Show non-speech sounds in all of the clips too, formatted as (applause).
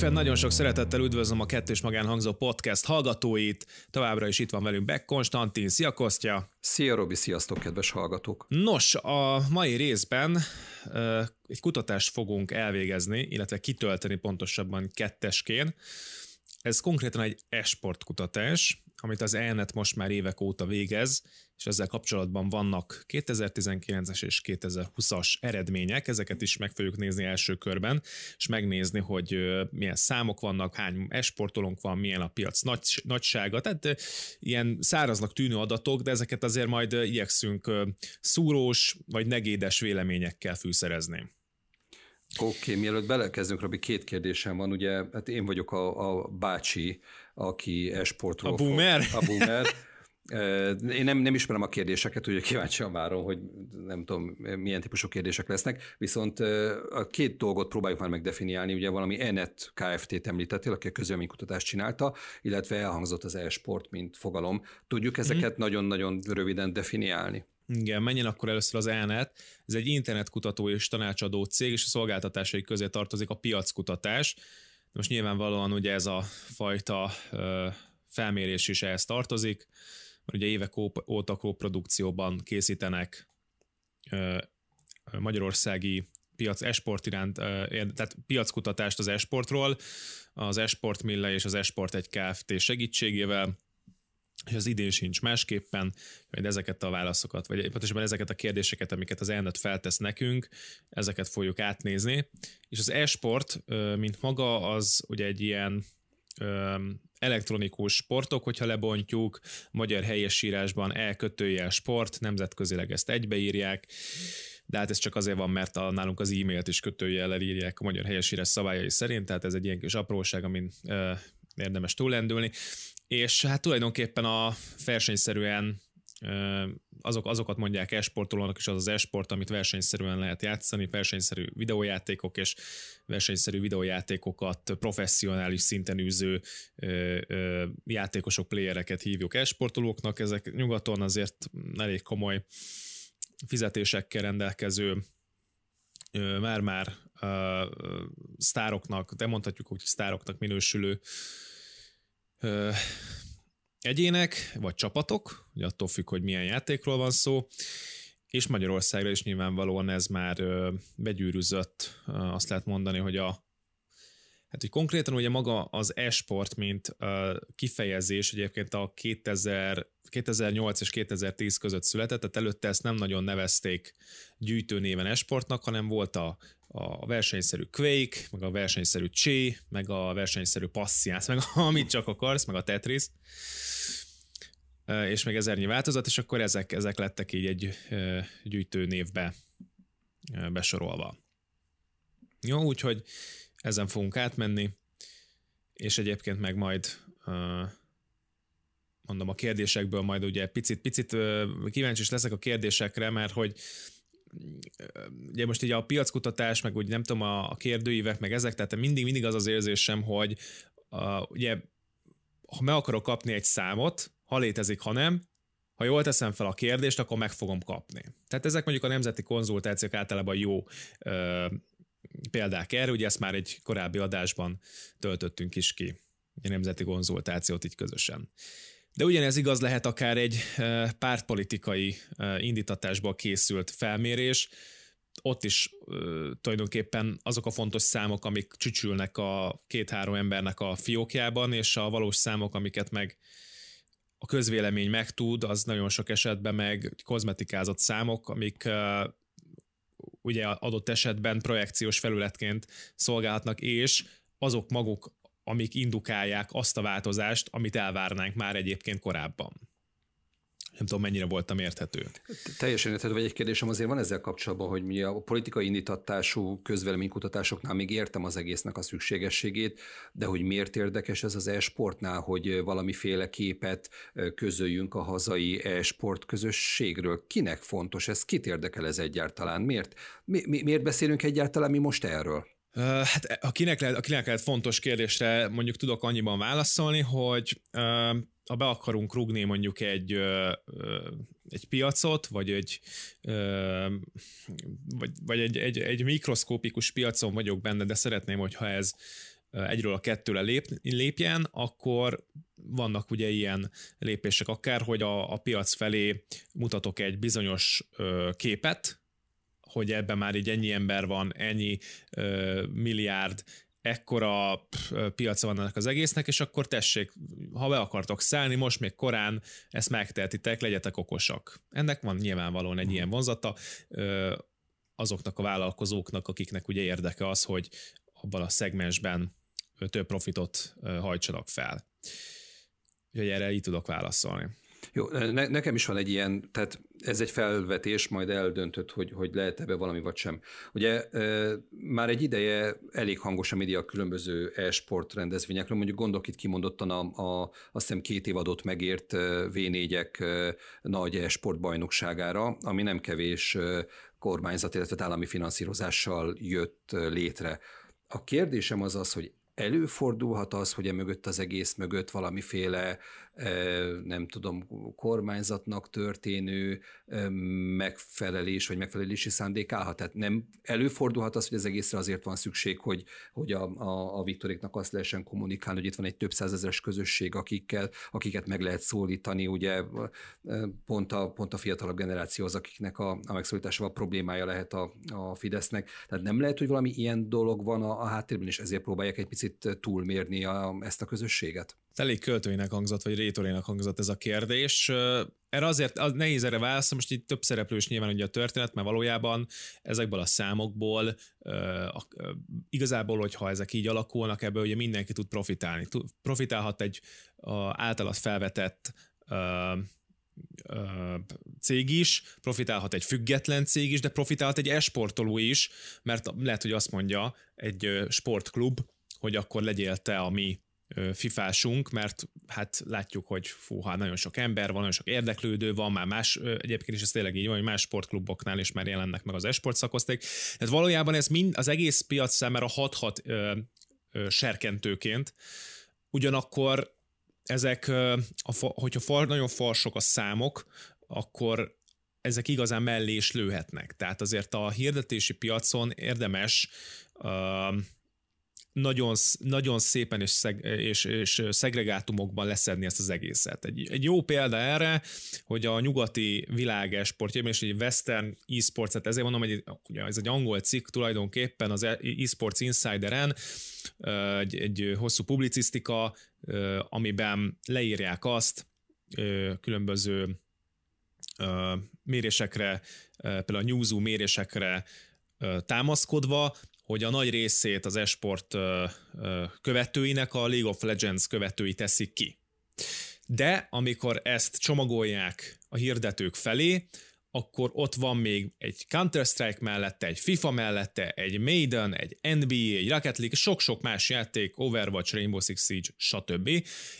Újfent nagyon sok szeretettel üdvözlöm a Kettős Magánhangzó podcast hallgatóit. Továbbra is itt van velünk Beck Konstantin. Szia Kostya! Szia Robi, sziasztok kedves hallgatók! Nos, a mai részben uh, egy kutatást fogunk elvégezni, illetve kitölteni pontosabban ketteskén. Ez konkrétan egy esport kutatás, amit az ELNET most már évek óta végez, és ezzel kapcsolatban vannak 2019-es és 2020-as eredmények, ezeket is meg fogjuk nézni első körben, és megnézni, hogy milyen számok vannak, hány esportolónk van, milyen a piac nagy, nagysága, tehát ilyen száraznak tűnő adatok, de ezeket azért majd igyekszünk szúrós vagy negédes véleményekkel fűszerezni. Oké, okay, mielőtt belekezdünk, Robi, két kérdésem van. Ugye, hát én vagyok a, a bácsi, aki esportról... A boomer? Fog, a boomer. Én nem, nem ismerem a kérdéseket, ugye kíváncsian várom, hogy nem tudom, milyen típusú kérdések lesznek, viszont a két dolgot próbáljuk már megdefiniálni, ugye valami Enet Kft-t említettél, aki a közölménykutatást csinálta, illetve elhangzott az e-sport, mint fogalom. Tudjuk ezeket mm. nagyon-nagyon röviden definiálni? Igen, menjen akkor először az ENET. Ez egy internetkutató és tanácsadó cég, és a szolgáltatásai közé tartozik a piackutatás. Most nyilvánvalóan ugye ez a fajta felmérés is ehhez tartozik, mert ugye évek óta kóprodukcióban készítenek magyarországi piac esport iránt, tehát piackutatást az esportról, az Esport Mille és az Esport egy Kft. segítségével, és az idén sincs másképpen, hogy ezeket a válaszokat, vagy pontosan ezeket a kérdéseket, amiket az elnök feltesz nekünk, ezeket fogjuk átnézni. És az e-sport, mint maga, az ugye egy ilyen elektronikus sportok, hogyha lebontjuk, magyar helyesírásban elkötője sport, nemzetközileg ezt egybeírják, de hát ez csak azért van, mert a, nálunk az e-mailt is kötőjellel írják a magyar helyesírás szabályai szerint, tehát ez egy ilyen kis apróság, amin ö, érdemes túlendülni és hát tulajdonképpen a versenyszerűen azok, azokat mondják esportolónak is az az esport, amit versenyszerűen lehet játszani, versenyszerű videójátékok és versenyszerű videójátékokat professzionális szinten űző ö, ö, játékosok, playereket hívjuk esportolóknak. Ezek nyugaton azért elég komoly fizetésekkel rendelkező már-már sztároknak, de mondhatjuk, hogy sztároknak minősülő ö, egyének, vagy csapatok, ugye attól függ, hogy milyen játékról van szó, és Magyarországra is nyilvánvalóan ez már ö, begyűrűzött, ö, azt lehet mondani, hogy a Hát, hogy konkrétan ugye maga az e-sport, mint uh, kifejezés egyébként a 2000, 2008 és 2010 között született, tehát előtte ezt nem nagyon nevezték gyűjtőnéven e-sportnak, hanem volt a, a versenyszerű Quake, meg a versenyszerű Chi, meg a versenyszerű Passians, meg (laughs) amit csak akarsz, meg a Tetris és még ezernyi változat, és akkor ezek, ezek lettek így egy gyűjtő névbe besorolva. Jó, úgyhogy ezen fogunk átmenni, és egyébként meg majd mondom a kérdésekből majd ugye picit, picit kíváncsi is leszek a kérdésekre, mert hogy ugye most így a piackutatás, meg úgy nem tudom, a, kérdőívek, meg ezek, tehát mindig, mindig az az érzésem, hogy uh, ugye ha meg akarok kapni egy számot, ha létezik, ha nem, ha jól teszem fel a kérdést, akkor meg fogom kapni. Tehát ezek mondjuk a nemzeti konzultációk általában jó ö, példák erre, ugye ezt már egy korábbi adásban töltöttünk is ki, a nemzeti konzultációt így közösen. De ugyanez igaz lehet akár egy pártpolitikai indítatásból készült felmérés, ott is tulajdonképpen azok a fontos számok, amik csücsülnek a két-három embernek a fiókjában, és a valós számok, amiket meg a közvélemény megtud, az nagyon sok esetben meg kozmetikázott számok, amik ugye adott esetben projekciós felületként szolgálhatnak, és azok maguk, amik indukálják azt a változást, amit elvárnánk már egyébként korábban. Nem tudom, mennyire voltam érthető. Teljesen érthető, vagy egy kérdésem azért van ezzel kapcsolatban, hogy mi a politikai indítatású közvéleménykutatásoknál még értem az egésznek a szükségességét, de hogy miért érdekes ez az e-sportnál, hogy valamiféle képet közöljünk a hazai e-sport közösségről. Kinek fontos ez? Kit érdekel ez egyáltalán? Miért, mi, mi, miért beszélünk egyáltalán mi most erről? Hát akinek lehet, akinek lehet fontos kérdésre mondjuk tudok annyiban válaszolni, hogy ha be akarunk rugni mondjuk egy, egy piacot, vagy egy, vagy, vagy egy, egy, egy mikroszkópikus piacon vagyok benne, de szeretném, hogyha ez egyről a kettőre lép, lépjen, akkor vannak ugye ilyen lépések akár, hogy a, a piac felé mutatok egy bizonyos ö, képet, hogy ebben már így ennyi ember van, ennyi ö, milliárd, ekkora piaca van ennek az egésznek, és akkor tessék, ha be akartok szállni, most még korán ezt megtehetitek, legyetek okosak. Ennek van nyilvánvalóan egy ilyen vonzata azoknak a vállalkozóknak, akiknek ugye érdeke az, hogy abban a szegmensben több profitot hajtsanak fel. Úgyhogy erre így tudok válaszolni. Jó, ne, nekem is van egy ilyen, tehát ez egy felvetés, majd eldöntött, hogy, hogy lehet ebbe valami vagy sem. Ugye már egy ideje elég hangos a média különböző e-sport rendezvényekről, mondjuk gondolok itt kimondottan a, a azt hiszem két évadot megért V4-ek nagy e-sport bajnokságára, ami nem kevés kormányzat, illetve állami finanszírozással jött létre. A kérdésem az az, hogy előfordulhat az, hogy e mögött az egész mögött valamiféle nem tudom, kormányzatnak történő megfelelés vagy megfelelési szándék állhat. Tehát nem előfordulhat az, hogy az egészre azért van szükség, hogy, hogy a, a, a Viktoréknak azt lehessen kommunikálni, hogy itt van egy több százezeres közösség, akikkel, akiket meg lehet szólítani, ugye pont a, pont a fiatalabb generáció az, akiknek a, a megszólításával problémája lehet a, a Fidesznek. Tehát nem lehet, hogy valami ilyen dolog van a, a háttérben, és ezért próbálják egy picit túlmérni a, ezt a közösséget? Elég költőinek hangzott, vagy rétorének hangzott ez a kérdés. Erre azért az nehéz erre válaszolni, most itt több szereplős nyilván ugye a történet, mert valójában ezekből a számokból igazából, hogyha ezek így alakulnak, ebből ugye mindenki tud profitálni. Profitálhat egy általad felvetett cég is, profitálhat egy független cég is, de profitálhat egy esportoló is, mert lehet, hogy azt mondja egy sportklub, hogy akkor legyél te a mi fifásunk, mert hát látjuk, hogy fú, hát nagyon sok ember van, nagyon sok érdeklődő van, már más, egyébként is ez tényleg így van, hogy más sportkluboknál is már jelennek meg az esport szakosték. Tehát valójában ez mind az egész piac számára hat-hat ö, ö, serkentőként, ugyanakkor ezek, a, hogyha far, nagyon farsok a számok, akkor ezek igazán mellé is lőhetnek. Tehát azért a hirdetési piacon érdemes ö, nagyon, nagyon szépen és, szeg, és, és szegregátumokban leszedni ezt az egészet. Egy, egy jó példa erre, hogy a nyugati világ esportjában, és egy Western eSports, tehát ezért mondom, hogy ugye ez egy angol cikk tulajdonképpen az eSports Insideren, egy, egy hosszú publicisztika, amiben leírják azt, különböző mérésekre, például a Newzoo mérésekre támaszkodva, hogy a nagy részét az esport követőinek a League of Legends követői teszik ki. De amikor ezt csomagolják a hirdetők felé, akkor ott van még egy Counter-Strike mellette, egy FIFA mellette, egy Maiden, egy NBA, egy Rocket League, sok-sok más játék, Overwatch, Rainbow Six Siege, stb.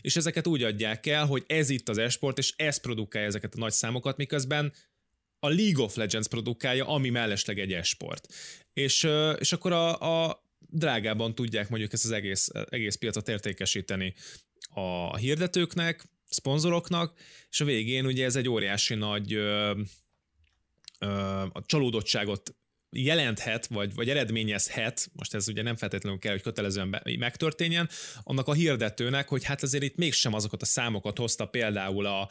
És ezeket úgy adják el, hogy ez itt az esport, és ez produkálja ezeket a nagy számokat, miközben a League of Legends produkálja, ami mellesleg egy esport. És, és akkor a, a drágában tudják mondjuk ezt az egész, egész piacot értékesíteni a hirdetőknek, szponzoroknak, és a végén ugye ez egy óriási nagy ö, ö, a csalódottságot jelenthet, vagy, vagy eredményezhet, most ez ugye nem feltétlenül kell, hogy kötelezően megtörténjen, annak a hirdetőnek, hogy hát azért itt mégsem azokat a számokat hozta például a,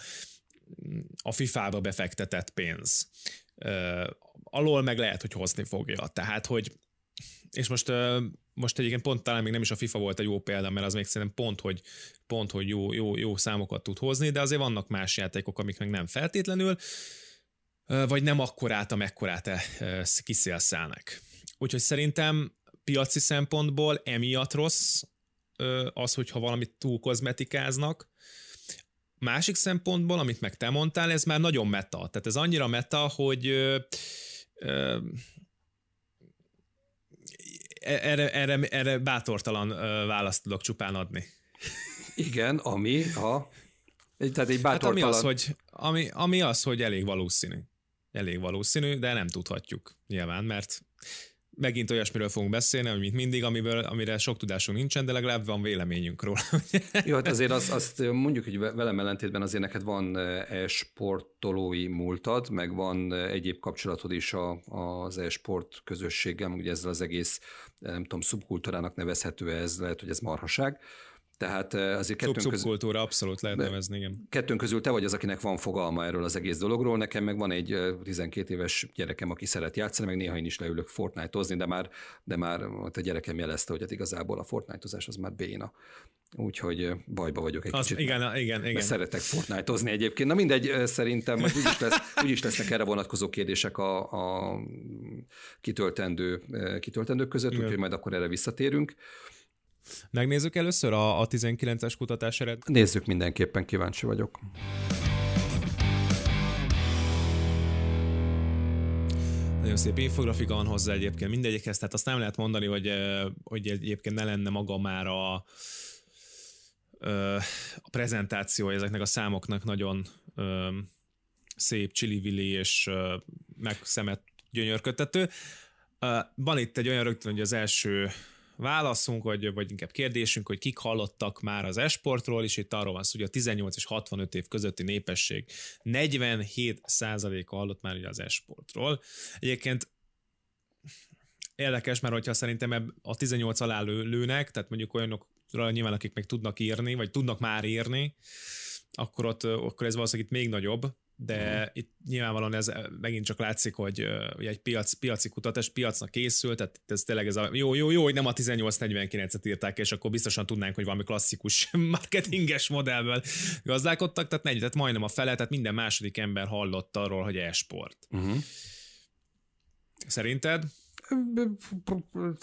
a FIFA-ba befektetett pénz. Alól meg lehet, hogy hozni fogja. Tehát, hogy és most, most egyébként pont talán még nem is a FIFA volt egy jó példa, mert az még szerintem pont, hogy, pont, hogy jó, jó, jó számokat tud hozni, de azért vannak más játékok, amik meg nem feltétlenül, vagy nem akkorát, amekkorát kiszélszelnek. Úgyhogy szerintem piaci szempontból emiatt rossz az, hogyha valamit túl kozmetikáznak, Másik szempontból, amit meg te mondtál, ez már nagyon meta. Tehát ez annyira meta, hogy ö, ö, erre, erre, erre bátortalan választ tudok csupán adni. Igen, ami a... Tehát egy bátortalan... Hát ami az, hogy, ami, ami az, hogy elég valószínű. Elég valószínű, de nem tudhatjuk nyilván, mert megint olyasmiről fogunk beszélni, mint mindig, amiből, amire sok tudásunk nincsen, de legalább van véleményünk róla. (laughs) Jó, hát azért azt, azt mondjuk, hogy velem ellentétben azért neked van e-sportolói múltad, meg van egyéb kapcsolatod is a, az e-sport közösséggel, ugye ezzel az egész, nem tudom, szubkultúrának nevezhető ez, lehet, hogy ez marhaság. Tehát azért kettőnk közül... Szubkultúra abszolút lehet nevezni, igen. Kettőnk közül te vagy az, akinek van fogalma erről az egész dologról. Nekem meg van egy 12 éves gyerekem, aki szeret játszani, meg néha én is leülök Fortnite-ozni, de már, de már a gyerekem jelezte, hogy hát igazából a Fortnite-ozás az már béna. Úgyhogy bajba vagyok egy az, kicsit. Igen, igen, igen. Szeretek Fortnite-ozni egyébként. Na mindegy, szerintem majd úgyis, lesz, (laughs) úgyis lesznek erre vonatkozó kérdések a, a kitöltendő, kitöltendők között, úgyhogy majd akkor erre visszatérünk. Megnézzük először a, a 19-es kutatás ered? Nézzük mindenképpen, kíváncsi vagyok. Nagyon szép infografika van hozzá egyébként mindegyikhez, tehát azt nem lehet mondani, hogy, hogy egyébként ne lenne maga már a, a prezentáció ezeknek a számoknak nagyon szép, csili és meg szemet gyönyörködtető. Van itt egy olyan rögtön, hogy az első válaszunk, vagy, vagy inkább kérdésünk, hogy kik hallottak már az esportról, és itt arról van szó, hogy a 18 és 65 év közötti népesség 47%-a hallott már ugye az esportról. Egyébként érdekes, mert hogyha szerintem a 18 alá lő, lőnek, tehát mondjuk olyanok nyilván akik meg tudnak írni, vagy tudnak már írni, akkor, ott, akkor ez valószínűleg itt még nagyobb, de uh-huh. itt nyilvánvalóan ez megint csak látszik, hogy ugye egy piac, piaci kutatás piacnak készült, tehát ez tényleg ez a jó, jó, jó, hogy nem a 1849-et írták, és akkor biztosan tudnánk, hogy valami klasszikus (laughs) marketinges modellből gazdálkodtak, tehát, negy, tehát majdnem a fele, tehát minden második ember hallott arról, hogy e-sport. Uh-huh. Szerinted?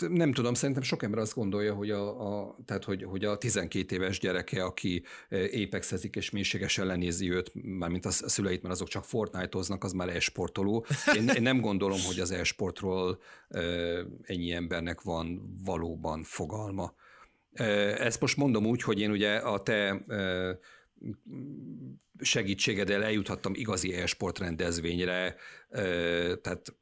Nem tudom, szerintem sok ember azt gondolja, hogy a, a, tehát hogy, hogy a 12 éves gyereke, aki épexezik és mélységesen lenézi őt, mármint a szüleit, mert azok csak Fortnite-oznak, az már e-sportoló. Én, én nem gondolom, hogy az e-sportról ennyi embernek van valóban fogalma. Ezt most mondom úgy, hogy én ugye a te segítségeddel eljuthattam igazi e-sport rendezvényre, tehát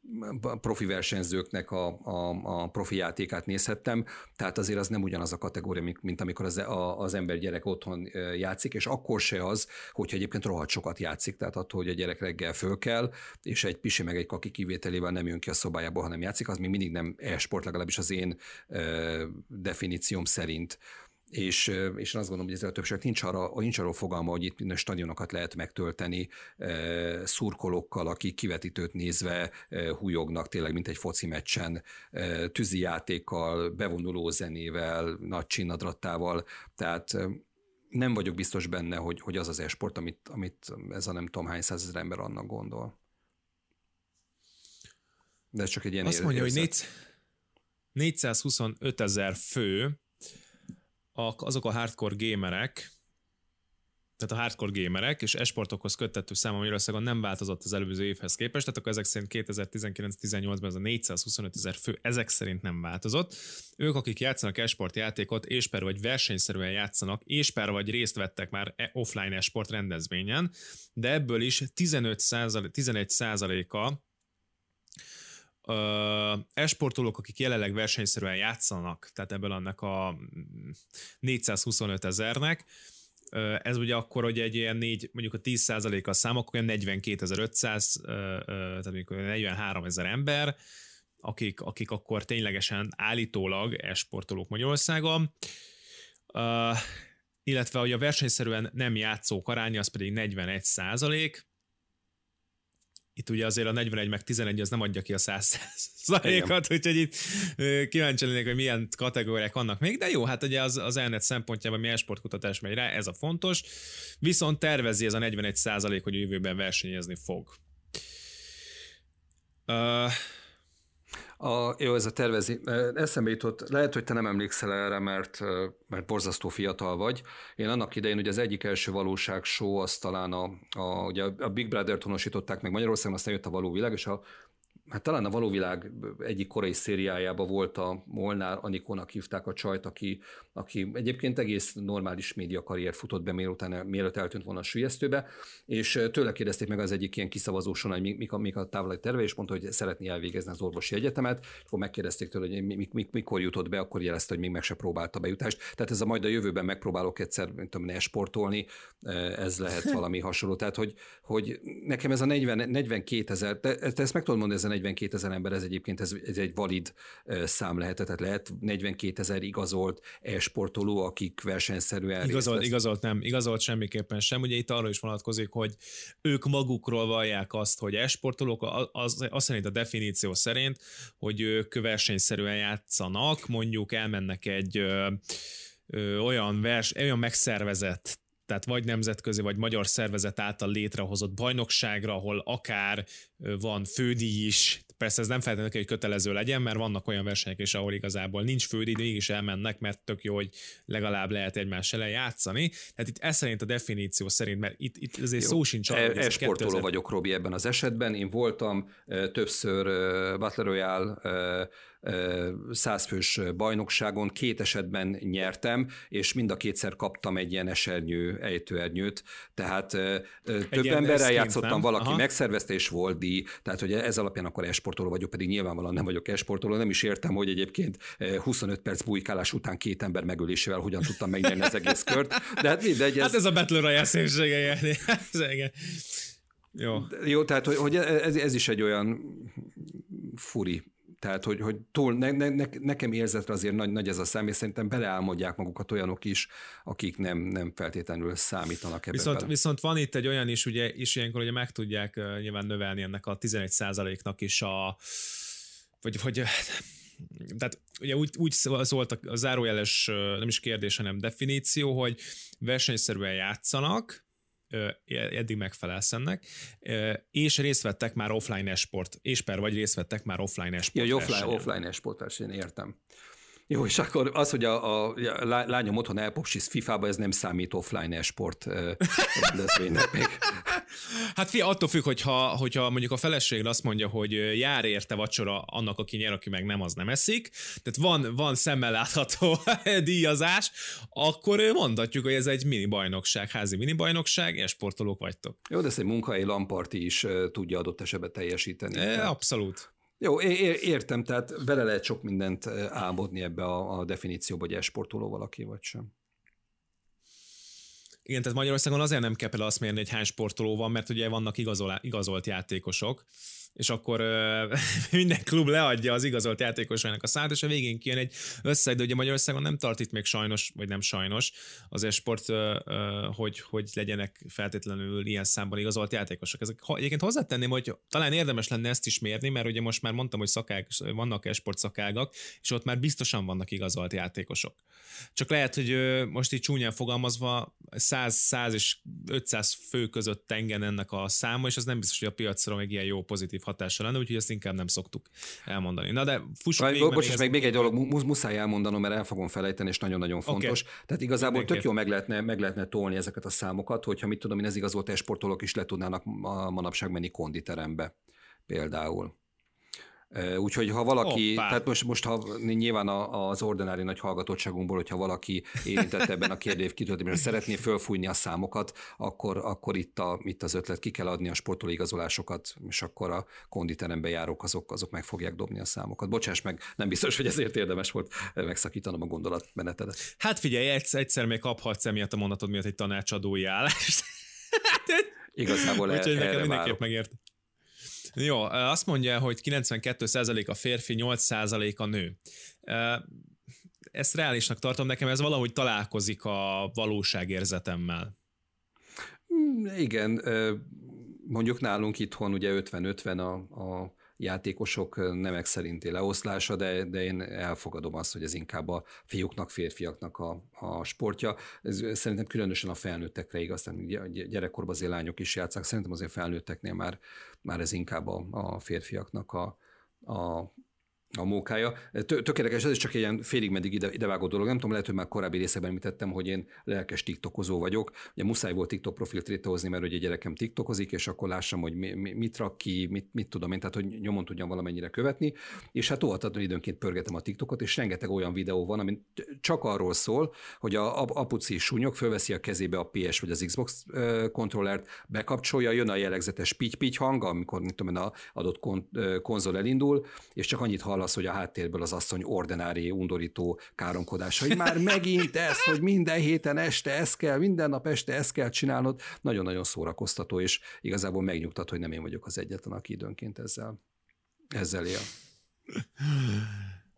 profi versenyzőknek a, a, a profi játékát nézhettem, tehát azért az nem ugyanaz a kategória, mint amikor az, a, az ember gyerek otthon játszik, és akkor se az, hogyha egyébként rohadt sokat játszik, tehát attól, hogy a gyerek reggel föl kell, és egy pisi meg egy kaki kivételével nem jön ki a szobájából, hanem játszik, az még mindig nem e-sport, legalábbis az én definícióm szerint és, és én azt gondolom, hogy ezzel a többség nincs, arra, nincs arról fogalma, hogy itt stadionokat lehet megtölteni szurkolókkal, akik kivetítőt nézve hújognak tényleg, mint egy foci meccsen, e, játékkal, bevonuló zenével, nagy csinnadrattával, tehát nem vagyok biztos benne, hogy, hogy az az esport, amit, amit ez a nem tudom hány százezer ember annak gondol. De ez csak egy ilyen Azt mondja, érzet. hogy 425 ezer fő azok a hardcore gamerek, tehát a hardcore gamerek és esportokhoz köttető száma Magyarországon nem változott az előző évhez képest, tehát akkor ezek szerint 2019-18-ban ez a 425 ezer fő ezek szerint nem változott. Ők, akik játszanak esport játékot, és per vagy versenyszerűen játszanak, és per vagy részt vettek már e- offline esport rendezvényen, de ebből is 15 11 százaléka esportolók, akik jelenleg versenyszerűen játszanak, tehát ebből annak a 425 ezernek, ez ugye akkor, hogy egy ilyen négy, mondjuk a 10%-a a számok, olyan 42.500, tehát mondjuk 43 ezer ember, akik, akik akkor ténylegesen állítólag esportolók Magyarországon, illetve hogy a versenyszerűen nem játszók aránya az pedig 41 százalék, itt ugye azért a 41 meg 11 az nem adja ki a 100 (laughs) százalékat, úgyhogy itt kíváncsi lennék, hogy milyen kategóriák vannak még, de jó, hát ugye az, az elnet szempontjában mi esportkutatás megy rá, ez a fontos, viszont tervezi ez a 41 százalék, hogy jövőben versenyezni fog. Uh, a, jó, ez a tervezi. Eszembe jutott, lehet, hogy te nem emlékszel erre, mert, mert borzasztó fiatal vagy. Én annak idején, hogy az egyik első valóság show, az talán a, a, ugye a Big Brother-t honosították meg Magyarországon, aztán jött a való világ, és a hát talán a valóvilág egyik korai szériájában volt a Molnár Anikónak hívták a csajt, aki, aki egyébként egész normális média karrier futott be, mielőtt, mielőtt eltűnt volna a sülyeztőbe, és tőle kérdezték meg az egyik ilyen kiszavazóson, hogy mik, mik, mik a távoli terve, és mondta, hogy szeretné elvégezni az orvosi egyetemet, akkor megkérdezték tőle, hogy mik, mik, mikor jutott be, akkor jelezte, hogy még meg se próbálta bejutást. Tehát ez a majd a jövőben megpróbálok egyszer, mint tudom, sportolni, ez lehet valami hasonló. Tehát, hogy, hogy nekem ez a 40, 42 ezer, te, te ezt meg tudod mondani, ez a 42 ezer ember, ez egyébként ez, ez egy valid szám lehet, tehát lehet 42 ezer igazolt e-sportoló, akik versenyszerűen Igazolt, igazolt nem, igazolt semmiképpen sem. Ugye itt arra is vonatkozik, hogy ők magukról vallják azt, hogy e-sportolók, az, azt szerint a definíció szerint, hogy ők versenyszerűen játszanak, mondjuk elmennek egy ö, ö, olyan, vers, olyan megszervezett tehát vagy nemzetközi, vagy magyar szervezet által létrehozott bajnokságra, ahol akár van fődíj is, persze ez nem feltétlenül hogy kötelező legyen, mert vannak olyan versenyek is, ahol igazából nincs fődíj, de mégis elmennek, mert tök jó, hogy legalább lehet egymás ellen játszani. Tehát itt ez szerint a definíció szerint, mert itt, itt azért jó. szó sincs arra, e, Esportoló 2000... vagyok, Robi, ebben az esetben. Én voltam többször Battle Royale százfős bajnokságon, két esetben nyertem, és mind a kétszer kaptam egy ilyen esernyő, ejtőernyőt, tehát egy több emberrel játszottam, nem? valaki Aha. megszervezte, és volt díj, tehát hogy ez alapján akkor esportoló vagyok, pedig nyilvánvalóan nem vagyok esportoló, nem is értem, hogy egyébként 25 perc bujkálás után két ember megölésével hogyan tudtam megnyerni az egész kört, de hát mindegy. Ez... Hát ez a Battle Royale szépsége, (laughs) Jó. Jó, tehát hogy, hogy ez, ez is egy olyan furi tehát, hogy, hogy túl, ne, ne, ne, nekem érzetre azért nagy, nagy ez a szám, és szerintem beleálmodják magukat olyanok is, akik nem, nem feltétlenül számítanak ebben. Viszont, viszont van itt egy olyan is, ugye, és ilyenkor ugye meg tudják uh, nyilván növelni ennek a 11%-nak is a, vagy, vagy tehát ugye úgy, úgy szólt a zárójeles, nem is kérdés, hanem definíció, hogy versenyszerűen játszanak, eddig megfelelsz ennek, és részt vettek már offline esport, és per vagy részt vettek már offline esport. Ja, offline, offline esport, én értem. Jó, és akkor az, hogy a, a, lányom otthon elpopsisz FIFA-ba, ez nem számít offline esport rendezvénynek még. Hát fia, attól függ, hogyha, hogyha mondjuk a feleség azt mondja, hogy jár érte vacsora annak, aki nyer, aki meg nem, az nem eszik, tehát van, van szemmel látható (laughs) díjazás, akkor mondhatjuk, hogy ez egy mini bajnokság, házi mini bajnokság, és sportolók vagytok. Jó, de ezt egy munkahelyi lamparti is tudja adott esetben teljesíteni. E, abszolút. Jó, értem, tehát vele lehet sok mindent álmodni ebbe a, a definícióba, hogy esportoló valaki vagy sem. Igen, tehát Magyarországon azért nem kell azt mérni, hogy hány sportoló van, mert ugye vannak igazol, igazolt játékosok, és akkor uh, (laughs) minden klub leadja az igazolt játékosának a szállt, és a végén kijön egy összeg, de ugye Magyarországon nem tart itt még sajnos, vagy nem sajnos az esport, uh, uh, hogy, hogy legyenek feltétlenül ilyen számban igazolt játékosok. Ezek, egyébként hozzátenném, hogy talán érdemes lenne ezt is mérni, mert ugye most már mondtam, hogy szakág, vannak esport szakágak, és ott már biztosan vannak igazolt játékosok. Csak lehet, hogy uh, most így csúnyán fogalmazva 100, 100 és 500 fő között tengen ennek a száma, és az nem biztos, hogy a piacra még ilyen jó pozitív hatása lenne, úgyhogy ezt inkább nem szoktuk elmondani. Na de fussuk végig. Bocs, meg még egy dolog, muszáj elmondanom, mert el fogom felejteni, és nagyon-nagyon fontos. Okay. Tehát igazából Mindenképp. tök jó meg lehetne, meg lehetne tolni ezeket a számokat, hogyha mit tudom én, ez igazolt sportolók is le tudnának manapság menni konditerembe például. Úgyhogy ha valaki, Hoppá. tehát most, most ha nyilván az ordinári nagy hallgatottságunkból, hogyha valaki érintett ebben a kérdés kitöltésben, szeretné fölfújni a számokat, akkor, akkor itt, a, itt az ötlet, ki kell adni a sportoló igazolásokat, és akkor a konditerembe járók azok, azok meg fogják dobni a számokat. Bocsáss meg, nem biztos, hogy ezért érdemes volt megszakítanom a gondolatmenetedet. Hát figyelj, egyszer, egyszer még kaphatsz emiatt a mondatod miatt egy tanácsadói állást. Igazából (laughs) Úgyhogy nekem mindenképp megért. Jó, azt mondja, hogy 92% a férfi, 8% a nő. Ezt reálisnak tartom, nekem ez valahogy találkozik a valóságérzetemmel. Hmm, igen, mondjuk nálunk itthon ugye 50-50 a, a játékosok nemek szerinti leoszlása, de, de én elfogadom azt, hogy ez inkább a fiúknak, férfiaknak a, a sportja. Ez szerintem különösen a felnőttekre igaz, tehát gyerekkorban azért lányok is játszák, szerintem azért felnőtteknél már, már ez inkább a, a férfiaknak a, a a mókája. Tökéletes, ez is csak egy ilyen félig meddig ide, idevágó dolog. Nem tudom, lehet, hogy már korábbi részekben említettem, hogy én lelkes tiktokozó vagyok. Ugye muszáj volt TikTok profilt létrehozni, mert ugye gyerekem tiktokozik, és akkor lássam, hogy mi, mi, mit rak ki, mit, mit tudom én, tehát hogy nyomon tudjam valamennyire követni. És hát óvatatlan időnként pörgetem a TikTokot, és rengeteg olyan videó van, ami csak arról szól, hogy a apuci súnyok fölveszi a kezébe a PS vagy az Xbox kontrollert, bekapcsolja, jön a jellegzetes pitty hang, amikor mit tudom én, a adott kon, konzol elindul, és csak annyit hall hallasz, hogy a háttérből az asszony ordinári, undorító káromkodásai. Már megint ez, hogy minden héten este ezt kell, minden nap este ezt kell csinálnod. Nagyon-nagyon szórakoztató, és igazából megnyugtat, hogy nem én vagyok az egyetlen, aki időnként ezzel, ezzel él.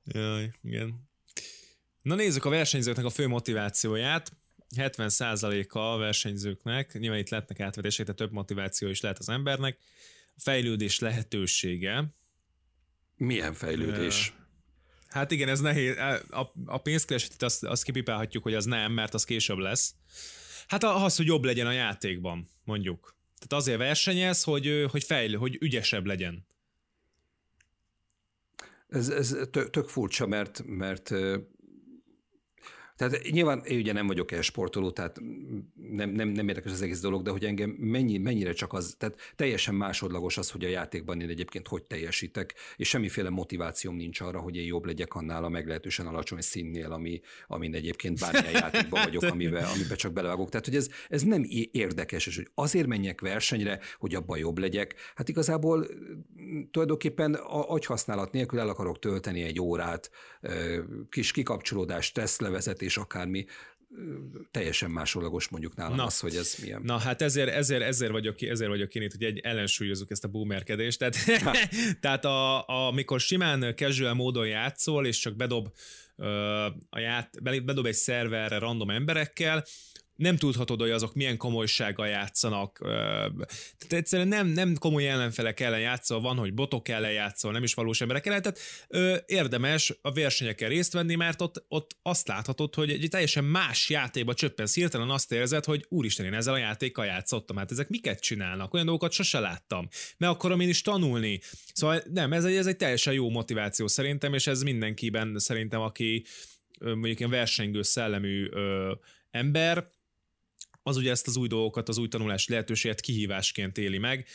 Jaj, igen. Na nézzük a versenyzőknek a fő motivációját. 70%-a a versenyzőknek, nyilván itt lehetnek átvetések, de több motiváció is lehet az embernek. Fejlődés lehetősége, milyen fejlődés? Hát igen, ez nehéz. A, a pénzkeresetet azt, azt kipipálhatjuk, hogy az nem, mert az később lesz. Hát az, hogy jobb legyen a játékban, mondjuk. Tehát azért versenyez, hogy, hogy fejlő, hogy ügyesebb legyen. Ez, ez tök furcsa, mert, mert tehát nyilván én ugye nem vagyok e-sportoló, tehát nem, nem, nem érdekes az egész dolog, de hogy engem mennyi, mennyire csak az, tehát teljesen másodlagos az, hogy a játékban én egyébként hogy teljesítek, és semmiféle motivációm nincs arra, hogy én jobb legyek annál a meglehetősen alacsony színnél, ami, amin egyébként bármilyen (laughs) játékban vagyok, amiben, amiben csak belevágok. Tehát, hogy ez, ez nem érdekes, és hogy azért menjek versenyre, hogy abban jobb legyek. Hát igazából tulajdonképpen agyhasználat nélkül el akarok tölteni egy órát, kis kikapcsolódás, tesztlevezetés, és akármi, teljesen másodlagos mondjuk nálam na, az, hogy ez milyen. Na hát ezért, ezért, ezért vagyok, ezért vagyok én itt, hogy egy ellensúlyozunk ezt a boomerkedést. Tehát, (laughs) tehát a, a, amikor simán casual módon játszol, és csak bedob, a ját, bedob egy szerverre random emberekkel, nem tudhatod, hogy azok milyen komolysággal játszanak. Tehát egyszerűen nem, nem komoly ellenfelek ellen játszol, van, hogy botok ellen játszol, nem is valós emberek ellen, tehát érdemes a versenyeken részt venni, mert ott, ott azt láthatod, hogy egy teljesen más játékba csöppensz, hirtelen azt érzed, hogy úristen, én ezzel a játékkal játszottam, hát ezek miket csinálnak, olyan dolgokat sose láttam, meg akarom én is tanulni. Szóval nem, ez egy, ez egy teljesen jó motiváció szerintem, és ez mindenkiben szerintem, aki mondjuk ilyen versengő szellemű ö, ember, az ugye ezt az új dolgokat, az új tanulási lehetőséget kihívásként éli meg,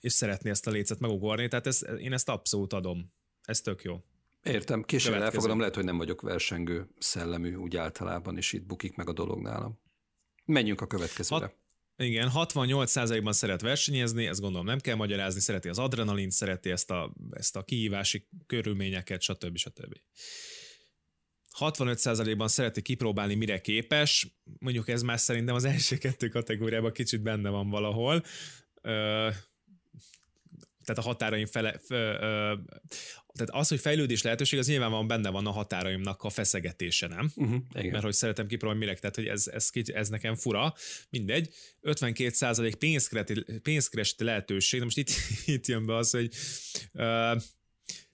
és szeretné ezt a lécet megugorni, tehát ez, én ezt abszolút adom. Ez tök jó. Értem, később elfogadom, lehet, hogy nem vagyok versengő szellemű úgy általában, és itt bukik meg a dolog nálam. Menjünk a következőre. Hat, igen, 68%-ban szeret versenyezni, ezt gondolom nem kell magyarázni, szereti az adrenalint, szereti ezt a, ezt a kihívási körülményeket, stb. stb. 65%-ban szereti kipróbálni, mire képes. Mondjuk ez már szerintem az első kettő kategóriában kicsit benne van valahol. Ö, tehát a határaim fele, ö, ö, tehát az, hogy fejlődés lehetőség, az nyilván van benne van a határaimnak a feszegetése, nem? Uh-huh, igen. Mert hogy szeretem kipróbálni mire, tehát hogy ez, ez, ez nekem fura, mindegy. 52% pénzkeresi, pénzkeresi lehetőség, de most itt, (laughs) itt jön be az, hogy ö,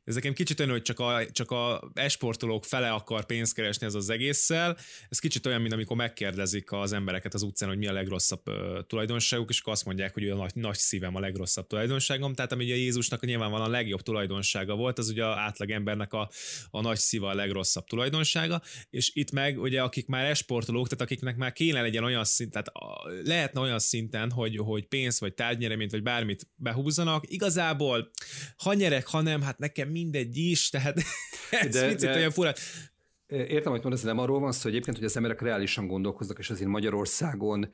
ez nekem kicsit olyan, hogy csak a, csak a esportolók fele akar pénzt keresni ez az egésszel. Ez kicsit olyan, mint amikor megkérdezik az embereket az utcán, hogy mi a legrosszabb tulajdonságuk, és akkor azt mondják, hogy a nagy, nagy szívem a legrosszabb tulajdonságom. Tehát ami a Jézusnak nyilván van a legjobb tulajdonsága volt, az ugye a átlag embernek a, a nagy szíva a legrosszabb tulajdonsága, és itt meg ugye akik már esportolók, tehát akiknek már kéne legyen olyan szint, tehát lehetne olyan szinten, hogy, hogy pénz vagy tárgynyereményt vagy bármit behúzzanak, igazából ha nyerek, ha nem, hát nekem mindegy is, tehát (laughs) ez de, picit de... olyan fura. Értem, hogy mondasz, nem arról van szó, hogy egyébként, hogy az emberek reálisan gondolkoznak, és azért Magyarországon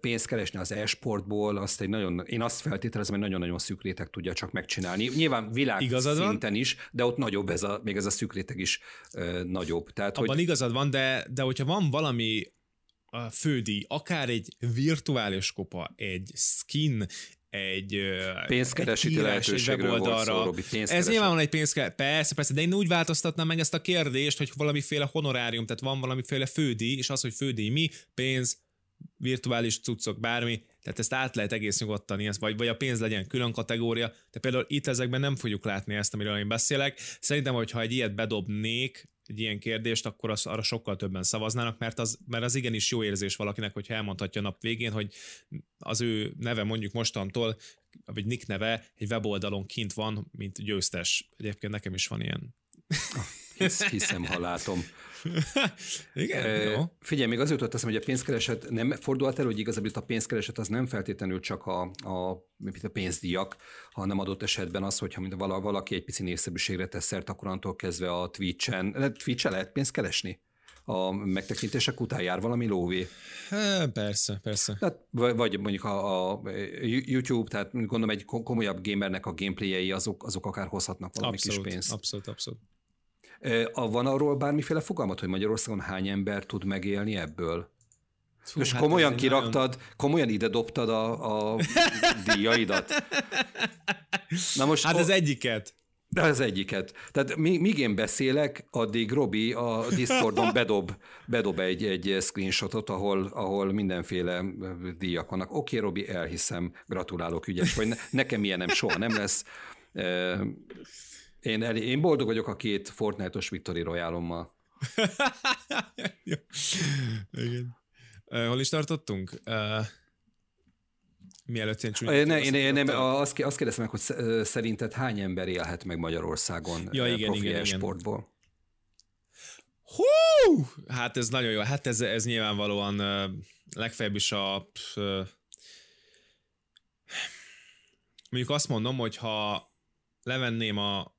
pénzt keresni az e-sportból, azt egy nagyon, én azt feltételezem, hogy nagyon-nagyon szűk réteg tudja csak megcsinálni. Nyilván világ igazad szinten van? is, de ott nagyobb ez a, még ez a szűk réteg is uh, nagyobb. Tehát, Abban hogy... igazad van, de, de hogyha van valami a fődíj, akár egy virtuális kopa, egy skin, egy pénzkeresíti lehetőségről volt szó, Robi, Ez nyilván egy pénzkeres, persze, persze, de én úgy változtatnám meg ezt a kérdést, hogy valamiféle honorárium, tehát van valamiféle fődíj, és az, hogy fődíj mi, pénz, virtuális cuccok, bármi, tehát ezt át lehet egész nyugodtan, vagy, vagy a pénz legyen külön kategória, de például itt ezekben nem fogjuk látni ezt, amiről én beszélek. Szerintem, hogyha egy ilyet bedobnék, egy ilyen kérdést, akkor az, arra sokkal többen szavaznának, mert az, mert az igenis jó érzés valakinek, hogy elmondhatja a nap végén, hogy az ő neve mondjuk mostantól vagy nick neve egy weboldalon kint van, mint győztes. Egyébként nekem is van ilyen. Hisz, hiszem, ha látom. (laughs) Igen, E, jó. Figyelj, még az jutott eszembe, hogy a pénzkereset nem fordulhat elő, hogy igazából itt a pénzkereset az nem feltétlenül csak a, a, a pénzdíjak, hanem adott esetben az, hogyha mint vala- valaki egy pici népszerűségre tesz szert, akkor antól kezdve a Twitch-en, Twitch-en lehet pénzt keresni? A megtekintések után jár valami lóvé. Há, persze, persze. Tehát, vagy mondjuk a, a YouTube, tehát gondolom egy ko- komolyabb gamernek a gameplayei, azok, azok akár hozhatnak valami Abszolút, kis pénzt. abszolút, abszolút. Van arról bármiféle fogalmat, hogy Magyarországon hány ember tud megélni ebből? Fú, És hát komolyan kiraktad, nagyon- komolyan ide dobtad a, a díjaidat. Na most Hát o- ez egyiket. de az egyiket. Tehát míg én beszélek, addig Robi a Discordon bedob, bedob egy, egy screenshotot, ahol, ahol mindenféle díjak vannak. Oké, Robi, elhiszem, gratulálok, ügyes vagy. Ne, nekem ilyenem soha nem lesz. Én, el, én boldog vagyok a két Fortnite-os Victory. (laughs) Jó. Igen. Uh, hol is tartottunk? Uh, mielőtt én csúnya... Ne, én, én nem, azt, azt kérdezem meg, hogy szerinted hány ember élhet meg Magyarországon Ja, igen, profi igen, igen. sportból? Hú! Hát ez nagyon jó. Hát ez, ez nyilvánvalóan uh, legfeljebb is a... ö, mondjuk azt mondom, hogy ha levenném a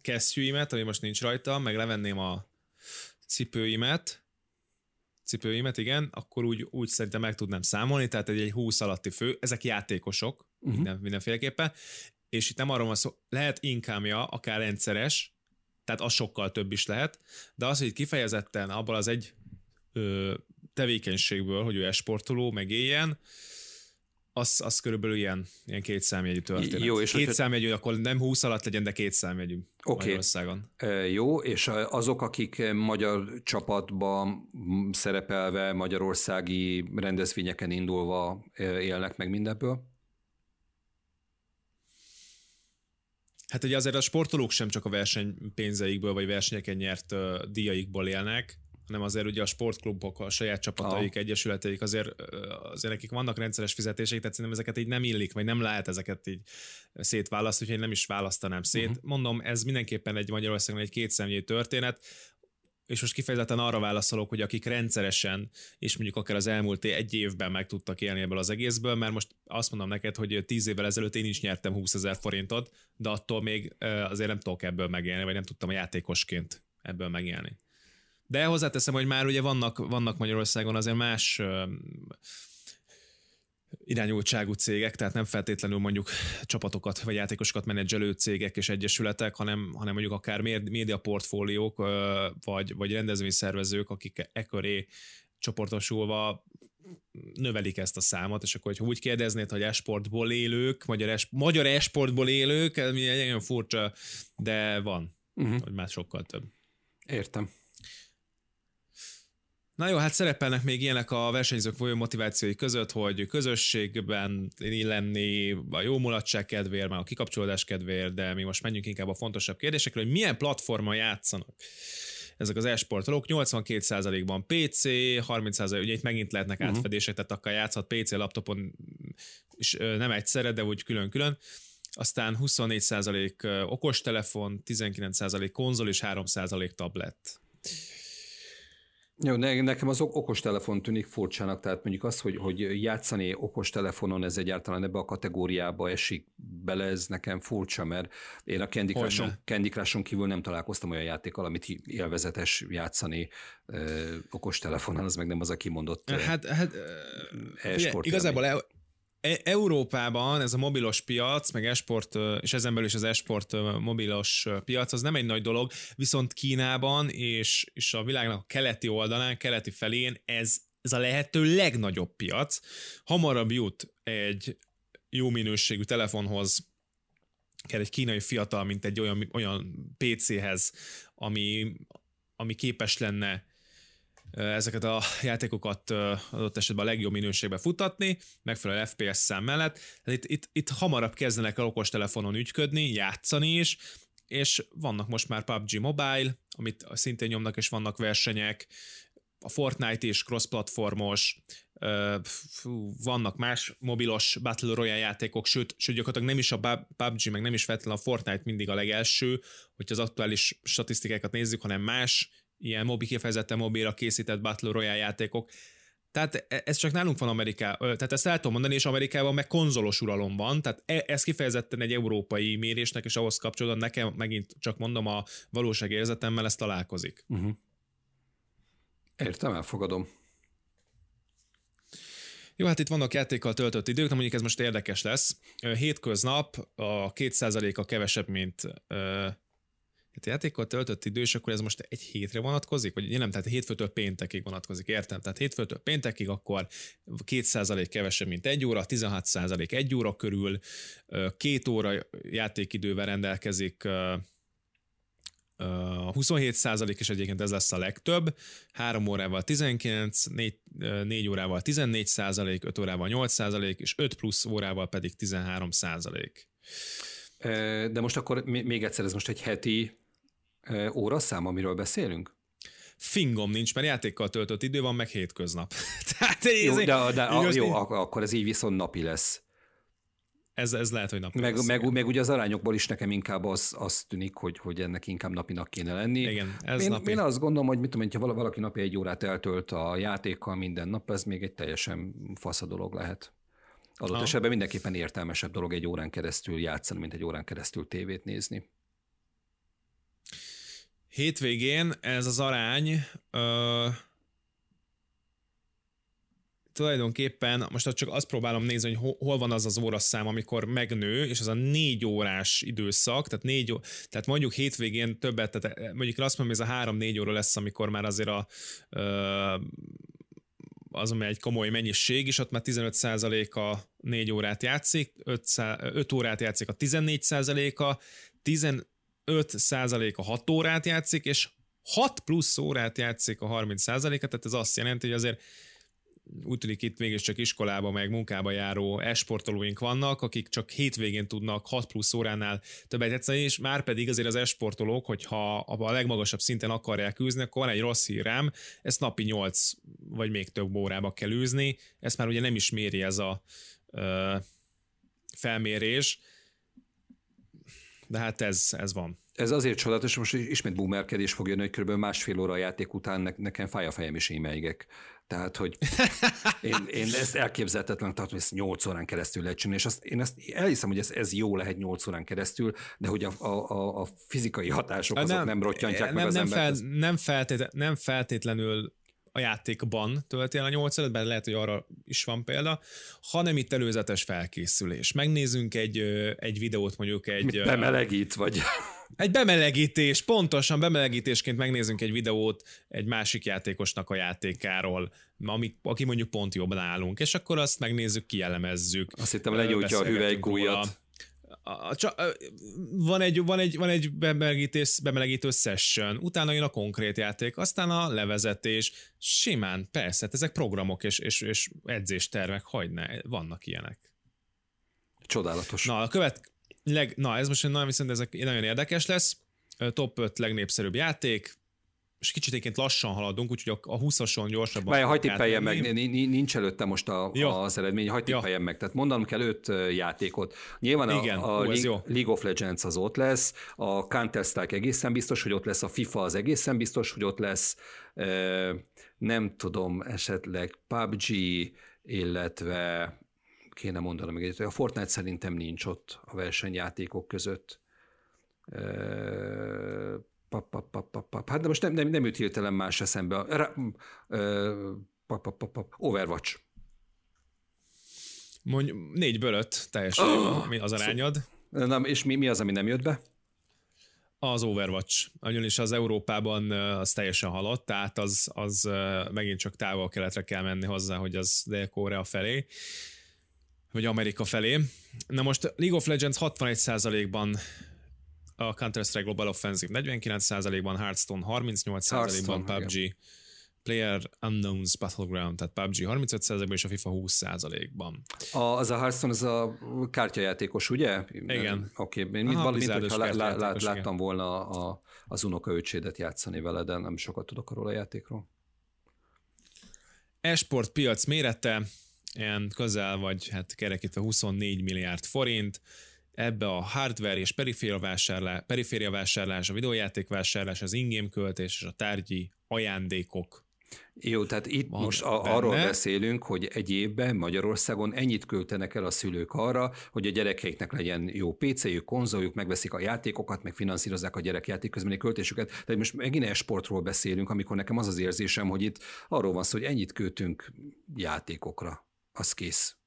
kesztyűimet, ami most nincs rajta, meg levenném a cipőimet, cipőimet, igen, akkor úgy, úgy szerintem meg tudnám számolni, tehát egy, egy 20 alatti fő, ezek játékosok, uh-huh. minden, mindenféleképpen, és itt nem arról van szó, lehet inkámja, akár rendszeres, tehát az sokkal több is lehet, de az, hogy kifejezetten abból az egy ö, tevékenységből, hogy ő esportoló, meg éljen, az, az körülbelül ilyen, ilyen két számjegyű történet. Jó, és két hogyha- számjegyű, akkor nem 20 alatt legyen, de két számjegyű Oké. Magyarországon. Jó, és azok, akik magyar csapatban szerepelve, magyarországi rendezvényeken indulva élnek meg mindebből? Hát ugye azért a sportolók sem csak a versenypénzeikből, vagy versenyeken nyert díjaikból élnek, hanem azért ugye a sportklubok, a saját csapataik, Aha. egyesületeik, azért, azért nekik vannak rendszeres fizetéseik, tehát szerintem ezeket így nem illik, vagy nem lehet ezeket így szétválasztani, úgyhogy én nem is választanám szét. Uh-huh. Mondom, ez mindenképpen egy Magyarországon egy kétszemjű történet, és most kifejezetten arra válaszolok, hogy akik rendszeresen, és mondjuk akár az elmúlt egy évben meg tudtak élni ebből az egészből, mert most azt mondom neked, hogy 10 évvel ezelőtt én is nyertem 20 ezer forintot, de attól még azért nem tudok ebből megélni, vagy nem tudtam a játékosként ebből megélni. De hozzáteszem, hogy már ugye vannak, vannak Magyarországon azért más irányultságú cégek, tehát nem feltétlenül mondjuk csapatokat vagy játékosokat menedzselő cégek és egyesületek, hanem, hanem mondjuk akár médiaportfóliók ö, vagy, vagy rendezvényszervezők, akik e köré csoportosulva növelik ezt a számot, és akkor, hogyha úgy kérdeznéd, hogy esportból élők, magyar, es, magyar esportból élők, ez mi egy nagyon furcsa, de van, Uh-huh. hogy már sokkal több. Értem. Na jó, hát szerepelnek még ilyenek a versenyzők folyó motivációi között, hogy közösségben lenni, a jó mulatság kedvéért, már a kikapcsolódás kedvéért, de mi most menjünk inkább a fontosabb kérdésekre, hogy milyen platformon játszanak ezek az e-sportolók. 82%-ban PC, 30% ugye itt megint lehetnek uh-huh. átfedések, tehát akár játszhat PC, laptopon ö, nem egyszerre, de úgy külön-külön. Aztán 24% okostelefon, 19% konzol és 3% tablet. Jó, ne, nekem az ok- okostelefon tűnik furcsának, tehát mondjuk az, hogy, hogy játszani okostelefonon, ez egyáltalán ebbe a kategóriába esik bele, ez nekem furcsa, mert én a Candy. Crush-on, Candy Crush-on kívül nem találkoztam olyan játékkal, amit élvezetes játszani ö, okostelefonon, az meg nem az a kimondott Hát, hát élmény. igazából e- E- Európában ez a mobilos piac, meg esport, és ezen belül is az esport mobilos piac, az nem egy nagy dolog, viszont Kínában és, és a világnak a keleti oldalán, keleti felén ez, ez a lehető legnagyobb piac. Hamarabb jut egy jó minőségű telefonhoz, kell egy kínai fiatal, mint egy olyan, olyan PC-hez, ami, ami képes lenne ezeket a játékokat adott esetben a legjobb minőségben futatni, megfelelő FPS szám mellett. Tehát itt, itt, itt hamarabb kezdenek el okostelefonon ügyködni, játszani is, és vannak most már PUBG Mobile, amit szintén nyomnak, és vannak versenyek, a Fortnite is cross-platformos, vannak más mobilos Battle Royale játékok, sőt, sőt gyakorlatilag nem is a PUBG, meg nem is feltétlenül a Fortnite mindig a legelső, hogyha az aktuális statisztikákat nézzük, hanem más ilyen mobi kifejezetten mobilra készített Battle Royale játékok. Tehát e, ez csak nálunk van Amerikában, tehát ezt el tudom mondani, és Amerikában meg konzolos uralom van, tehát e, ez kifejezetten egy európai mérésnek, és ahhoz kapcsolatban nekem megint csak mondom a valóságérzetemmel ezt találkozik. Uh-huh. Értem, elfogadom. Jó, hát itt vannak játékkal töltött idők, de mondjuk ez most érdekes lesz. Hétköznap a 2%-a kevesebb, mint Hát játékkal töltött idő, és akkor ez most egy hétre vonatkozik? Vagy nem, tehát hétfőtől péntekig vonatkozik, értem? Tehát hétfőtől péntekig akkor 2% kevesebb, mint egy óra, 16% egy óra körül, két óra játékidővel rendelkezik a 27 százalék, és egyébként ez lesz a legtöbb, 3 órával 19, 4, 4 órával 14 százalék, 5 órával 8 százalék, és 5 plusz órával pedig 13 százalék. De most akkor még egyszer, ez most egy heti óraszám, amiről beszélünk? Fingom nincs, mert játékkal töltött idő van, meg hétköznap. (laughs) Tehát jó, de, de, de a, jó, akkor ez így viszont napi lesz. Ez, ez lehet, hogy napi meg, lesz, meg, meg, ugye az arányokból is nekem inkább az, az tűnik, hogy, hogy ennek inkább napinak kéne lenni. Igen, ez én, napi. én azt gondolom, hogy mit tudom, ha valaki napi egy órát eltölt a játékkal minden nap, ez még egy teljesen fasz a dolog lehet. Adott ah. esetben mindenképpen értelmesebb dolog egy órán keresztül játszani, mint egy órán keresztül tévét nézni. Hétvégén ez az arány ö, tulajdonképpen most csak azt próbálom nézni, hogy hol van az az óraszám, amikor megnő, és az a négy órás időszak, tehát, négy, tehát mondjuk hétvégén többet, tehát mondjuk azt mondom, hogy ez a három-négy óra lesz, amikor már azért a ö, az, ami egy komoly mennyiség, és ott már 15% a 4 órát játszik, 5, 5 órát játszik a 14%-a, 5% a 6 órát játszik, és 6 plusz órát játszik a 30 százaléka, tehát ez azt jelenti, hogy azért úgy tűnik itt mégiscsak iskolába, meg munkába járó esportolóink vannak, akik csak hétvégén tudnak 6 plusz óránál többet játszani, és már pedig azért az esportolók, hogyha a legmagasabb szinten akarják űzni, akkor van egy rossz hírám, ezt napi 8 vagy még több órába kell űzni, ezt már ugye nem is méri ez a ö, felmérés, de hát ez, ez van. Ez azért csodálatos, most ismét boomerkedés fog jönni, hogy kb. másfél óra a játék után ne, nekem fáj a fejem és émeigek. Tehát, hogy (laughs) én, én ezt elképzelhetetlen tartom, hogy ezt 8 órán keresztül lehet csinálni, és azt, én ezt elhiszem, hogy ez, ez jó lehet 8 órán keresztül, de hogy a, a, a fizikai hatások azok nem, nem rotyantják nem, meg az nem, fel, nem, feltét, nem feltétlenül a játékban tölti el a 8 órát, bár lehet, hogy arra is van példa, hanem itt előzetes felkészülés. Megnézzünk egy, egy videót, mondjuk egy... Mit bemelegít, vagy... Egy bemelegítés, pontosan bemelegítésként megnézzünk egy videót egy másik játékosnak a játékáról, ami, aki mondjuk pont jobban állunk, és akkor azt megnézzük, kielemezzük. Azt hittem, legyújtja a hüvelykújat a, a, van egy, van egy, van egy bemelegítés, bemelegítő session, utána jön a konkrét játék, aztán a levezetés, simán, persze, hát ezek programok és, és, és edzéstervek, ne, vannak ilyenek. Csodálatos. Na, a követ, leg, na ez most nagyon, viszont ez nagyon érdekes lesz, top 5 legnépszerűbb játék, és kicsit egyébként lassan haladunk, úgyhogy a 20-ason gyorsabban. Várj, hagyd tippeljem meg, nincs előtte most a, ja. az eredmény, hagyd tippeljem meg. Tehát mondanom kell öt játékot. Nyilván Igen, a, a ó, League. League of Legends az ott lesz, a Counter-Strike egészen biztos, hogy ott lesz, a FIFA az egészen biztos, hogy ott lesz, nem tudom, esetleg PUBG, illetve kéne mondanom még a Fortnite szerintem nincs ott a versenyjátékok között. Pap, pap, pap, pap, pap. Hát de most nem, nem, nem jut hirtelen más eszembe. Ra, ö, pap, pap, pap, pap. Overwatch. Mondj, négyből öt teljesen oh, mi az arányod. Na, és mi, mi az, ami nem jött be? Az Overwatch. Ugyanis az Európában az teljesen halott, tehát az, az megint csak távol-keletre kell menni hozzá, hogy az Dél-Korea felé, vagy Amerika felé. Na most League of Legends 61%-ban a Counter-Strike Global Offensive 49%-ban, Hearthstone 38%-ban, PUBG, igen. Player Unknowns Battleground, tehát PUBG 35%-ban és a FIFA 20%-ban. A, az a Hearthstone, az a kártyajátékos, ugye? Igen. Oké, okay. én Aha, hogyha lá, lá, lá, láttam igen. volna a, az unokaöcsédet játszani vele, de nem sokat tudok arról a játékról. Esport piac mérete, ilyen közel vagy hát kerekítve 24 milliárd forint, ebbe a hardware és periféria vásárlás, a videójáték vásárlás, az ingame költés és a tárgyi ajándékok jó, tehát itt Van most a, arról beszélünk, hogy egy évben Magyarországon ennyit költenek el a szülők arra, hogy a gyerekeiknek legyen jó PC-jük, konzoljuk, megveszik a játékokat, meg finanszírozzák a gyerekjáték közbeni költésüket. Tehát most megint esportról beszélünk, amikor nekem az az érzésem, hogy itt arról van szó, hogy ennyit költünk játékokra. Az kész.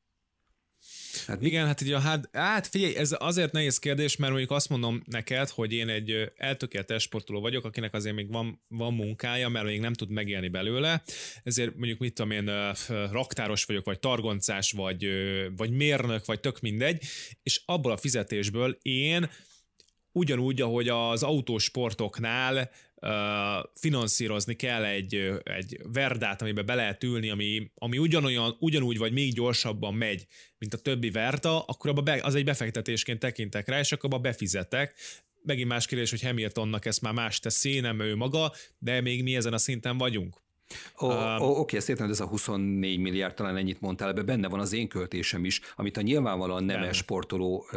Hát igen, hát ugye a hát, hát figyelj, ez azért nehéz kérdés, mert mondjuk azt mondom neked, hogy én egy eltökélt sportoló vagyok, akinek azért még van, van munkája, mert még nem tud megélni belőle, ezért mondjuk mit tudom én, raktáros vagyok, vagy targoncás, vagy, vagy mérnök, vagy tök mindegy, és abból a fizetésből én ugyanúgy, ahogy az autósportoknál finanszírozni kell egy, egy verdát, amiben be lehet ülni, ami, ami ugyanolyan, ugyanúgy vagy még gyorsabban megy, mint a többi verta, akkor abba be, az egy befektetésként tekintek rá, és akkor abba befizetek. Megint más kérdés, hogy Hamiltonnak ezt már más teszi, nem ő maga, de még mi ezen a szinten vagyunk. Ó, um, ó, oké, ezt értem, hogy ez a 24 milliárd, talán ennyit mondtál, ebbe benne van az én költésem is, amit a nyilvánvalóan nem sportoló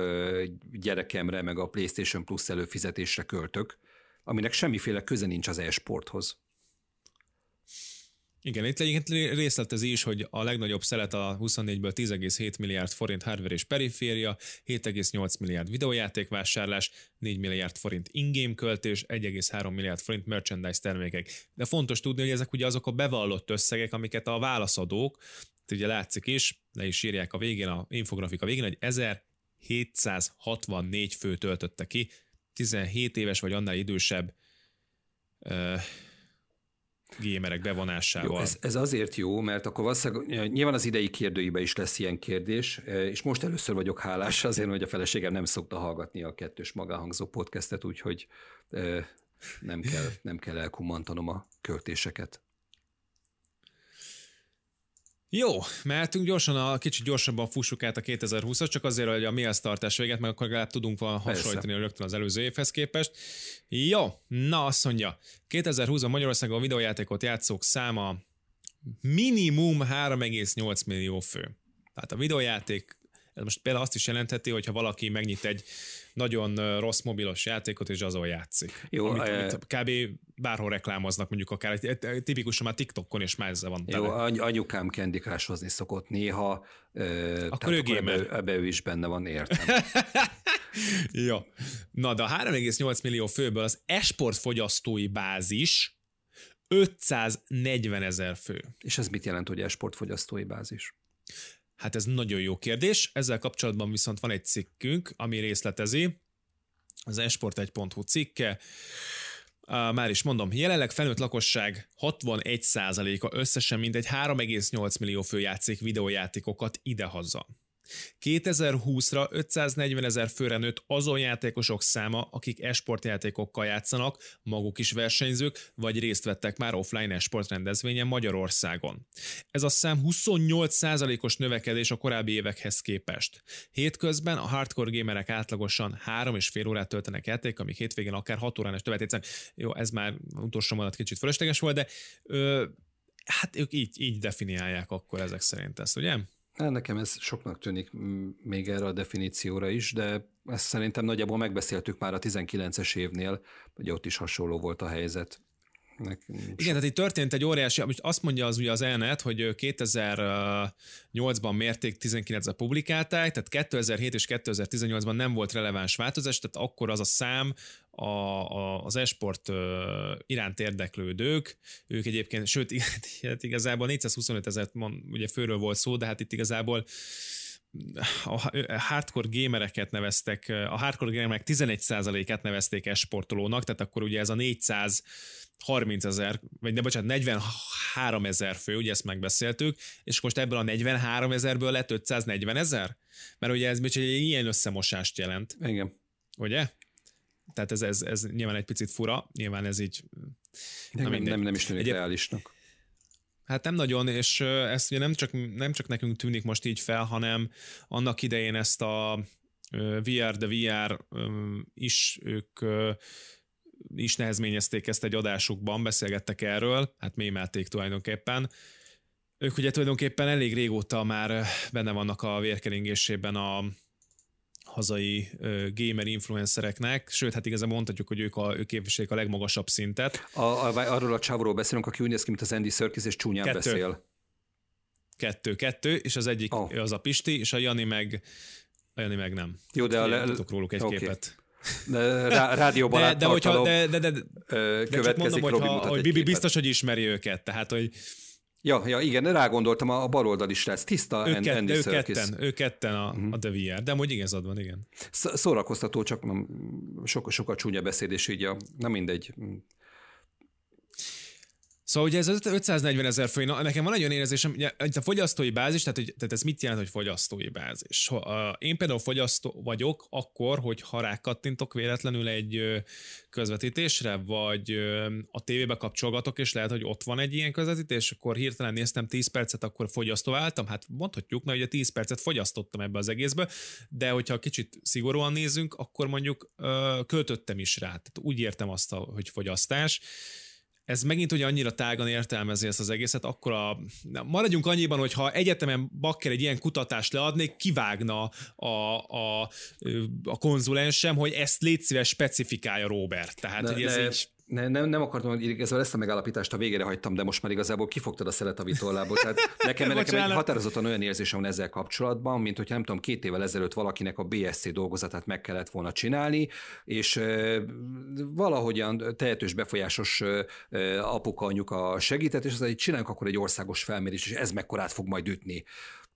gyerekemre, meg a PlayStation Plus előfizetésre költök aminek semmiféle köze nincs az e-sporthoz. Igen, itt egyébként részletezi is, hogy a legnagyobb szelet a 24-ből 10,7 milliárd forint hardware és periféria, 7,8 milliárd videójátékvásárlás, 4 milliárd forint ingame költés, 1,3 milliárd forint merchandise termékek. De fontos tudni, hogy ezek ugye azok a bevallott összegek, amiket a válaszadók, ugye látszik is, le is írják a végén, a infografika végén, hogy 1764 fő töltötte ki 17 éves vagy annál idősebb uh, gémerek bevonásával. Jó, ez, ez azért jó, mert akkor valószínűleg nyilván az idei kérdőibe is lesz ilyen kérdés, és most először vagyok hálás azért, hogy a feleségem nem szokta hallgatni a kettős magánhangzó podcastet, úgyhogy nem kell, nem kell elkumantanom a költéseket. Jó, mehetünk gyorsan, a kicsit gyorsabban fussuk át a 2020-at, csak azért, hogy a mi az tartás véget, meg akkor legalább tudunk hasonlítani Persze. rögtön az előző évhez képest. Jó, na azt mondja, 2020-ban Magyarországon videójátékot játszók száma minimum 3,8 millió fő. Tehát a videójáték, ez most például azt is jelentheti, hogyha valaki megnyit egy nagyon rossz mobilos játékot, és azon játszik. Jó, amit, e... amit kb. bárhol reklámoznak, mondjuk akár tipikusan már TikTokon és már ezzel van Jó, any- anyukám Candy Crush-hozni szokott néha, akkor ő akkor ebbe, ebbe ő is benne van, értem. (laughs) Jó. Na, de a 3,8 millió főből az esport fogyasztói bázis 540 ezer fő. És ez mit jelent, hogy esport fogyasztói bázis? Hát ez nagyon jó kérdés. Ezzel kapcsolatban viszont van egy cikkünk, ami részletezi, az esport1.hu cikke, már is mondom, jelenleg felnőtt lakosság 61%-a összesen mindegy 3,8 millió fő játszik videójátékokat idehaza. 2020-ra 540 ezer főre nőtt azon játékosok száma, akik esportjátékokkal játszanak, maguk is versenyzők, vagy részt vettek már offline esport rendezvényen Magyarországon. Ez a szám 28%-os növekedés a korábbi évekhez képest. Hétközben a hardcore gamerek átlagosan 3,5 órát töltenek játék, amik hétvégén akár 6 órán is többet Jó, ez már utolsó mondat kicsit fölösleges volt, de ö, hát ők így, így definiálják akkor ezek szerint ezt, ugye? Nekem ez soknak tűnik még erre a definícióra is, de ezt szerintem nagyjából megbeszéltük már a 19-es évnél, hogy ott is hasonló volt a helyzet. Igen, tehát itt történt egy óriási, most azt mondja az ugye az elnet, hogy 2008-ban mérték, 19-ben publikálták, tehát 2007 és 2018-ban nem volt releváns változás, tehát akkor az a szám a, a, az esport iránt érdeklődők, ők egyébként, sőt, (laughs) igazából 425 ezer ugye főről volt szó, de hát itt igazából a hardcore gamereket neveztek, a hardcore gamerek 11%-át nevezték esportolónak, tehát akkor ugye ez a 400 30 ezer, vagy ne bocsánat, 43 ezer fő, ugye ezt megbeszéltük, és most ebből a 43 ezerből lett 540 ezer? Mert ugye ez egy ilyen összemosást jelent. Igen. Ugye? Tehát ez, ez, ez nyilván egy picit fura, nyilván ez így... Nem, nem, nem, nem is tűnik Egyéb... reálisnak. Hát nem nagyon, és ezt ugye nem csak, nem csak nekünk tűnik most így fel, hanem annak idején ezt a VR, de VR is ők is nehezményezték ezt egy adásukban, beszélgettek erről, hát mémelték tulajdonképpen, Ők ugye tulajdonképpen elég régóta már benne vannak a vérkeringésében a hazai gamer influencereknek, sőt, hát igazából mondhatjuk, hogy ők, a, ők képviselik a legmagasabb szintet. A, a, arról a csávról beszélünk, aki úgy néz ki, mint az Andy Serkis, és csúnyán Kettő. beszél. Kettő, kettő, és az egyik oh. az a Pisti, és a Jani meg, a Jani meg nem. Jó, de a le... róluk egy okay. képet. De, rá, rádióban de, de, hogyha, de, de, de, de, következik, mondom, hogy, ha, hogy biztos, hogy ismeri őket, tehát, hogy Ja, ja, igen, rá gondoltam, a baloldali srác, tiszta ők Andy ő ketten, ő ketten a, uh-huh. a The VR, de amúgy igazad van, igen. Szórakoztató, csak nem, sokkal, sokkal csúnya beszéd, és így a, nem mindegy, Szóval ugye ez az 540 ezer na, nekem van egy olyan érzésem, ugye, a fogyasztói bázis, tehát, hogy, tehát ez mit jelent, hogy fogyasztói bázis? Én például fogyasztó vagyok akkor, hogy ha rákattintok véletlenül egy közvetítésre, vagy a tévébe kapcsolgatok, és lehet, hogy ott van egy ilyen közvetítés, akkor hirtelen néztem 10 percet, akkor fogyasztó váltam. Hát mondhatjuk, mert ugye 10 percet fogyasztottam ebbe az egészbe, de hogyha kicsit szigorúan nézünk, akkor mondjuk költöttem is rá. Tehát úgy értem azt, hogy fogyasztás ez megint ugye annyira tágan értelmezi ezt az egészet, akkor a, maradjunk annyiban, hogy ha egyetemen Bakker egy ilyen kutatást leadnék, kivágna a, a, a konzulensem, hogy ezt légy szíves specifikálja Robert. Tehát, de, hogy ez de, így ne, nem, nem akartam, hogy igazából ezt a megállapítást a végére hagytam, de most már igazából kifogtad a szelet a vitollából. Tehát nekem, nekem egy határozottan olyan érzésem van ezzel kapcsolatban, mint hogyha nem tudom, két évvel ezelőtt valakinek a BSC dolgozatát meg kellett volna csinálni, és e, valahogyan tehetős, befolyásos e, apuka, anyuka segített, és az, hogy csináljunk akkor egy országos felmérés, és ez mekkorát fog majd ütni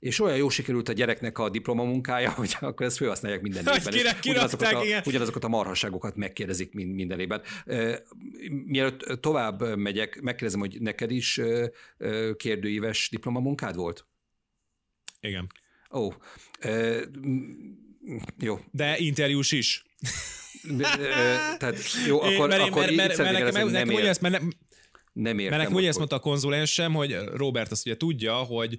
és olyan jó sikerült a gyereknek a diplomamunkája, (laughs) hogy akkor ezt felhasználják minden évben. Kire, ugyanazokat, a, ugyanazokat a marhasságokat megkérdezik minden évben. Mielőtt tovább megyek, megkérdezem, hogy neked is kérdőíves diplomamunkád volt? Igen. Ó, oh. jó. De interjús is. Tehát jó, akkor, mert, akkor mert, mert, mert, nekem, nem, nekem, ezt, mert, nem értem. Mert nekem úgy ezt mondta a konzulensem, hogy Robert azt ugye tudja, hogy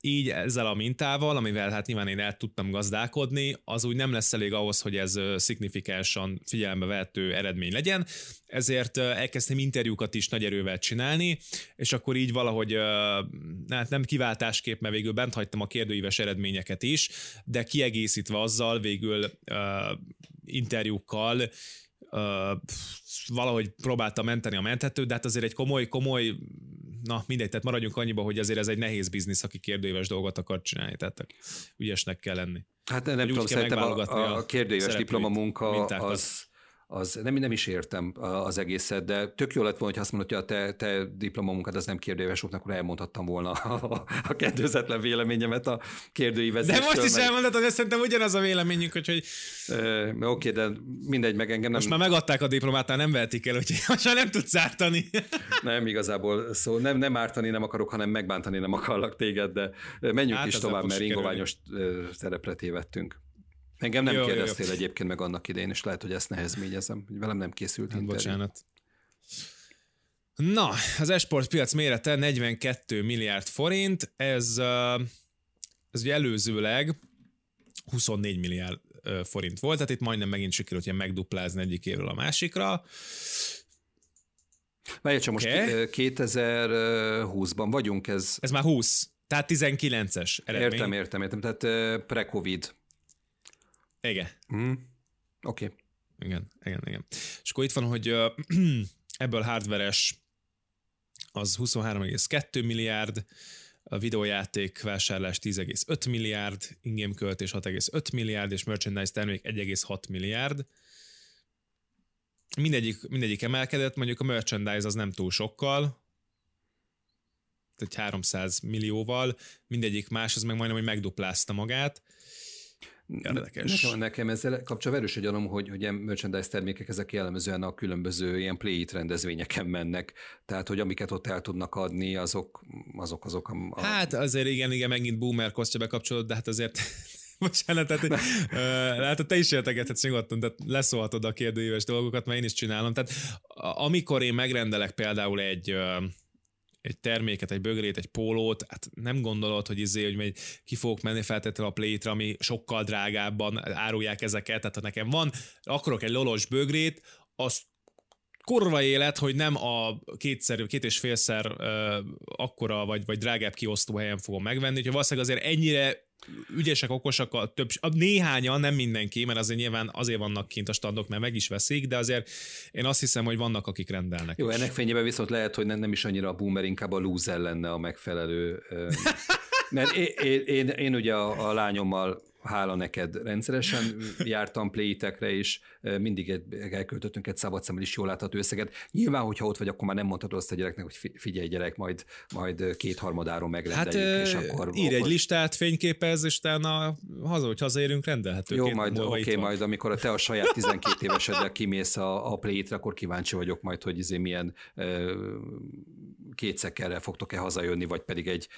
így ezzel a mintával, amivel hát nyilván én el tudtam gazdálkodni, az úgy nem lesz elég ahhoz, hogy ez szignifikánsan figyelembe vehető eredmény legyen, ezért elkezdtem interjúkat is nagy erővel csinálni, és akkor így valahogy hát nem kiváltásképp, mert végül bent hagytam a kérdőíves eredményeket is, de kiegészítve azzal végül interjúkkal valahogy próbálta menteni a menthetőt, de hát azért egy komoly, komoly na mindegy, tehát maradjunk annyiba, hogy azért ez egy nehéz biznisz, aki kérdőíves dolgot akar csinálni, tehát ügyesnek kell lenni. Hát nem tudom, szerintem a, a, a kérdőíves diplomamunka az, az nem, nem is értem az egészet, de tök jó lett volna, hogy azt mondod, hogy a te, te diplomamunkád az nem volt, akkor elmondhattam volna a, a kedvezetlen véleményemet a kérdőívezésről. De most is meg... elmondhatod, de szerintem ugyanaz a véleményünk, hogy... E, Oké, de mindegy, meg engem nem... Most már megadták a diplomát, nem vehetik el, úgyhogy (laughs) most már nem tudsz ártani. nem, igazából, szó, nem, nem ártani nem akarok, hanem megbántani nem akarlak téged, de menjünk hát is tovább, mert ingoványos szerepre tévedtünk. Engem nem jó, kérdeztél jó, jó. egyébként meg annak idején, és lehet, hogy ezt nehezményezem, hogy velem nem készült hát, Bocsánat. Na, az esport piac mérete 42 milliárd forint, ez, ez ugye előzőleg 24 milliárd forint volt, tehát itt majdnem megint sikerült ilyen megduplázni egyik évről a másikra. Várj csak, most okay. 2020-ban vagyunk, ez... Ez már 20, tehát 19-es eredmény. Értem, értem, értem, tehát pre-covid. Igen. Mm. Oké. Okay. Igen, igen, igen. És akkor itt van, hogy (clears throat) ebből hardveres az 23,2 milliárd, a videójáték vásárlás 10,5 milliárd, ingame költés 6,5 milliárd, és merchandise termék 1,6 milliárd. Mindegyik, mindegyik emelkedett, mondjuk a merchandise az nem túl sokkal, tehát 300 millióval, mindegyik más, az meg majdnem, hogy megduplázta magát. Érdekes. Nekem, nekem ezzel kapcsolatban erős a gyanom, hogy, hogy ilyen merchandise termékek ezek jellemzően a különböző ilyen play it rendezvényeken mennek. Tehát, hogy amiket ott el tudnak adni, azok azok. azok a, a... Hát azért igen, igen, megint boomer kosztja bekapcsolódott, de hát azért (laughs) Bocsánat, tehát, uh, hát te is értegethetsz nyugodtan, tehát leszólhatod a kérdőíves dolgokat, mert én is csinálom. Tehát amikor én megrendelek például egy uh, egy terméket, egy bögrét, egy pólót, hát nem gondolod, hogy izé, hogy megy, ki fogok menni feltétlenül a play ami sokkal drágábban árulják ezeket, tehát ha nekem van, akarok egy lolos bögrét, azt korva élet, hogy nem a kétszer, két és félszer uh, akkora vagy, vagy drágább kiosztó helyen fogom megvenni, úgyhogy valószínűleg azért ennyire ügyesek, okosak a több, a néhányan, nem mindenki, mert azért nyilván azért vannak kint a standok, mert meg is veszik, de azért én azt hiszem, hogy vannak, akik rendelnek. Jó, is. ennek fényében viszont lehet, hogy nem, nem is annyira a boomer, inkább a loser lenne a megfelelő. (laughs) mert én, én, én, én ugye a, a lányommal hála neked rendszeresen jártam playtekre is, mindig elköltöttünk egy szabad szemmel is jól látható összeget. Nyilván, hogyha ott vagy, akkor már nem mondhatod azt a gyereknek, hogy figyelj gyerek, majd, majd kétharmadáron megrendeljük, hát, és akkor... ír egy listát, fényképez, és utána haza, hogy hazaérünk, rendelhető. Jó, majd, oké, okay, majd amikor a te a saját (laughs) 12 éveseddel kimész a, a play akkor kíváncsi vagyok majd, hogy izé milyen két szekkerrel fogtok-e hazajönni, vagy pedig egy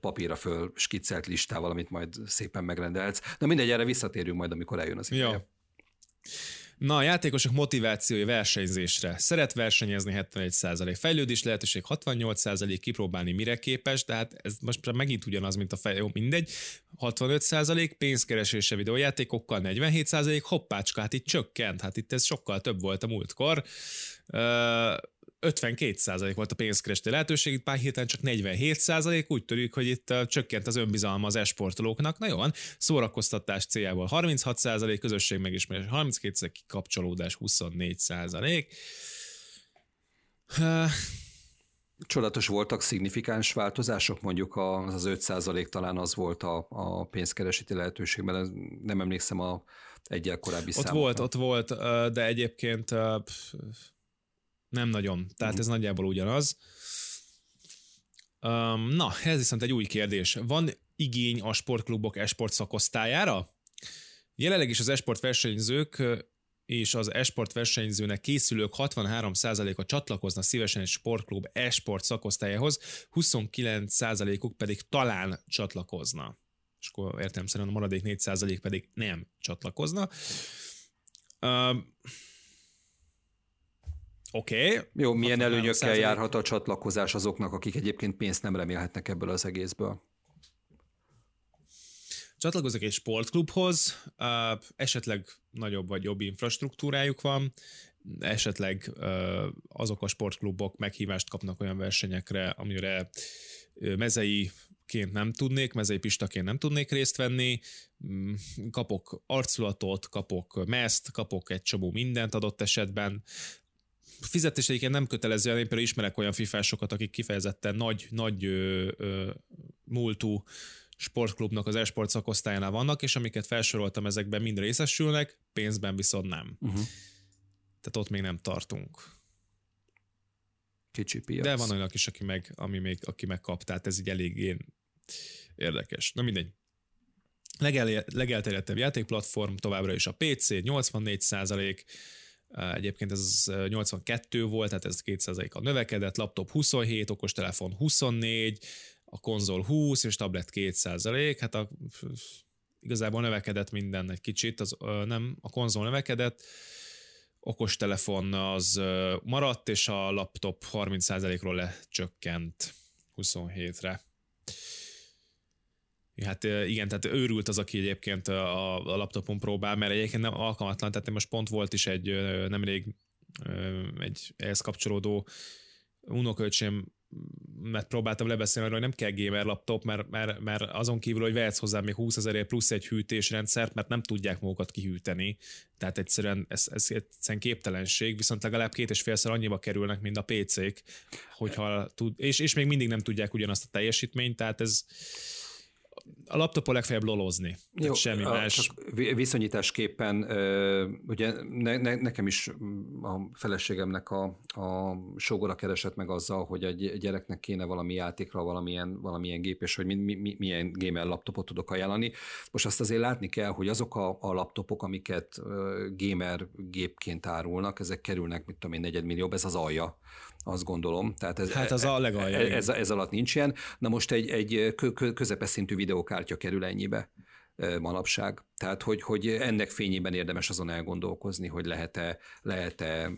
papírra föl skiccelt listával, amit majd szépen megrendelsz. Na mindegy, erre visszatérünk majd, amikor eljön az ideje. Ja. Na, a játékosok motivációja versenyzésre. Szeret versenyezni 71%, fejlődés lehetőség 68%, kipróbálni mire képes, tehát ez most megint ugyanaz, mint a fej, jó, mindegy. 65% pénzkeresése videójátékokkal, 47% hoppácska, hát itt csökkent, hát itt ez sokkal több volt a múltkor. 52% volt a pénzkeresti lehetőség, itt pár héten csak 47%, úgy törjük, hogy itt uh, csökkent az önbizalma az esportolóknak. Na jó van, szórakoztatás céljából 36%, közösség megismerés 32%, kikapcsolódás 24%. Uh, Csodatos voltak szignifikáns változások, mondjuk az az 5 százalék talán az volt a, a pénzkereseti lehetőségben, nem emlékszem a egyel korábbi Ott számokra. volt, ott volt, de egyébként nem nagyon. Tehát ez nagyjából ugyanaz. Um, na, ez viszont egy új kérdés. Van igény a sportklubok esport szakosztályára? Jelenleg is az esport versenyzők és az esport versenyzőnek készülők 63%-a csatlakozna szívesen egy sportklub esport szakosztályához, 29%-uk pedig talán csatlakozna. És akkor értem szerint a maradék 4% pedig nem csatlakozna. Uh, Oké. Okay. Jó, milyen előnyökkel járhat a csatlakozás azoknak, akik egyébként pénzt nem remélhetnek ebből az egészből? Csatlakozok egy sportklubhoz, esetleg nagyobb vagy jobb infrastruktúrájuk van, esetleg azok a sportklubok meghívást kapnak olyan versenyekre, amire mezei ként nem tudnék, mezei pistaként nem tudnék részt venni, mm, kapok arculatot, kapok meszt, kapok egy csomó mindent adott esetben, fizetés egyébként nem kötelező, én például ismerek olyan fifásokat, akik kifejezetten nagy, nagy ö, ö, múltú sportklubnak az esport szakosztályánál vannak, és amiket felsoroltam, ezekben mind részesülnek, pénzben viszont nem. Uh-huh. Tehát ott még nem tartunk. Kicsi piac. De van olyan is, aki meg, ami még, aki megkap, tehát ez így eléggé érdekes. Na mindegy. Legel, legelterjedtebb játékplatform továbbra is a PC, 84 százalék, Egyébként ez 82 volt, tehát ez 2%-a növekedett, laptop 27, okostelefon 24, a konzol 20 és tablet 2%, hát a, igazából növekedett minden egy kicsit, az, nem, a konzol növekedett, okostelefon az maradt, és a laptop 30%-ról lecsökkent 27-re. Hát igen, tehát őrült az, aki egyébként a, a laptopon próbál, mert egyébként nem alkalmatlan, tehát most pont volt is egy nemrég egy ehhez kapcsolódó unokölcsém mert próbáltam lebeszélni hogy nem kell gamer laptop, mert, mert, mert azon kívül, hogy vehetsz hozzá még 20 ezerért plusz egy hűtésrendszert, mert nem tudják magukat kihűteni. Tehát egyszerűen ez, ez egyszerűen képtelenség, viszont legalább két és félszer annyiba kerülnek, mint a PC-k, hogyha tud, és, és még mindig nem tudják ugyanazt a teljesítményt, tehát ez a laptopon legfeljebb lolozni. Jó, semmi más. Csak viszonyításképpen, ugye ne, ne, nekem is a feleségemnek a, a sógora keresett meg azzal, hogy egy gyereknek kéne valami játékra valamilyen, valamilyen gép, és hogy mi, mi, milyen gamer laptopot tudok ajánlani. Most azt azért látni kell, hogy azok a, a laptopok, amiket gamer gépként árulnak, ezek kerülnek, mit tudom én, negyedmillió, ez az alja azt gondolom. Tehát ez, hát az a legalja. Ez, ez, ez alatt nincs ilyen. Na most egy, egy közepes szintű videókártya kerül ennyibe manapság. Tehát, hogy, hogy ennek fényében érdemes azon elgondolkozni, hogy lehet-e, lehet-e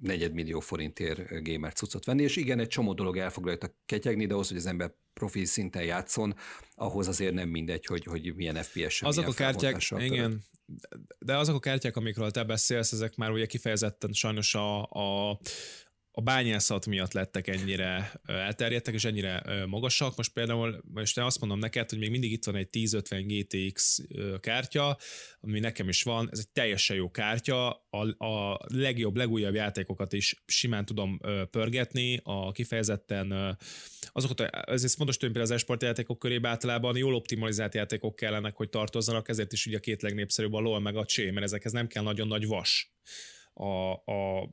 negyedmillió forintért gamer cuccot venni, és igen, egy csomó dolog el fog rajta ketyegni, de ahhoz, hogy az ember profi szinten játszon, ahhoz azért nem mindegy, hogy, hogy milyen FPS-en, Azok a kártyák, igen, de azok a kártyák, amikről te beszélsz, ezek már ugye kifejezetten sajnos a, a, a bányászat miatt lettek ennyire elterjedtek, és ennyire magasak. Most például, most én azt mondom neked, hogy még mindig itt van egy 1050 GTX kártya, ami nekem is van, ez egy teljesen jó kártya, a, a legjobb, legújabb játékokat is simán tudom pörgetni, a kifejezetten azokat, ez fontos tőlem az esport játékok körébe általában jól optimalizált játékok kellenek, hogy tartozzanak, ezért is ugye a két legnépszerűbb a LoL meg a Csé, mert ezekhez nem kell nagyon nagy vas. A, a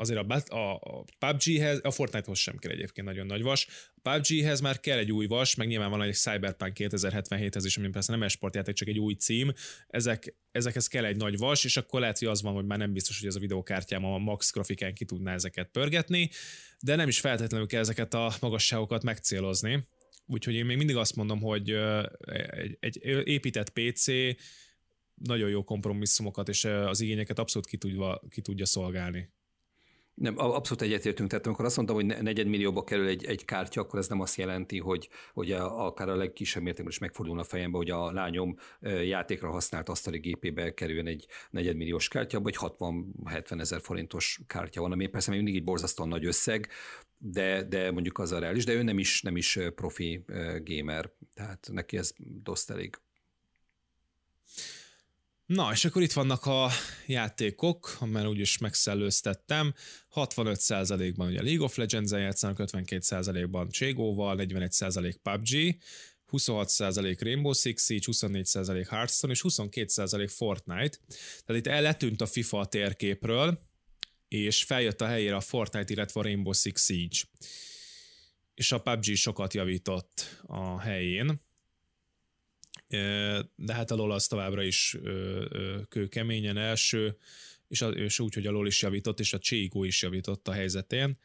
azért a, a, a PUBG-hez, a Fortnite-hoz sem kell egyébként nagyon nagy vas. A PUBG-hez már kell egy új vas, meg nyilván van egy Cyberpunk 2077-hez is, ami persze nem esportjáték, csak egy új cím. Ezek, ezekhez kell egy nagy vas, és akkor lehet, hogy az van, hogy már nem biztos, hogy ez a videókártyám a max grafikán ki tudná ezeket pörgetni, de nem is feltétlenül kell ezeket a magasságokat megcélozni. Úgyhogy én még mindig azt mondom, hogy egy, egy épített PC nagyon jó kompromisszumokat és az igényeket abszolút ki, tudva, ki tudja szolgálni. Nem, abszolút egyetértünk. Tehát amikor azt mondtam, hogy negyedmillióba kerül egy, egy kártya, akkor ez nem azt jelenti, hogy, hogy a, akár a legkisebb mértékben is megfordulna a fejembe, hogy a lányom játékra használt asztali gépébe kerüljön egy negyedmilliós kártya, vagy 60-70 ezer forintos kártya van, ami persze még mindig egy borzasztóan nagy összeg, de, de mondjuk az a reális, de ő nem is, nem is profi gamer, tehát neki ez doszt elég. Na, és akkor itt vannak a játékok, amely úgyis megszellőztettem. 65%-ban ugye League of Legends-en játszanak, 52%-ban Cségóval, 41% PUBG, 26% Rainbow Six Siege, 24% Hearthstone és 22% Fortnite. Tehát itt elletűnt a FIFA a térképről, és feljött a helyére a Fortnite, illetve a Rainbow Six Siege. És a PUBG sokat javított a helyén de hát a LoL az továbbra is kőkeményen első, és, a, és úgy, hogy a LoL is javított, és a Cségó is javított a helyzetén.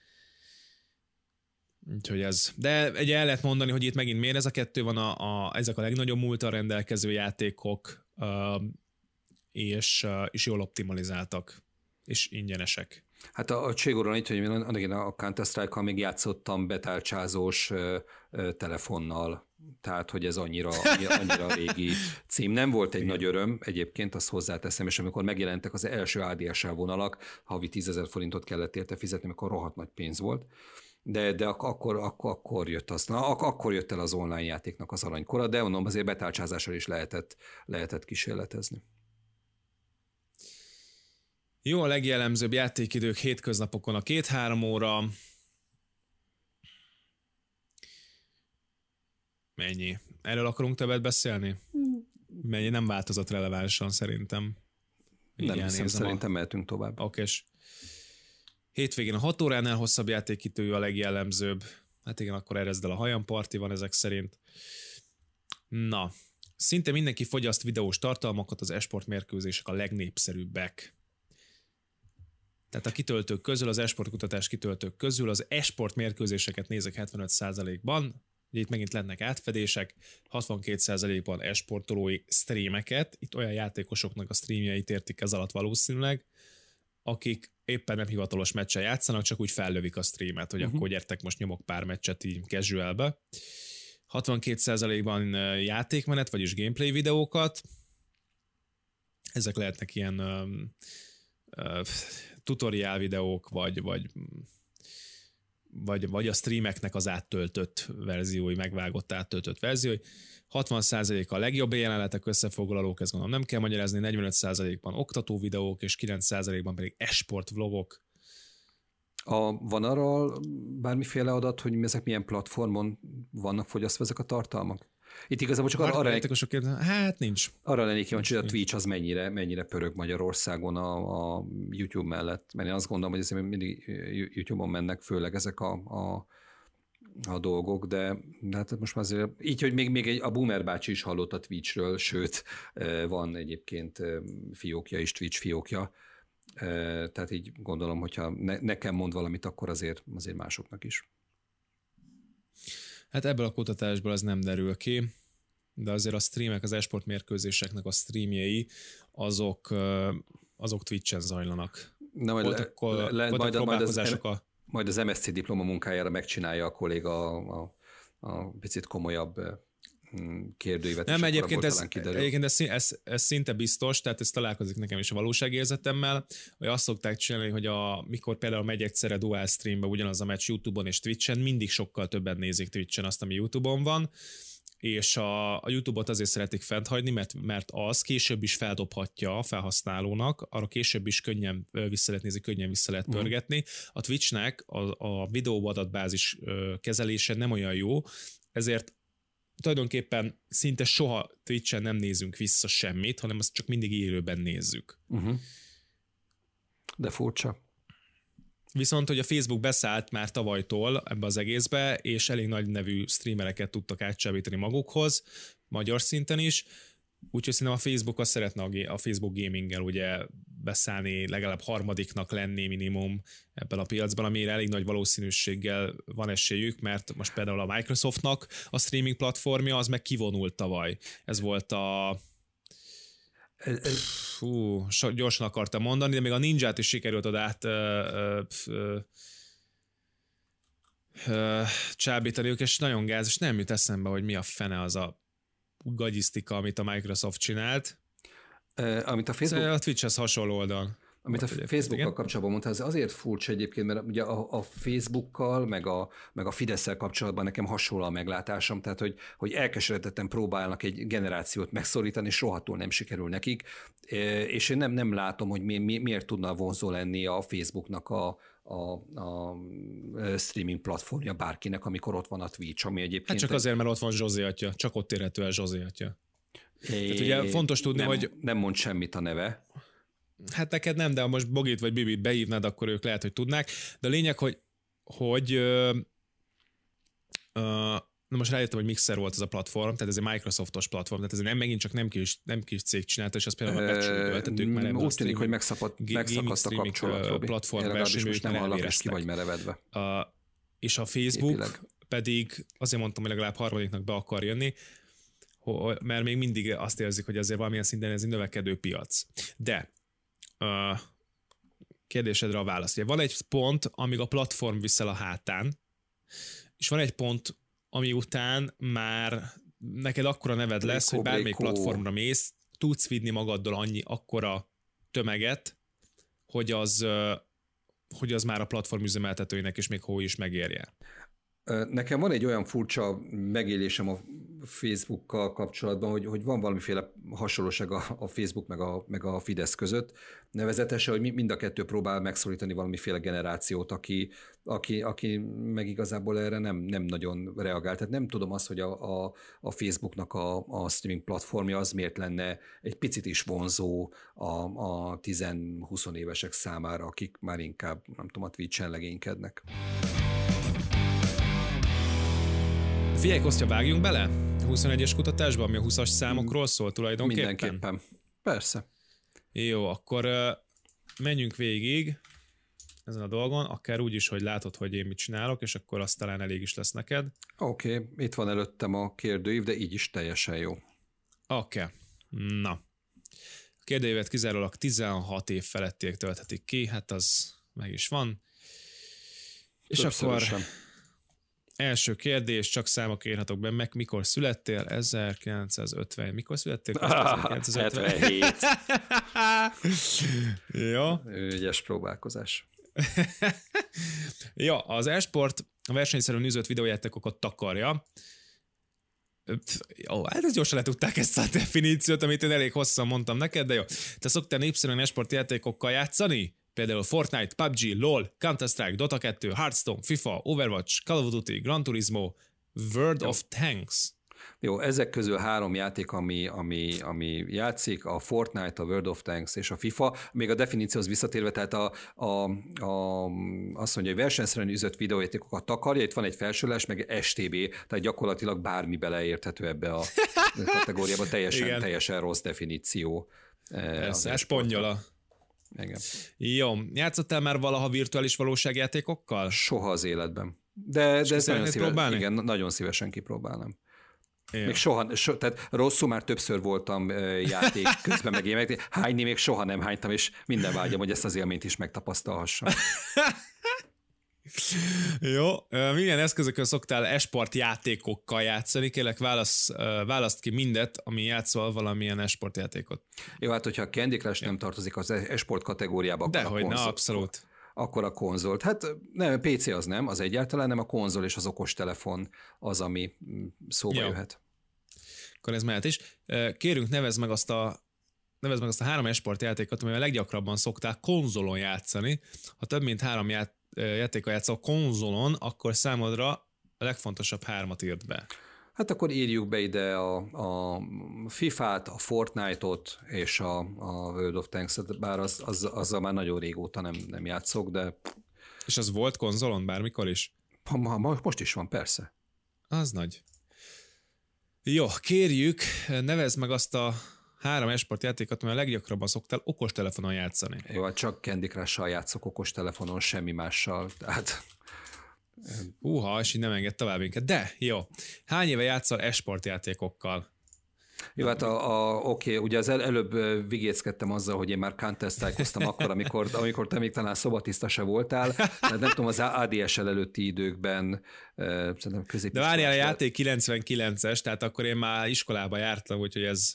Úgyhogy ez. De egy el lehet mondani, hogy itt megint miért ez a kettő van, a, a, ezek a legnagyobb múltal rendelkező játékok, uh, és, uh, és jól optimalizáltak, és ingyenesek. Hát a, a Cségóról itt, hogy én annak a Counter-Strike-kal még játszottam betálcsázós telefonnal, tehát hogy ez (laughs) annyira, annyira régi cím. Nem volt egy Igen. nagy öröm, egyébként azt hozzáteszem, és amikor megjelentek az első ADSL vonalak, havi 10 ezer forintot kellett érte fizetni, amikor rohadt nagy pénz volt, de, de akkor, akkor, akkor jött az, na, akkor jött el az online játéknak az aranykora, de mondom, azért betárcsázással is lehetett, lehetett kísérletezni. Jó, a legjellemzőbb játékidők hétköznapokon a két-három óra, Mennyi? Erről akarunk többet beszélni? Mennyi nem változott relevánsan szerintem. nem hiszem, szerintem a... mehetünk tovább. Oké, hétvégén a 6 óránál hosszabb játékítő a legjellemzőbb. Hát igen, akkor erezdel a hajam parti van ezek szerint. Na, szinte mindenki fogyaszt videós tartalmakat, az esport mérkőzések a legnépszerűbbek. Tehát a kitöltők közül, az esport kutatás kitöltők közül az esport mérkőzéseket nézek 75%-ban, Ugye itt megint lennek átfedések, 62%-ban esportolói streameket, itt olyan játékosoknak a streamjeit értik ez alatt valószínűleg, akik éppen nem hivatalos meccsen játszanak, csak úgy fellövik a streamet, hogy uh-huh. akkor gyertek, most nyomok pár meccset így casualbe. 62%-ban játékmenet, vagyis gameplay videókat, ezek lehetnek ilyen um, uh, tutoriál videók, vagy, vagy vagy, vagy a streameknek az áttöltött verziói, megvágott áttöltött verziói. 60% a legjobb jelenetek, összefoglalók, ezt gondolom nem kell magyarázni, 45%-ban oktató videók, és 9%-ban pedig esport vlogok. A, van arról bármiféle adat, hogy ezek milyen platformon vannak fogyasztva ezek a tartalmak? Itt igazából csak arra, arra hát nincs. Arra lennék kíváncsi, hogy a Twitch az mennyire, mennyire pörög Magyarországon a, a YouTube mellett, mert én azt gondolom, hogy ezért mindig YouTube-on mennek főleg ezek a, a a dolgok, de, de hát most már azért, így, hogy még, még egy, a Boomer bácsi is hallott a Twitchről, sőt, van egyébként fiókja is, Twitch fiókja, tehát így gondolom, hogyha ne, nekem mond valamit, akkor azért, azért másoknak is. Hát ebből a kutatásból az nem derül ki, de azért a streamek, az esport mérkőzéseknek a streamjei, azok, azok Twitch-en zajlanak. Na, majd, le, le, le, majd, majd, az, a... majd az MSC diploma munkájára megcsinálja a kolléga a, a, a picit komolyabb kérdőívet. Nem, egyébként ez, egyébként ez, ez, ez, szinte biztos, tehát ez találkozik nekem is a valóságérzetemmel, hogy azt szokták csinálni, hogy a, mikor például megy egyszerre dual streambe ugyanaz a meccs YouTube-on és Twitch-en, mindig sokkal többen nézik Twitch-en azt, ami YouTube-on van, és a, a YouTube-ot azért szeretik fenthagyni, mert, mert az később is feldobhatja a felhasználónak, arra később is könnyen vissza lehet nézni, könnyen vissza lehet mhm. pörgetni. A Twitchnek a, a videó adatbázis kezelése nem olyan jó, ezért tulajdonképpen szinte soha Twitch-en nem nézünk vissza semmit, hanem azt csak mindig élőben nézzük. Uh-huh. De furcsa. Viszont, hogy a Facebook beszállt már tavalytól ebbe az egészbe, és elég nagy nevű streamereket tudtak átcsábítani magukhoz, magyar szinten is, úgyhogy szerintem a Facebook azt szeretne a Facebook gaminggel ugye beszállni, legalább harmadiknak lenni minimum ebben a piacban, amire elég nagy valószínűséggel van esélyük, mert most például a Microsoftnak a streaming platformja az meg kivonult tavaly. Ez volt a Fú, gyorsan akartam mondani, de még a ninját is sikerült oda át ö, ö, ö, csábítaniuk, és nagyon gáz, és nem jut eszembe, hogy mi a fene az a gagyisztika, amit a Microsoft csinált. Uh, amit a Facebook... A Twitch-hez hasonló oldal. Amit a Facebookkal kapcsolatban mondta, az azért furcsa egyébként, mert ugye a, a Facebookkal, meg a, meg a fidesz kapcsolatban nekem hasonló a meglátásom, tehát hogy, hogy elkeseredetten próbálnak egy generációt megszorítani, sohatól nem sikerül nekik, és én nem, nem látom, hogy mi, mi, miért tudna vonzó lenni a Facebooknak a, a, a streaming platformja bárkinek, amikor ott van a Twitch, ami egyébként... Hát csak azért, mert ott van Zsozé atya, csak ott érhető el Zsozé atya. É, Tehát ugye fontos tudni, nem, hogy... Nem mond semmit a neve. Hát neked nem, de ha most Bogit vagy Bibit beívnád, akkor ők lehet, hogy tudnák. De a lényeg, hogy, hogy ö, ö, na most rájöttem, hogy Mixer volt ez a platform, tehát ez egy Microsoftos platform, tehát ez nem megint csak nem kis, nem kis cég csinálta, és azt például becsülöltetők már ebben Úgy tűnik, hogy megszakadt, megszakadt a kapcsolat, platform verseny, most nem hallom, és ki vagy merevedve. A, és a Facebook Épileg. pedig azért mondtam, hogy legalább harmadiknak be akar jönni, mert még mindig azt érzik, hogy azért valamilyen szinten ez egy növekedő piac. De uh, kérdésedre a válasz. Ugye van egy pont, amíg a platform viszel a hátán, és van egy pont, ami után már neked akkora neved lesz, hogy bármelyik platformra mész, tudsz vinni magaddal annyi akkora tömeget, hogy az, hogy az már a platform üzemeltetőinek is még hó is megérje. Nekem van egy olyan furcsa megélésem a Facebookkal kapcsolatban, hogy, hogy van valamiféle hasonlóság a, a Facebook meg a, meg a Fidesz között, nevezetesen, hogy mind a kettő próbál megszólítani valamiféle generációt, aki, aki, aki meg igazából erre nem, nem nagyon reagál. Tehát nem tudom azt, hogy a, a, a Facebooknak a, a streaming platformja az miért lenne egy picit is vonzó a, a 10-20 évesek számára, akik már inkább, nem tudom, a Twitch-en legénykednek. Figyelj, Kostya, vágjunk bele? 21-es kutatásban, ami a 20-as számokról szól tulajdonképpen? Mindenképpen. Persze. Jó, akkor menjünk végig ezen a dolgon, akár úgy is, hogy látod, hogy én mit csinálok, és akkor azt talán elég is lesz neked. Oké, okay, itt van előttem a kérdőív, de így is teljesen jó. Oké, okay. na. A kérdőívet kizárólag 16 év felettiek tölthetik ki, hát az meg is van. És akkor Első kérdés, csak számok írhatok be, meg mikor születtél? 1950. Mikor születtél? (laughs) 1977. Jó. Ügyes próbálkozás. (laughs) ja, az esport a versenyszerűen üzött videójátékokat takarja. Jó, hát ez gyorsan letudták ezt a definíciót, amit én elég hosszan mondtam neked, de jó. Te szoktál népszerűen esport játékokkal játszani? Például Fortnite, PUBG, LoL, Counter-Strike, Dota 2, Hearthstone, FIFA, Overwatch, Call of Duty, Gran Turismo, World Jó. of Tanks. Jó, ezek közül három játék, ami, ami, ami játszik, a Fortnite, a World of Tanks és a FIFA. Még a definícióhoz visszatérve, tehát a, a, a, azt mondja, hogy versenyszerűen üzött videójátékokat takarja, itt van egy felsőles, meg STB, tehát gyakorlatilag bármi beleérthető ebbe a (laughs) kategóriába, teljesen, teljesen rossz definíció. Ez, ez spongyola. Igen. Jó, játszottál már valaha virtuális valóságjátékokkal? Soha az életben. De, de ez nagyon szívesen, igen, nagyon szívesen kipróbálnám. Ja. Még soha, so, tehát rosszul már többször voltam játék (laughs) közben meg én, hányni még soha nem hánytam, és minden vágyam, hogy ezt az élményt is megtapasztalhassam. (laughs) Jó, milyen eszközökön szoktál esport játékokkal játszani? Kérlek, válasz, választ ki mindet, ami játszol valamilyen esport játékot. Jó, hát hogyha a Candy Crush nem tartozik az esport kategóriába, akkor Dehogy, a konzol, na, abszolút. Akkor a konzolt. Hát nem, PC az nem, az egyáltalán nem, a konzol és az okostelefon az, ami mm, szóba Jó. jöhet. Akkor ez mehet is. Kérünk, nevezd meg azt a nevezd meg azt a három esport játékot, amivel leggyakrabban szokták konzolon játszani. Ha több mint három ját, játéka játszol konzolon, akkor számodra a legfontosabb hármat írt be. Hát akkor írjuk be ide a, a FIFA-t, a Fortnite-ot és a, a World of Tanks-et, bár az, az, azzal már nagyon régóta nem, nem játszok, de... És az volt konzolon bármikor is? Ma, ma, most is van, persze. Az nagy. Jó, kérjük, nevezd meg azt a három esport játékot, mert a leggyakrabban szoktál okostelefonon játszani. Jó, hát csak Candy Crush-sal játszok okostelefonon, semmi mással, tehát... Húha, és így nem enged tovább minket. De, jó. Hány éve játszol esport játékokkal? Jó, hát a, a, oké, ugye az el, előbb vigéckedtem azzal, hogy én már counter (laughs) akkor, amikor, amikor te még talán szobatiszta se voltál, mert nem tudom, az ADSL előtti időkben szerintem De várjál, a játék 99-es, tehát akkor én már iskolába jártam, úgyhogy ez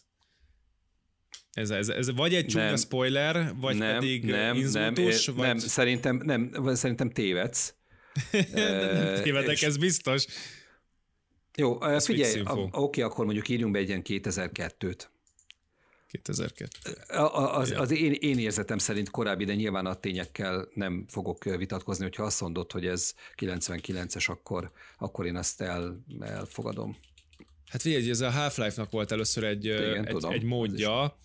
ez, ez, ez vagy egy csúnya spoiler, vagy nem, pedig nem, inzultus, nem, vagy... nem, szerintem, nem, szerintem tévedsz. (laughs) nem tévedek, és... ez biztos. Jó, ez figyelj, oké, akkor mondjuk írjunk be egy ilyen 2002-t. 2002. Az, az, az én, én érzetem szerint korábbi, de nyilván a tényekkel nem fogok vitatkozni, hogyha azt mondod, hogy ez 99-es, akkor, akkor én ezt el, elfogadom. Hát figyelj, ez a Half-Life-nak volt először egy, Igen, egy, tudom, egy módja,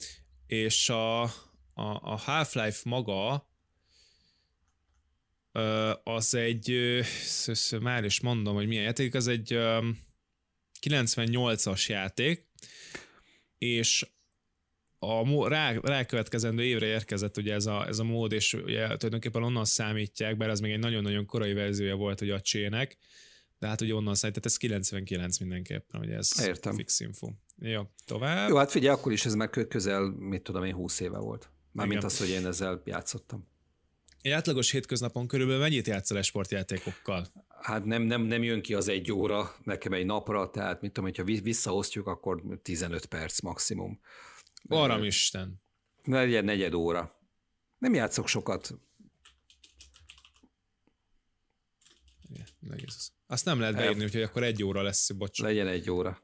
és a, a, a Half-Life maga az egy, már is mondom, hogy milyen játék, az egy 98-as játék, és a rá, rákövetkezendő évre érkezett ugye ez a, ez a mód, és ugye tulajdonképpen onnan számítják, bár az még egy nagyon-nagyon korai verziója volt ugye a csének, de hát ugye onnan számít, tehát ez 99 mindenképpen, ugye ez Értem. fix info. Jó, tovább. Jó, hát figyelj, akkor is ez már közel, mit tudom én, 20 éve volt. Mármint az, hogy én ezzel játszottam. Egy átlagos hétköznapon körülbelül mennyit játszol sportjátékokkal? Hát nem, nem, nem jön ki az egy óra nekem egy napra, tehát mit tudom, hogyha visszaosztjuk, akkor 15 perc maximum. Aram Isten. Legyen negyed óra. Nem játszok sokat. Igen, Azt nem lehet beírni, úgyhogy akkor egy óra lesz, bocs. Legyen egy óra.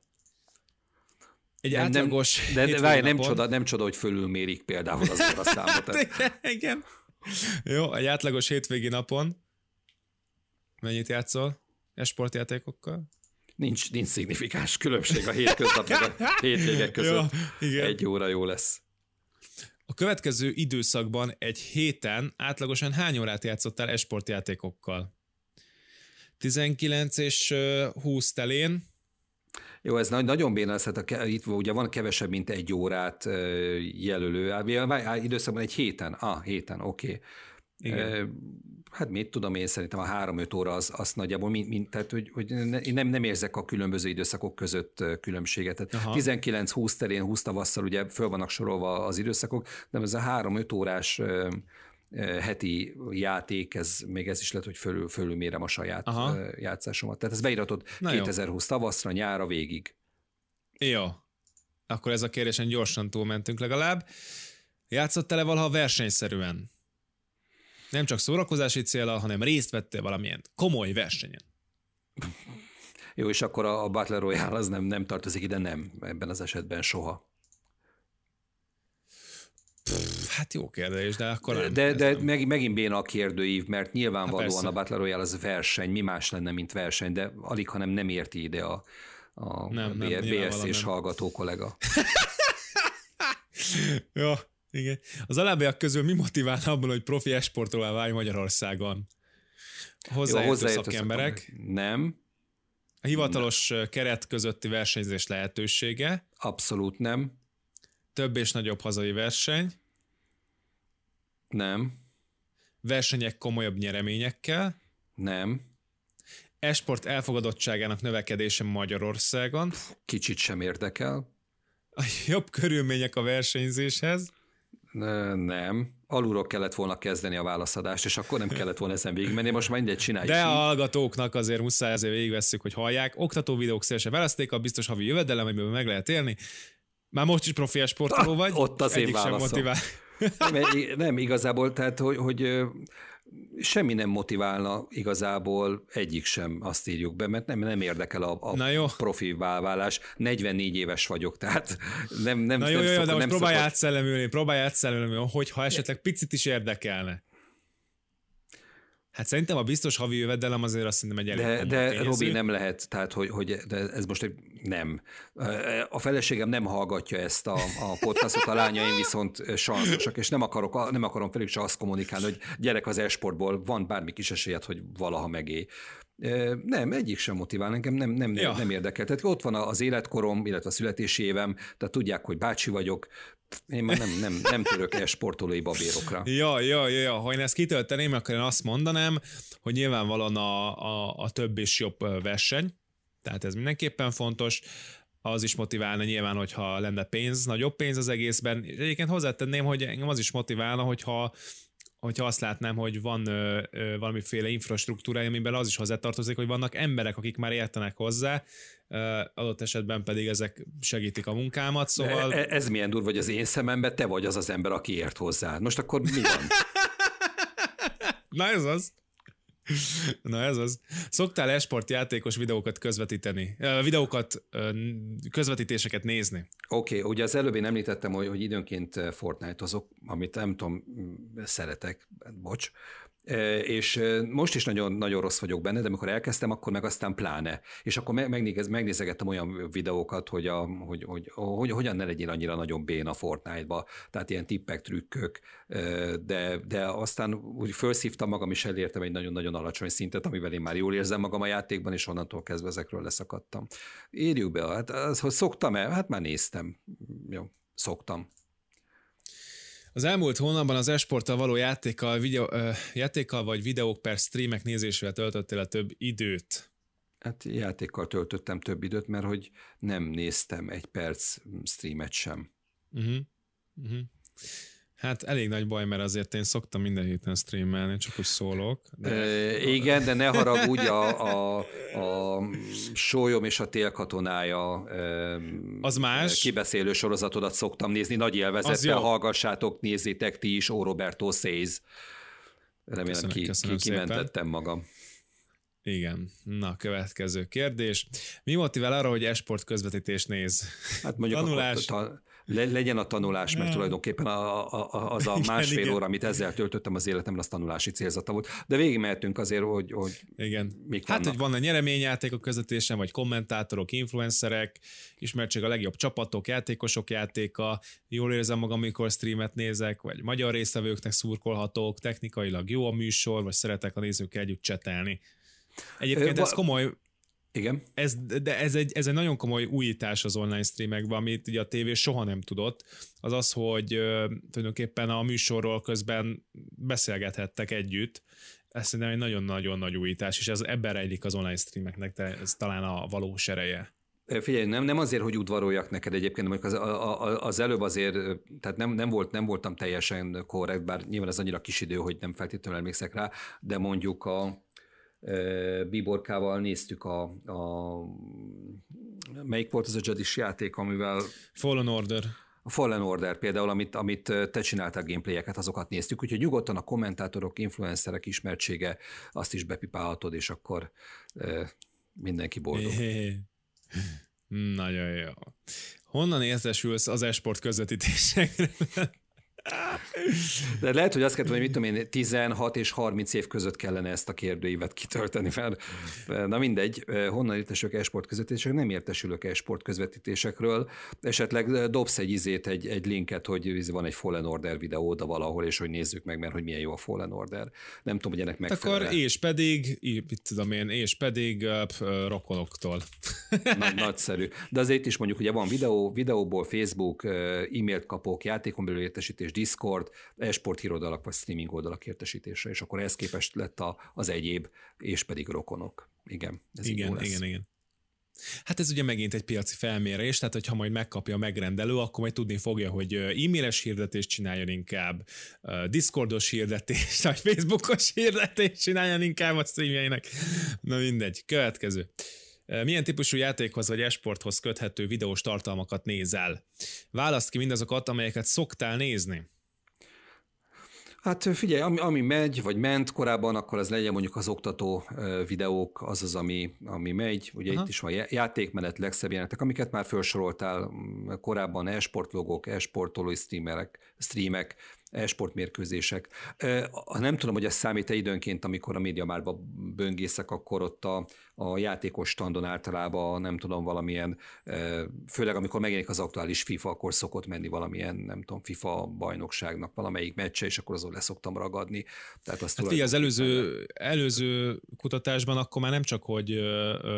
Egy nem, átlagos nem, de, de várj, nem csoda, nem csoda, hogy fölülmérik például az óra (laughs) számot. Igen. Jó, egy átlagos hétvégi napon mennyit játszol esportjátékokkal? Nincs, nincs szignifikáns különbség a hétköznap a (laughs) hétvégek között. Jó, igen. Egy óra jó lesz. A következő időszakban egy héten átlagosan hány órát játszottál esportjátékokkal? 19 és 20 telén. Jó, ez nagyon béna lesz, hát itt ugye van kevesebb, mint egy órát jelölő. Időszakban egy héten. Ah, héten, oké. Okay. Hát mit tudom én, szerintem a három-öt óra az, az nagyjából, mint, mint, tehát hogy, hogy nem, nem érzek a különböző időszakok között különbséget. Tehát 19-20 terén, 20 tavasszal ugye föl vannak sorolva az időszakok, de ez a három-öt órás heti játék, ez még ez is lehet, hogy fölül, fölülmérem a saját Aha. játszásomat. Tehát ez beíratott Na 2020 jó. tavaszra, nyára végig. Jó. Akkor ez a kérdésen gyorsan túlmentünk legalább. Játszottál-e valaha versenyszerűen? Nem csak szórakozási célra, hanem részt vettél valamilyen komoly versenyen. Jó, és akkor a Battle Royale az nem, nem tartozik ide, nem, ebben az esetben soha. Pff, hát jó kérdés, de akkor nem. De, de nem. Meg, megint béna a kérdőív, mert nyilvánvalóan hát a Battle Royale az verseny, mi más lenne, mint verseny, de alig, hanem nem érti ide a, a nem, nem, BSC-s hallgató kollega. (laughs) jó, igen. Az alábbiak közül mi motivál abban, hogy profi esportolá válj Magyarországon? Hozzáértő szakemberek? Nem. A hivatalos nem. keret közötti versenyzés lehetősége? Abszolút nem. Több és nagyobb hazai verseny? Nem. Versenyek komolyabb nyereményekkel? Nem. Esport elfogadottságának növekedése Magyarországon? Kicsit sem érdekel. A jobb körülmények a versenyzéshez? Nem. alulról kellett volna kezdeni a válaszadást, és akkor nem kellett volna ezen végigmenni, most már mindegy csináljuk. De a hallgatóknak azért muszáj azért végigvesszük, hogy hallják. Oktató videók választék, a biztos havi jövedelem, amiből meg lehet élni. Már most is profi sportoló vagy. Ott az én válaszom. Motivál. Nem, nem, igazából, tehát, hogy, hogy semmi nem motiválna igazából, egyik sem azt írjuk be, mert nem, nem érdekel a, a Na jó. profi válválás. 44 éves vagyok, tehát nem, nem Na jó, nem jó, szokott, de most próbálj átszellemülni, próbálj átszellemülni, hogyha esetleg picit is érdekelne. Hát szerintem a biztos havi jövedelem azért azt szerintem egy elég De, de Robi nem lehet, tehát hogy, hogy de ez most egy nem. A feleségem nem hallgatja ezt a, a podcastot, a lányaim viszont sanszosak, és nem, akarok, nem akarom felük se azt kommunikálni, hogy gyerek az esportból, van bármi kis esélyed, hogy valaha megé. Nem, egyik sem motivál engem, nem, nem, ja. nem érdekel. Tehát ott van az életkorom, illetve a születési évem, tehát tudják, hogy bácsi vagyok, én már nem, nem, nem török el sportolói babérokra. Ja, ja, ja, ja, ha én ezt kitölteném, akkor én azt mondanám, hogy nyilvánvalóan a, a, a több és jobb verseny, tehát ez mindenképpen fontos, az is motiválna nyilván, hogyha lenne pénz, nagyobb pénz az egészben. És egyébként hozzátenném, hogy engem az is motiválna, hogyha hogyha azt látnám, hogy van ö, ö, valamiféle infrastruktúra, amiben az is hozzátartozik, hogy vannak emberek, akik már értenek hozzá, adott esetben pedig ezek segítik a munkámat, szóval... E, ez milyen durva, hogy az én szememben te vagy az az ember, aki ért hozzá. Most akkor mi van? (laughs) Na ez az. Na ez az. Szoktál esport játékos videókat közvetíteni? Videókat, közvetítéseket nézni? Oké, okay, ugye az előbb én említettem, hogy, hogy időnként Fortnite-ozok, amit nem tudom, szeretek, bocs, és most is nagyon, nagyon rossz vagyok benne, de amikor elkezdtem, akkor meg aztán pláne. És akkor megnéz, megnézegettem olyan videókat, hogy, a, hogy, hogy, hogy, hogyan ne legyél annyira nagyon bén a Fortnite-ba, tehát ilyen tippek, trükkök, de, de aztán úgy felszívtam magam, és elértem egy nagyon-nagyon alacsony szintet, amivel én már jól érzem magam a játékban, és onnantól kezdve ezekről leszakadtam. Írjuk be, hát az, hogy szoktam-e? Hát már néztem. Jó, szoktam. Az elmúlt hónapban az esporttal való játékkal, videó, uh, játékkal vagy videók per streamek nézésével töltöttél a több időt? Hát játékkal töltöttem több időt, mert hogy nem néztem egy perc streamet sem. Uh-huh. Uh-huh. Hát elég nagy baj, mert azért én szoktam minden héten streamelni, csak úgy szólok. De... E, igen, de ne haragudj, a, a, a sólyom és a télkatonája e, az más. kibeszélő sorozatodat szoktam nézni, nagy élvezettel hallgassátok, nézzétek ti is, Ó Roberto Says. Remélem köszönöm, ki, köszönöm ki, kimentettem magam. Igen. Na, következő kérdés. Mi motivál arra, hogy esport közvetítést néz? Hát mondjuk Tanulás. A, a, le, legyen a tanulás, mert tulajdonképpen a, a, az a (laughs) másfél igen, óra, amit ezzel töltöttem az életemben, az tanulási célzata volt. De végig mehetünk azért, hogy, hogy igen. mik Hát, vannak. hogy van a nyereményjáték a közvetésen, vagy kommentátorok, influencerek, ismertség a legjobb csapatok, játékosok játéka, jól érzem magam, amikor streamet nézek, vagy magyar résztvevőknek szurkolhatok, technikailag jó a műsor, vagy szeretek a nézőkkel együtt csetelni. Egyébként ez komoly, igen. Ez, de ez egy, ez egy nagyon komoly újítás az online streamekben, amit ugye a tévé soha nem tudott, az az, hogy ö, tulajdonképpen a műsorról közben beszélgethettek együtt, ez szerintem egy nagyon-nagyon nagy újítás, és ez ebben rejlik az online streameknek, de ez talán a valós ereje. Figyelj, nem, nem azért, hogy udvaroljak neked egyébként, mert az, a, az előbb azért, tehát nem, nem, volt, nem voltam teljesen korrekt, bár nyilván ez annyira kis idő, hogy nem feltétlenül emlékszek rá, de mondjuk a, Biborkával néztük a, a melyik volt az a Jadis játék, amivel Fallen Order. A Fallen Order például, amit, amit te csináltál gameplayeket, azokat néztük, úgyhogy nyugodtan a kommentátorok, influencerek ismertsége, azt is bepipálhatod, és akkor mindenki boldog. Nagyon jó. Honnan értesülsz az esport közvetítésekre? De lehet, hogy azt kell hogy mit tudom én, 16 és 30 év között kellene ezt a kérdőívet kitölteni fel. Na mindegy, honnan értesülök e-sport közvetítések? Nem értesülök e-sport közvetítésekről. Esetleg dobsz egy izét, egy, egy linket, hogy van egy Fallen Order videó oda valahol, és hogy nézzük meg, mert hogy milyen jó a Fallen Order. Nem tudom, hogy ennek megfelel. Akkor és pedig, mit tudom én, és pedig uh, rokonoktól. Nagy, nagyszerű. De azért is mondjuk, ugye van videó, videóból Facebook, e-mailt kapok, játékon belül értesítés, és Discord, esport hírodalak vagy streaming oldalak értesítése, és akkor ehhez képest lett a, az egyéb, és pedig rokonok. Igen, ez igen, igen, igen. Hát ez ugye megint egy piaci felmérés, tehát hogyha majd megkapja a megrendelő, akkor majd tudni fogja, hogy e-mailes hirdetést csináljon inkább, Discordos hirdetést, (laughs) vagy Facebookos hirdetést csináljon inkább a streamjeinek. Na mindegy. Következő. Milyen típusú játékhoz vagy esporthoz köthető videós tartalmakat nézel? Választ ki mindazokat, amelyeket szoktál nézni. Hát figyelj, ami, ami megy, vagy ment korábban, akkor az legyen mondjuk az oktató videók, az az, ami, ami megy. Ugye Aha. itt is van játékmenet, legszebb jelenetek, amiket már felsoroltál korábban, e-sportlogok, e-sportolói streamerek, streamek, e-sport mérkőzések. Nem tudom, hogy ez számít-e időnként, amikor a média márba böngészek, akkor ott a, a játékos standon általában nem tudom, valamilyen, főleg amikor megjelenik az aktuális FIFA, akkor szokott menni valamilyen, nem tudom, FIFA bajnokságnak valamelyik meccse, és akkor azon leszoktam ragadni. Tehát azt hát az előző, előző kutatásban akkor már nem csak, hogy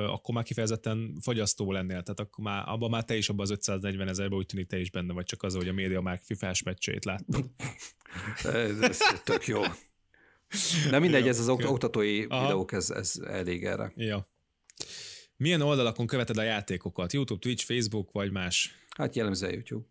akkor már kifejezetten fogyasztó lennél, tehát akkor már, abban már te is abban az 540 ezerben úgy tűnik te is benne vagy, csak az, hogy a média már FIFA-s meccsét láttad. (laughs) ez, ez tök jó. Na mindegy, ez az oktatói Aha. videók, ez, ez elég erre. Ja. Milyen oldalakon követed a játékokat? YouTube, Twitch, Facebook vagy más? Hát jellemzően YouTube.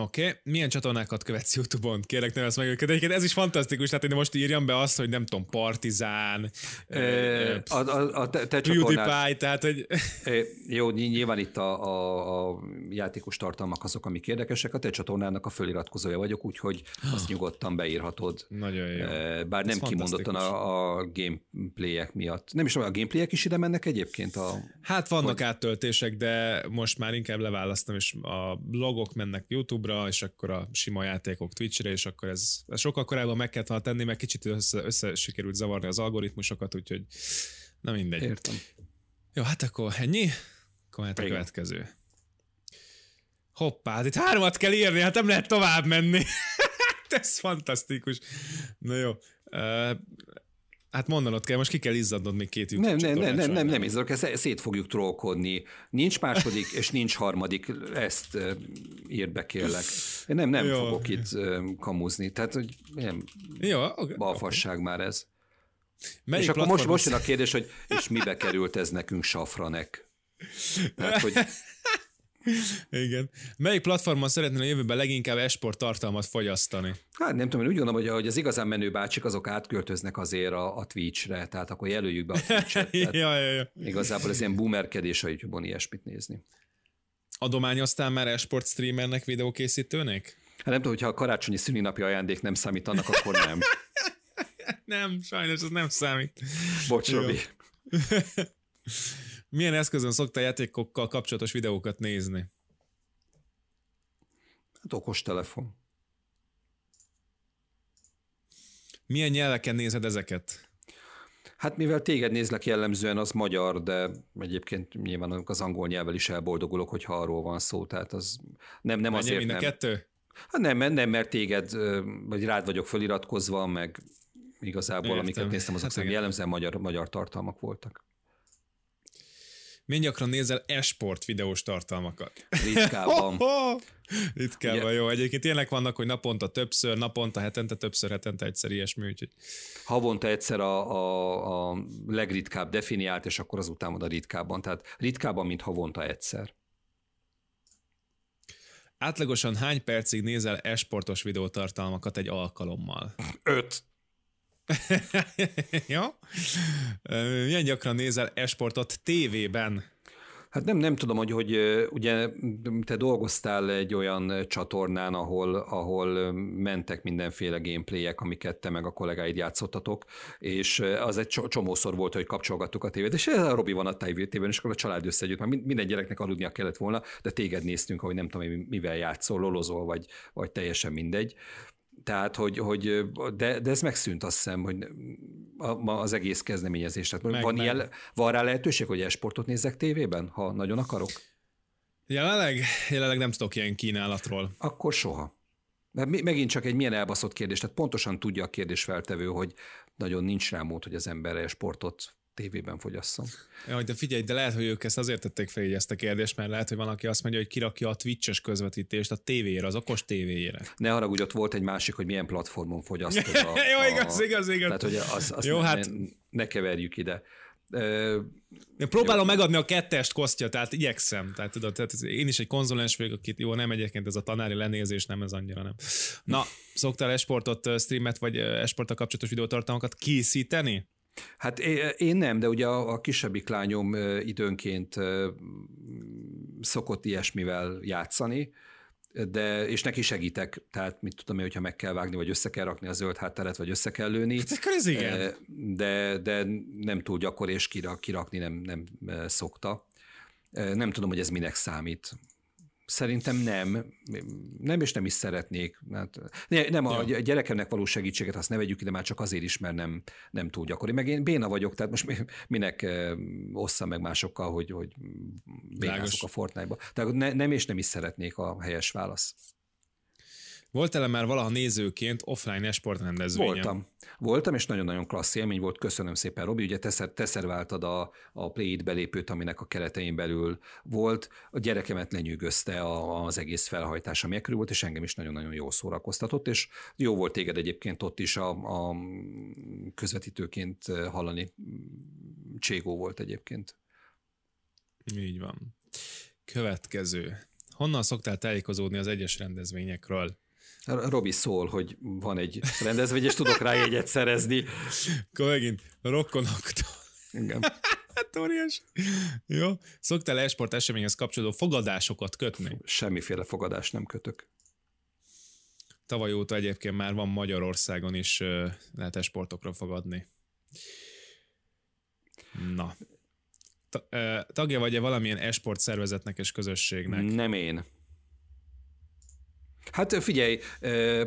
Oké, okay. milyen csatornákat követsz YouTube-on? Kérlek, nevezd meg őket. Egyébként ez is fantasztikus, tehát én most írjam be azt, hogy nem tudom, Partizán, e, a, a, a te, te PewDiePie, tehát hogy... E, jó, nyilván itt a, a, a játékos tartalmak azok, amik érdekesek. A te csatornának a föliratkozója vagyok, úgyhogy azt nyugodtan beírhatod. Nagyon jó. E, bár nem kimondottan a, a gameplayek miatt. Nem is a gameplayek is ide mennek egyébként? A, hát vannak hogy... áttöltések, de most már inkább leválasztom, és a blogok mennek YouTube YouTube-ra, és akkor a sima játékok Twitch-re, és akkor ez, ez sokkal korábban meg kellett volna tenni, mert kicsit össze, össze sikerült zavarni az algoritmusokat, úgyhogy na mindegy. Értem. Jó, hát akkor ennyi? Akkor hát a következő. Hoppá, hát itt háromat kell írni, hát nem lehet tovább menni. (laughs) ez fantasztikus. Na jó. Hát mondanod kell, most ki kell izzadnod még két YouTube Nem, nem, nem, nem, nem, nem izzadok, ezt szét fogjuk trollkodni. Nincs második, és nincs harmadik, ezt írd be kérlek. Én nem, nem Jó. fogok itt kamuzni, tehát hogy nem, Jó, okay, balfasság okay. már ez. Melyik és akkor most, most jön a kérdés, hogy és mibe került ez nekünk safranek? Tehát, (laughs) hogy igen. Melyik platformon szeretnél a jövőben leginkább esport tartalmat fogyasztani? Hát nem tudom, én úgy gondolom, hogy, hogy az igazán menő bácsik azok átköltöznek azért a, a Twitch-re, tehát akkor jelöljük be a Twitch-et. (laughs) ja, ja, ja. Igazából ez ilyen boomerkedés a YouTube-on ilyesmit nézni. Adományoztál már esport streamernek, videókészítőnek? Hát nem tudom, hogyha a karácsonyi szülinapi ajándék nem számít annak, akkor nem. (laughs) nem, sajnos ez nem számít. Bocs, Robi. (laughs) Milyen eszközön szoktál játékokkal kapcsolatos videókat nézni? Hát okostelefon. Milyen nyelveken nézed ezeket? Hát mivel téged nézlek jellemzően, az magyar, de egyébként nyilván az angol nyelvvel is elboldogulok, hogyha arról van szó, tehát az nem, nem azért mind nem. a kettő? Hát nem, nem, mert téged, vagy rád vagyok feliratkozva, meg igazából, Értem. amiket néztem, azok hát jellemzően magyar, magyar tartalmak voltak. Milyen gyakran nézel esport videós tartalmakat? Ritkábban. (laughs) Ritkábban, Ugye, jó. Egyébként ilyenek vannak, hogy naponta többször, naponta, hetente többször, hetente egyszer ilyesmi, úgyhogy... Havonta egyszer a, a, a legritkább definiált, és akkor azután van a ritkábban. Tehát ritkábban, mint havonta egyszer. Átlagosan hány percig nézel esportos videótartalmakat egy alkalommal? Öt. (laughs) ja? Milyen gyakran nézel esportot tévében? Hát nem, nem tudom, hogy, hogy ugye te dolgoztál egy olyan csatornán, ahol, ahol mentek mindenféle gameplayek, amiket te meg a kollégáid játszottatok, és az egy csomószor volt, hogy kapcsolgattuk a tévét, és a Robi van a tévében, és akkor a család összegyűjt, mert minden gyereknek aludnia kellett volna, de téged néztünk, hogy nem tudom, mivel játszol, lolozol, vagy, vagy teljesen mindegy. Tehát, hogy, hogy de, de ez megszűnt azt hiszem, hogy az egész kezdeményezés. Tehát meg, van, meg. Ilyen, van rá lehetőség, hogy esportot nézzek tévében, ha nagyon akarok? Jelenleg, jelenleg nem tudok ilyen kínálatról. Akkor soha. Mert megint csak egy milyen elbaszott kérdés, tehát pontosan tudja a kérdés feltevő, hogy nagyon nincs rá mód, hogy az ember sportot tévében fogyasszon. Ja, de figyelj, de lehet, hogy ők ezt azért tették fel így ezt a kérdést, mert lehet, hogy van, aki azt mondja, hogy kirakja a Twitch-es közvetítést a tévéjére, az okos tévéjére. Ne haragudj, ott volt egy másik, hogy milyen platformon fogyasztod a, (laughs) Jó, igaz, igaz, igaz. Tehát, hogy az, azt Jó, ne, hát... ne, ne keverjük ide. Én próbálom jó. megadni a kettest kosztja, tehát igyekszem. Tehát tudod, tehát én is egy konzulens vagyok, akit jó, nem egyébként ez a tanári lenézés, nem ez annyira nem. Na, szoktál esportot, streamet vagy esporttal kapcsolatos videótartalmakat készíteni? Hát én nem, de ugye a, kisebbik lányom időnként szokott ilyesmivel játszani, de, és neki segítek, tehát mit tudom én, hogyha meg kell vágni, vagy össze kell rakni a zöld hátteret, vagy össze kell lőni. Hát ez igen. De, de nem túl gyakor, és kirak, kirakni nem, nem szokta. Nem tudom, hogy ez minek számít. Szerintem nem. Nem, és nem is szeretnék. Hát, nem, a ja. gyerekemnek való segítséget azt ne vegyük ide már csak azért is, mert nem, nem túl gyakori. Meg én béna vagyok, tehát most minek osszam meg másokkal, hogy, hogy bénázok a Fortnite-ba. Tehát ne, nem és nem is szeretnék a helyes válasz. Volt-e már valaha nézőként offline esport rendezvényen? Voltam. Voltam, és nagyon-nagyon klassz élmény volt. Köszönöm szépen, Robi. Ugye te, te szerváltad a, a Play belépőt, aminek a keretein belül volt. A gyerekemet lenyűgözte az egész felhajtás, ami ekkor volt, és engem is nagyon-nagyon jól szórakoztatott, és jó volt téged egyébként ott is a, a közvetítőként hallani. Cségó volt egyébként. Így van. Következő. Honnan szoktál tájékozódni az egyes rendezvényekről? Robi szól, hogy van egy rendezvény, és tudok rá jegyet szerezni. Akkor megint rokkonoktól. Igen. (laughs) hát óriás. Jó. Szoktál esport eseményhez kapcsolódó fogadásokat kötni? Semmiféle fogadás nem kötök. Tavaly óta egyébként már van Magyarországon is lehet esportokra fogadni. Na. Tagja vagy-e valamilyen esport szervezetnek és közösségnek? Nem én. Hát figyelj,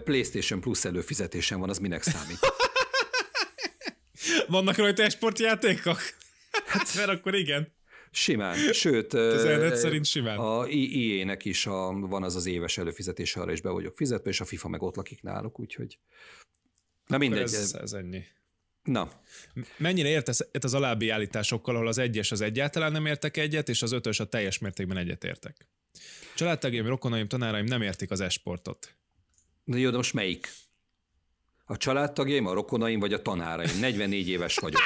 PlayStation Plus előfizetésen van, az minek számít? (laughs) Vannak rajta esportjátékok? Hát, (laughs) mert akkor igen. Simán, sőt, az szerint simán. a IE-nek is a, van az az éves előfizetés, arra is be vagyok fizetve, és a FIFA meg ott lakik náluk, úgyhogy na mindegy. Ez, ez ennyi. Na. Mennyire értesz az alábbi állításokkal, ahol az egyes az egyáltalán nem értek egyet, és az ötös a teljes mértékben egyet értek? Családtagjaim, rokonaim, tanáraim nem értik az esportot. Na jó, de most melyik? A családtagjaim, a rokonaim vagy a tanáraim? 44 éves vagyok.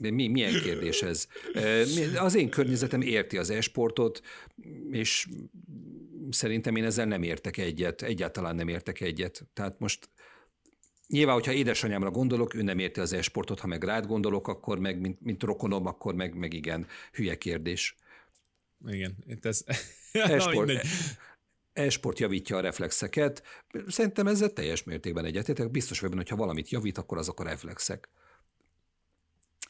Mi, milyen kérdés ez? Az én környezetem érti az esportot, és szerintem én ezzel nem értek egyet, egyáltalán nem értek egyet. Tehát most Nyilván, hogyha édesanyámra gondolok, ő nem érti az esportot, ha meg rád gondolok, akkor meg, mint, mint rokonom, akkor meg, meg igen, hülye kérdés. Igen, itt ez... (laughs) E-sport, e-sport javítja a reflexeket. Szerintem ezzel teljes mértékben egyetétek. Biztos vagyok benne, hogy ha valamit javít, akkor azok a reflexek.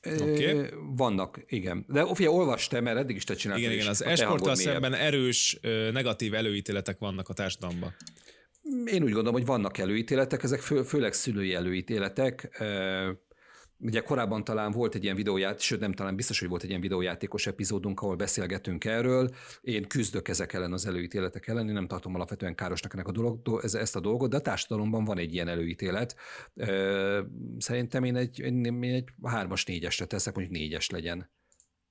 Okay. Vannak, igen. De Ofia, olvastam, mert eddig is te csináltad. Igen, igen, az e-sporttal szemben erős negatív előítéletek vannak a társadalomban. Én úgy gondolom, hogy vannak előítéletek, ezek fő, főleg szülői előítéletek. Ugye korábban talán volt egy ilyen videóját, sőt nem talán biztos, hogy volt egy ilyen videójátékos epizódunk, ahol beszélgetünk erről. Én küzdök ezek ellen az előítéletek ellen, én nem tartom alapvetően károsnak ennek a dolog, ezt a dolgot, de a társadalomban van egy ilyen előítélet. Szerintem én egy, én egy hármas, négyesre teszek, mondjuk négyes legyen.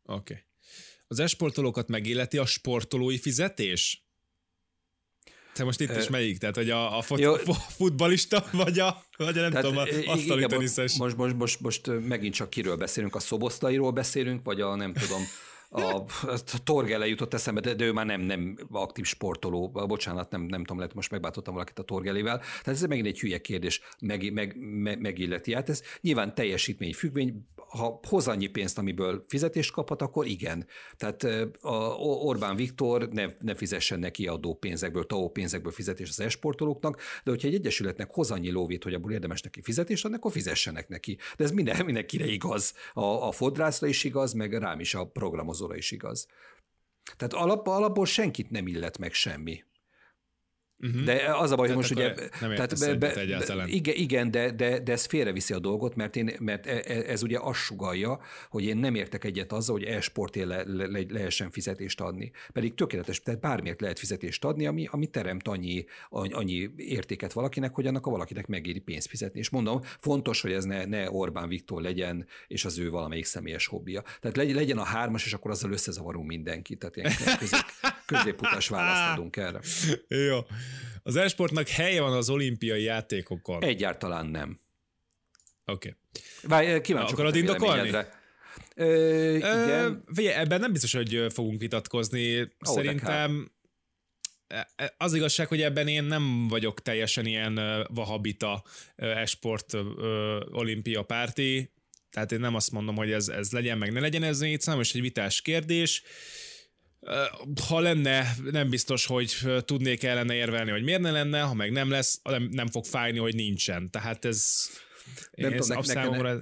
Oké. Okay. Az esportolókat megéleti a sportolói fizetés? Te most itt is melyik? Tehát, hogy a, a fot, Jó. futbalista, vagy a, vagy a nem Tehát, tudom, a asztali teniszes? Most, most, most, most megint csak kiről beszélünk, a szoboszlairól beszélünk, vagy a nem tudom, a, (laughs) a Torgele jutott eszembe, de, de ő már nem, nem aktív sportoló, bocsánat, nem, nem tudom, lehet most megbátottam valakit a Torgelével. Tehát ez megint egy hülye kérdés, meg, meg, meg, megilleti. Hát ez nyilván teljesítmény függvény, ha hoz annyi pénzt, amiből fizetést kaphat, akkor igen. Tehát a Orbán Viktor ne, ne fizessen neki adó pénzekből, TAO pénzekből fizetés az esportolóknak, de hogyha egy egyesületnek hoz annyi lóvét, hogy abból érdemes neki fizetést adni, akkor fizessenek neki. De ez minden, (laughs) mindenkire igaz. A, a fodrászra is igaz, meg rám is a programozóra is igaz. Tehát alap, alapból senkit nem illet meg semmi. Uh-huh. De az a baj, hogy most ugye... Nem tehát be, egyáltalán. Igen, igen de, de, de ez félreviszi a dolgot, mert, én, mert e, e, ez ugye azt sugalja, hogy én nem értek egyet azzal, hogy e-sportért le, le, le, lehessen fizetést adni. Pedig tökéletes, tehát bármiért lehet fizetést adni, ami, ami teremt annyi, annyi értéket valakinek, hogy annak a valakinek megéri pénzt fizetni. És mondom, fontos, hogy ez ne, ne Orbán Viktor legyen, és az ő valamelyik személyes hobbija. Tehát legyen a hármas, és akkor azzal összezavarunk mindenkit. Tehát ilyen közép, középutas választ adunk erre. (laughs) Jó. Az esportnak helye van az olimpiai játékokon. Egyáltalán nem. Oké. Okay. Várj, kíváncsi Akarod indokolni? Ö, igen. Ö, ebben nem biztos, hogy fogunk vitatkozni. Oh, Szerintem az igazság, hogy ebben én nem vagyok teljesen ilyen vahabita esport olimpia párti, tehát én nem azt mondom, hogy ez, ez legyen, meg ne legyen, ez egy számos egy vitás kérdés. Ha lenne, nem biztos, hogy tudnék ellene érvelni, hogy miért ne lenne, ha meg nem lesz, nem, nem fog fájni, hogy nincsen. Tehát ez, nem ez tudom, számomra...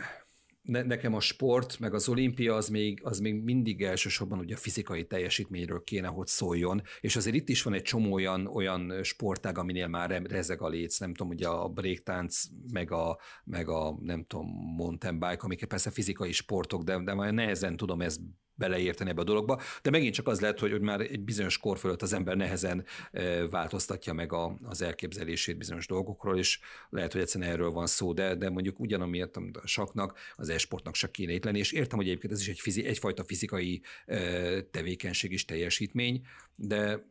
Ne, nekem a sport, meg az olimpia az még, az még mindig elsősorban ugye a fizikai teljesítményről kéne, hogy szóljon, és azért itt is van egy csomó olyan, olyan sportág, aminél már rezeg a léc, nem tudom, ugye a breaktánc, meg a, meg a nem tudom, mountain bike, amik persze fizikai sportok, de, de már nehezen tudom ezt beleérteni ebbe a dologba, de megint csak az lehet, hogy, hogy már egy bizonyos kor fölött az ember nehezen e, változtatja meg a, az elképzelését bizonyos dolgokról, és lehet, hogy egyszerűen erről van szó, de, de mondjuk ugyanamiért a saknak, az esportnak se kéne itt lenni, és értem, hogy egyébként ez is egy fizi, egyfajta fizikai e, tevékenység és teljesítmény, de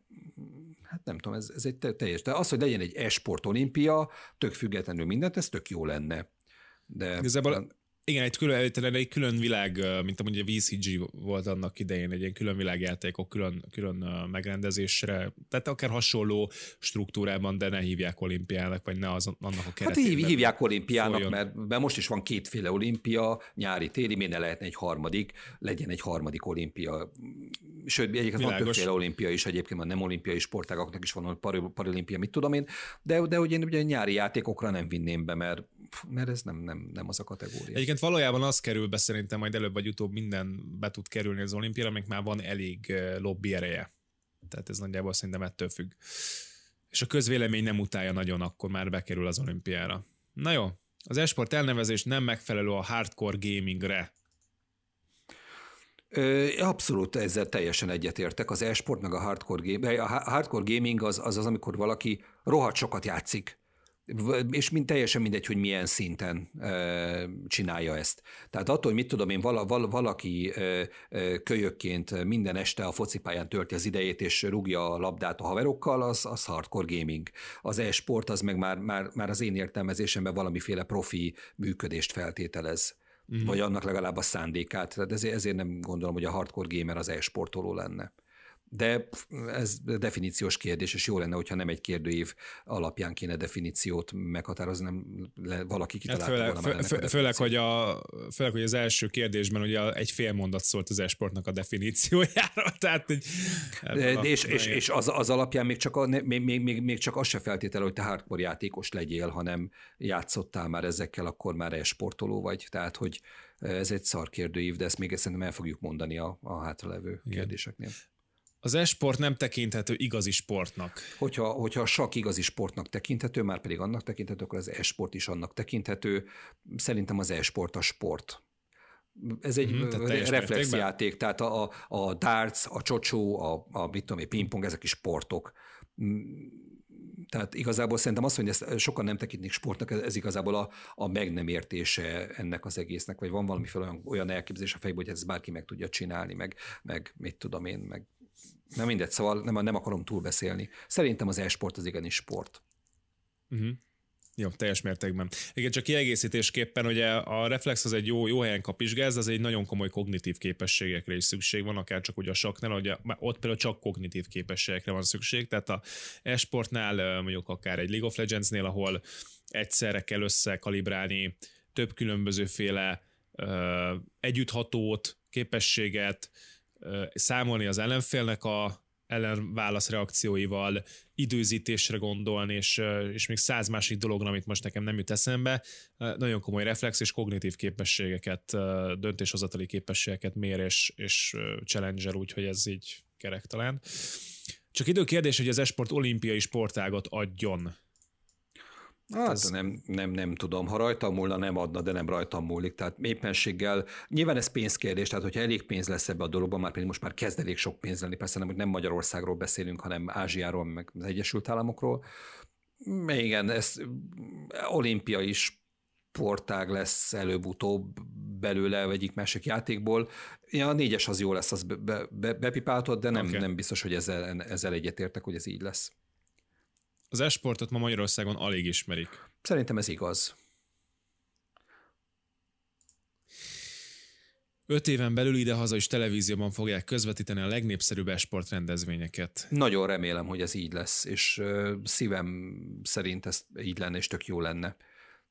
hát nem tudom, ez, ez egy teljes. De az, hogy legyen egy esport olimpia, tök függetlenül mindent, ez tök jó lenne. De Igazából igen, egy külön, egy külön világ, mint amúgy a VCG volt annak idején, egy ilyen külön világjátékok, külön, külön megrendezésre, tehát akár hasonló struktúrában, de ne hívják olimpiának, vagy ne az, annak a keretében. Hát hív, hívják olimpiának, folyjon. mert, mert most is van kétféle olimpia, nyári, téli, miért ne lehetne egy harmadik, legyen egy harmadik olimpia. Sőt, egyébként Világos. van többféle olimpia is, egyébként van nem olimpiai sportágaknak is van paralimpia, mit tudom én, de, de hogy én ugye nyári játékokra nem vinném be, mert, mert ez nem, nem, nem az a kategória. Egyébként valójában az kerül be szerintem majd előbb vagy utóbb minden be tud kerülni az olimpiára, amik már van elég lobby ereje. Tehát ez nagyjából szerintem ettől függ. És a közvélemény nem utálja nagyon, akkor már bekerül az olimpiára. Na jó, az esport elnevezés nem megfelelő a hardcore gamingre. Abszolút ezzel teljesen egyetértek. Az esport meg a hardcore, game, a hardcore gaming az, az az, amikor valaki rohadt sokat játszik és mind, teljesen mindegy, hogy milyen szinten e, csinálja ezt. Tehát attól, hogy mit tudom én, vala, val, valaki e, e, kölyökként minden este a focipályán tölti az idejét, és rúgja a labdát a haverokkal, az, az hardcore gaming. Az e-sport az meg már, már, már az én értelmezésemben valamiféle profi működést feltételez. Mm. Vagy annak legalább a szándékát. Tehát ezért, ezért nem gondolom, hogy a hardcore gamer az e-sportoló lenne. De ez definíciós kérdés, és jó lenne, hogyha nem egy kérdőív alapján kéne definíciót meghatározni, nem le, valaki hát kitalálta hát főleg, volna fő, főleg, hogy a, főleg, hogy az első kérdésben ugye egy fél mondat szólt az esportnak a definíciójára, (laughs) tehát egy, De, a, és, és, és az, az, alapján még csak, a, még, még, még, még csak az se feltétel, hogy te hardcore játékos legyél, hanem játszottál már ezekkel, akkor már esportoló vagy, tehát hogy ez egy szar kérdőív, de ezt még szerintem el fogjuk mondani a, a hátralevő Igen. kérdéseknél. Az esport nem tekinthető igazi sportnak. Hogyha, hogyha a sak igazi sportnak tekinthető, már pedig annak tekinthető, akkor az esport is annak tekinthető. Szerintem az esport a sport. Ez egy mm, reflexjáték, tehát a, a, a darts, a csocsó, a, a mit tudom, pingpong, ezek is sportok. Tehát igazából szerintem az, hogy ezt sokan nem tekintik sportnak, ez, ez igazából a, a meg nem értése ennek az egésznek, vagy van valamiféle olyan, olyan elképzelés a fejből, hogy ez bárki meg tudja csinálni, meg, meg mit tudom én, meg Na mindegy, szóval nem, nem akarom túlbeszélni. Szerintem az e-sport az igenis sport. Uh-huh. Jó, teljes mértékben. Igen, csak kiegészítésképpen ugye a reflex az egy jó, jó helyen kapizsgáz, az egy nagyon komoly kognitív képességekre is szükség van, akár csak ugye a saknál, ugye ott például csak kognitív képességekre van szükség, tehát a esportnál mondjuk akár egy League of Legends-nél, ahol egyszerre kell összekalibrálni több különbözőféle együtthatót, képességet, számolni az ellenfélnek a ellenválasz reakcióival, időzítésre gondolni, és, és még száz másik dologra, amit most nekem nem jut eszembe, nagyon komoly reflex és kognitív képességeket, döntéshozatali képességeket mér és, és challenger, úgyhogy ez így kerek talán. Csak idő kérdés, hogy az esport olimpiai sportágot adjon. Hát ez... nem, nem, nem tudom. Ha rajtam múlna, nem adna, de nem rajtam múlik. Tehát éppenséggel, nyilván ez pénzkérdés, tehát hogyha elég pénz lesz ebbe a dologban, már pedig most már kezd elég sok pénz lenni, persze nem, hogy nem Magyarországról beszélünk, hanem Ázsiáról, meg az Egyesült Államokról. Igen, ez olimpiai sportág lesz előbb-utóbb belőle, egyik másik játékból. Ja, a négyes az jó lesz, az be, be, bepipáltod, de nem, okay. nem biztos, hogy ezzel, ezzel egyetértek, hogy ez így lesz. Az esportot ma Magyarországon alig ismerik. Szerintem ez igaz. Öt éven belül idehaza is televízióban fogják közvetíteni a legnépszerűbb esportrendezvényeket. Nagyon remélem, hogy ez így lesz, és szívem szerint ez így lenne, és tök jó lenne.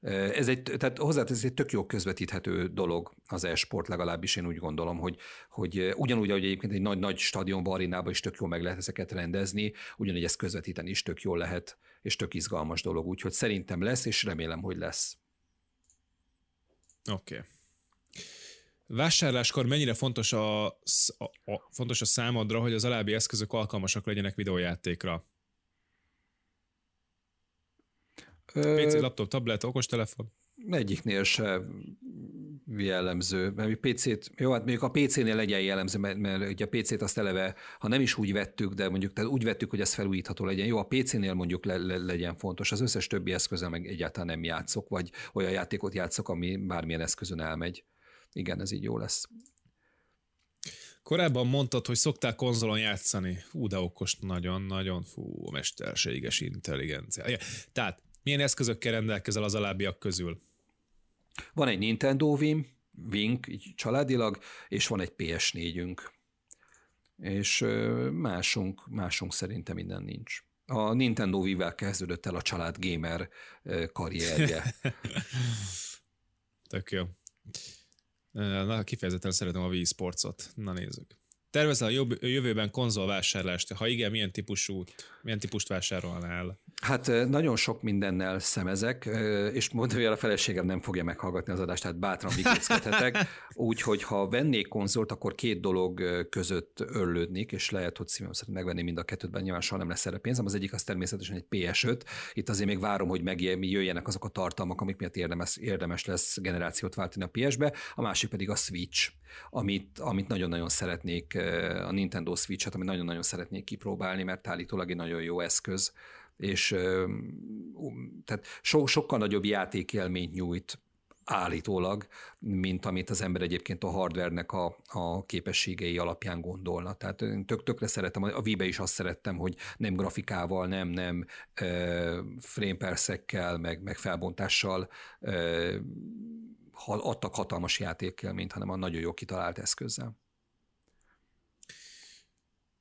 Ez egy, tehát hozzá ez egy tök jó közvetíthető dolog az e-sport, legalábbis én úgy gondolom, hogy, hogy ugyanúgy, ahogy egyébként egy nagy-nagy stadionban, arénában is tök jó meg lehet ezeket rendezni, ugyanígy ezt közvetíteni is tök jó lehet, és tök izgalmas dolog, úgyhogy szerintem lesz, és remélem, hogy lesz. Oké. Okay. Vásárláskor mennyire fontos a, a, a, fontos a számodra, hogy az alábbi eszközök alkalmasak legyenek videójátékra? PC, laptop, tablet, okostelefon? Egyiknél se jellemző, mert PC-t, jó, hát mondjuk a PC-nél legyen jellemző, mert, mert ugye a PC-t azt eleve, ha nem is úgy vettük, de mondjuk tehát úgy vettük, hogy ez felújítható legyen. Jó, a PC-nél mondjuk le, le, legyen fontos, az összes többi eszközzel meg egyáltalán nem játszok, vagy olyan játékot játszok, ami bármilyen eszközön elmegy. Igen, ez így jó lesz. Korábban mondtad, hogy szoktál konzolon játszani. Fú, de okos, nagyon-nagyon, fú, mesterséges intelligencia. Tehát milyen eszközökkel rendelkezel az alábbiak közül? Van egy Nintendo Wii, Wing, családilag, és van egy PS4-ünk. És másunk, másunk szerintem minden nincs. A Nintendo Wii-vel kezdődött el a család gamer karrierje. (laughs) Tök jó. Na, kifejezetten szeretem a Wii Sportsot. Na nézzük. Tervezel a jobb, jövőben konzolvásárlást? Ha igen, milyen típusú, milyen típust vásárolnál? Hát nagyon sok mindennel szemezek, és mondom, a feleségem nem fogja meghallgatni az adást, tehát bátran vikéckedhetek. (laughs) Úgyhogy ha vennék konzolt, akkor két dolog között örlődnék, és lehet, hogy szívem szerint megvenni mind a kettőt, benne nyilván soha nem lesz erre pénzem. Az egyik az természetesen egy PS5. Itt azért még várom, hogy megjöjjenek azok a tartalmak, amik miatt érdemes, érdemes lesz generációt váltani a PS-be. A másik pedig a Switch, amit, amit nagyon-nagyon szeretnék, a Nintendo Switch-et, amit nagyon-nagyon szeretnék kipróbálni, mert állítólag egy nagyon jó eszköz és tehát so, sokkal nagyobb játékélményt nyújt állítólag, mint amit az ember egyébként a hardvernek a, a képességei alapján gondolna. Tehát én tök, tökre szeretem, a Wii-be is azt szerettem, hogy nem grafikával, nem, nem uh, frame per meg, meg felbontással uh, adtak hatalmas játékélményt, hanem a nagyon jó kitalált eszközzel.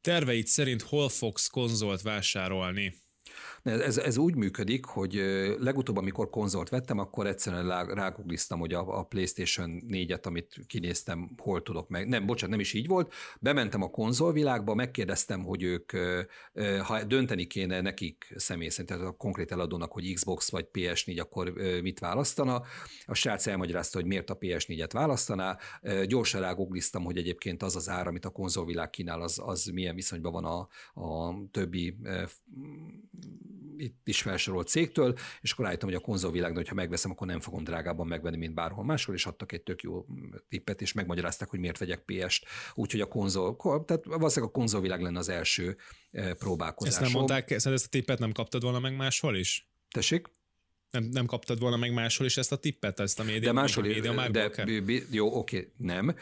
Terveid szerint hol fogsz konzolt vásárolni? Ez, ez úgy működik, hogy legutóbb, amikor konzolt vettem, akkor egyszerűen rágugliztam, hogy a, a PlayStation 4-et, amit kinéztem, hol tudok meg. Nem, bocsánat, nem is így volt. Bementem a konzolvilágba, megkérdeztem, hogy ők, ha dönteni kéne nekik személy szerint, tehát a konkrét eladónak, hogy Xbox vagy PS4, akkor mit választana. A srác elmagyarázta, hogy miért a PS4-et választaná. Gyorsan rágugliztam, hogy egyébként az az ár, amit a konzolvilág kínál, az, az milyen viszonyban van a, a többi itt is felsorolt cégtől, és akkor állítom, hogy a konzolvilágban, hogyha megveszem, akkor nem fogom drágában megvenni, mint bárhol máshol, és adtak egy tök jó tippet, és megmagyarázták, hogy miért vegyek PS-t. Úgyhogy a konzol, tehát valószínűleg a konzolvilág lenne az első eh, próbálkozás. Ezt nem mondták, ezt a tippet nem kaptad volna meg máshol is? Tessék? Nem, nem kaptad volna meg máshol is ezt a tippet, ezt a média, de máshol, média de, jó, oké, nem.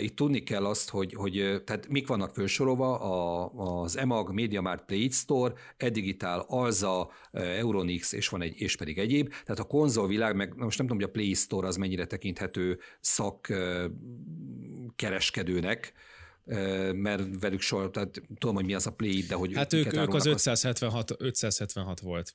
Itt tudni kell azt, hogy, hogy tehát mik vannak felsorolva, a, az EMAG, MediaMart, Play Store, Edigital, Alza, Euronix, és van egy, és pedig egyéb. Tehát a konzolvilág, meg most nem tudom, hogy a Play Store az mennyire tekinthető szak kereskedőnek, mert velük soha, tehát tudom, hogy mi az a Play, de hogy Hát ők, ők az 576, 576 volt.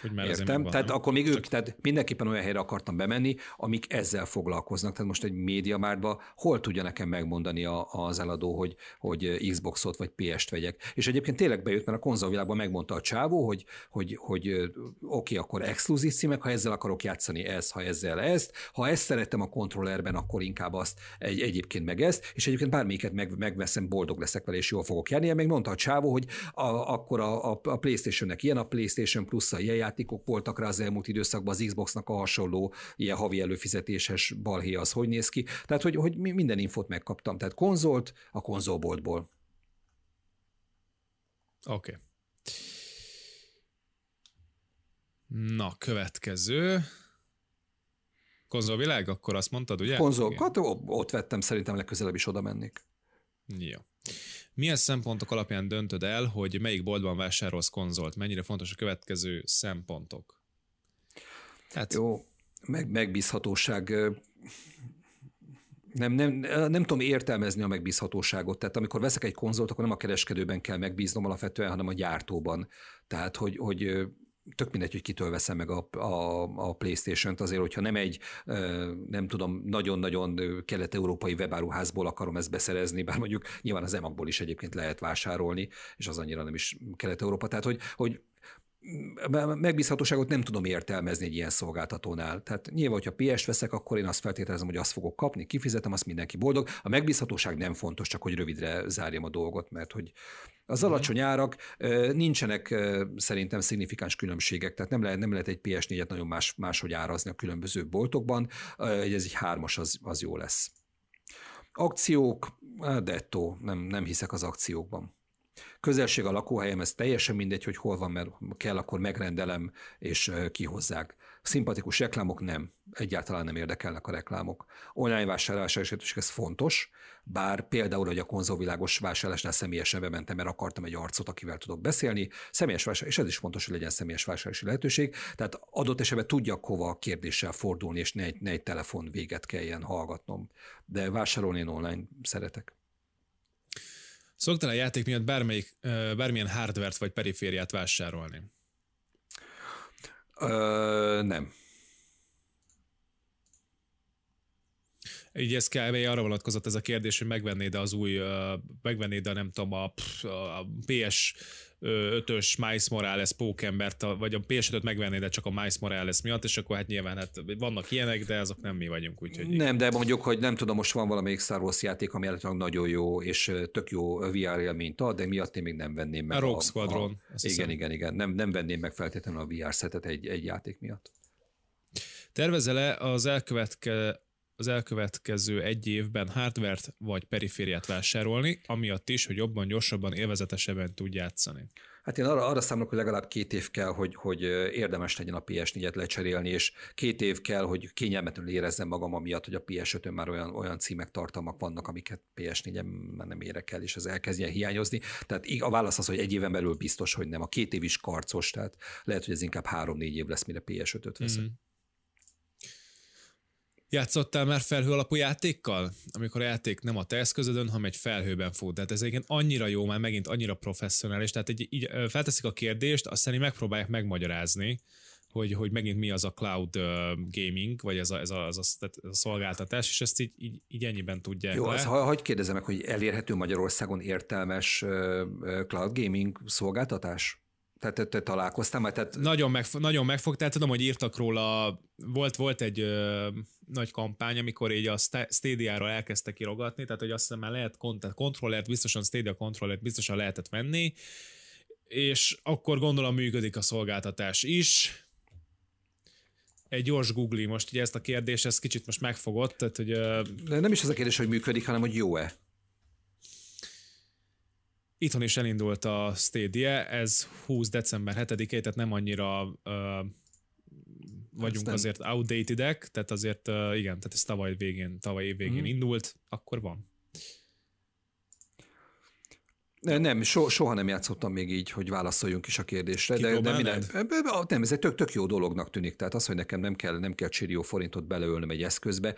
Hogy már Értem, van, tehát nem? akkor még ők, tehát mindenképpen olyan helyre akartam bemenni, amik ezzel foglalkoznak. Tehát most egy médiamárba hol tudja nekem megmondani a, az eladó, hogy, hogy Xboxot vagy PS-t vegyek. És egyébként tényleg bejött, mert a konzolvilágban megmondta a csávó, hogy, hogy, hogy oké, okay, akkor exkluzív címek, ha ezzel akarok játszani, ez, ha ezzel ezt, ha ezt szerettem a kontrollerben, akkor inkább azt egy, egyébként meg ezt, és egyébként bármelyiket meg, megveszem, boldog leszek vele, és jól fogok járni. Még mondta a csávó, hogy a, akkor a, a, a PlayStation-nek ilyen, a PlayStation Plus-a ilyen játékok voltak rá az elmúlt időszakban, az Xboxnak a hasonló ilyen havi előfizetéses balhé az hogy néz ki. Tehát, hogy, hogy minden infot megkaptam. Tehát konzolt a konzolboltból. Oké. Okay. Na, következő. Konzolvilág, akkor azt mondtad, ugye? Konzol, ott vettem, szerintem legközelebb is oda mennék. Jó. Milyen szempontok alapján döntöd el, hogy melyik boltban vásárolsz konzolt? Mennyire fontos a következő szempontok? Hát... Jó, meg, megbízhatóság nem, nem, nem tudom értelmezni a megbízhatóságot. Tehát amikor veszek egy konzolt, akkor nem a kereskedőben kell megbíznom alapvetően, hanem a gyártóban. Tehát, hogy, hogy tök mindegy, hogy kitől veszem meg a, a, a Playstation-t, azért, hogyha nem egy, nem tudom, nagyon-nagyon kelet-európai webáruházból akarom ezt beszerezni, bár mondjuk nyilván az emagból is egyébként lehet vásárolni, és az annyira nem is kelet-európa. Tehát, hogy, hogy megbízhatóságot nem tudom értelmezni egy ilyen szolgáltatónál. Tehát nyilván, hogyha PS veszek, akkor én azt feltételezem, hogy azt fogok kapni, kifizetem, azt mindenki boldog. A megbízhatóság nem fontos, csak hogy rövidre zárjam a dolgot, mert hogy az mhm. alacsony árak nincsenek szerintem szignifikáns különbségek, tehát nem lehet, nem lehet egy PS4-et nagyon más, máshogy árazni a különböző boltokban, ez egy hármas az, az jó lesz. Akciók, dettó, nem, nem hiszek az akciókban. Közelség a lakóhelyem, ez teljesen mindegy, hogy hol van, mert kell, akkor megrendelem és kihozzák. Szimpatikus reklámok nem, egyáltalán nem érdekelnek a reklámok. Online vásárlásra is ez fontos, bár például, hogy a konzolvilágos vásárlásnál személyesen bementem, mert akartam egy arcot, akivel tudok beszélni, személyes vásárlás, és ez is fontos, hogy legyen személyes vásárlási lehetőség, tehát adott esetben tudjak hova kérdéssel fordulni, és ne egy, ne egy telefon véget kelljen hallgatnom. De vásárolni én online szeretek. Szoktál a játék miatt bármelyik, bármilyen hardvert vagy perifériát vásárolni? Ö, nem. Így ez kb. arra vonatkozott ez a kérdés, hogy megvennéd az új, megvennéd a nem tudom, a, a PS 5-ös Miles Morales pókembert, vagy a PS5-öt megvennéd, de csak a Miles Morales miatt, és akkor hát nyilván hát vannak ilyenek, de azok nem mi vagyunk, úgyhogy... Nem, de mondjuk, hogy nem tudom, most van valamelyik Star Wars játék, ami állítólag nagyon jó, és tök jó VR élményt ad, de miatt én még nem venném meg. A Rogue Squadron. A, igen, hiszem. igen, igen. Nem, nem venném meg feltétlenül a VR szetet egy, egy játék miatt. Tervezel-e az elkövetke, az elkövetkező egy évben hardvert vagy perifériát vásárolni, amiatt is, hogy jobban, gyorsabban, élvezetesebben tud játszani. Hát én arra, arra számolok, hogy legalább két év kell, hogy, hogy érdemes legyen a PS4-et lecserélni, és két év kell, hogy kényelmetlenül érezzem magam amiatt, hogy a PS5-ön már olyan, olyan címek, tartalmak vannak, amiket PS4-en már nem érek el, és ez elkezdjen hiányozni. Tehát a válasz az, hogy egy éven belül biztos, hogy nem. A két év is karcos, tehát lehet, hogy ez inkább három-négy év lesz, mire PS5-öt veszem. Mm. Játszottál már felhő alapú játékkal? Amikor a játék nem a te eszközödön, hanem egy felhőben fut. Tehát ez egyébként annyira jó, már megint annyira professzionális. Tehát egy, így felteszik a kérdést, aztán így megpróbálják megmagyarázni, hogy, hogy megint mi az a cloud gaming, vagy ez a, ez a, ez a, ez a szolgáltatás, és ezt így, így, így ennyiben tudják Jó, az, ha, hagyd kérdezem meg, hogy elérhető Magyarországon értelmes cloud gaming szolgáltatás? Tehát te, te találkoztál már? Tehát... Nagyon, meg, nagyon megfog, tehát tudom, hogy írtak róla, volt, volt egy ö, nagy kampány, amikor így a Stadia-ról elkezdtek kirogatni, tehát hogy azt hiszem már lehet kontrollert, biztosan Stadia kontrollert biztosan lehetett venni, és akkor gondolom működik a szolgáltatás is. Egy gyors googli most ugye ezt a kérdést, ez kicsit most megfogott, tehát hogy... Ö... Nem is az a kérdés, hogy működik, hanem hogy jó-e. Itthon is elindult a Stadia, ez 20 december 7-e, tehát nem annyira uh, vagyunk Aztán... azért outdatedek, tehát azért uh, igen, tehát ez tavaly végén, tavaly év végén mm. indult, akkor van. Nem, so, soha nem játszottam még így, hogy válaszoljunk is a kérdésre, de, de minden, nem, ez egy tök, tök jó dolognak tűnik, tehát az, hogy nekem nem kell, nem kell csirió forintot beleölnöm egy eszközbe,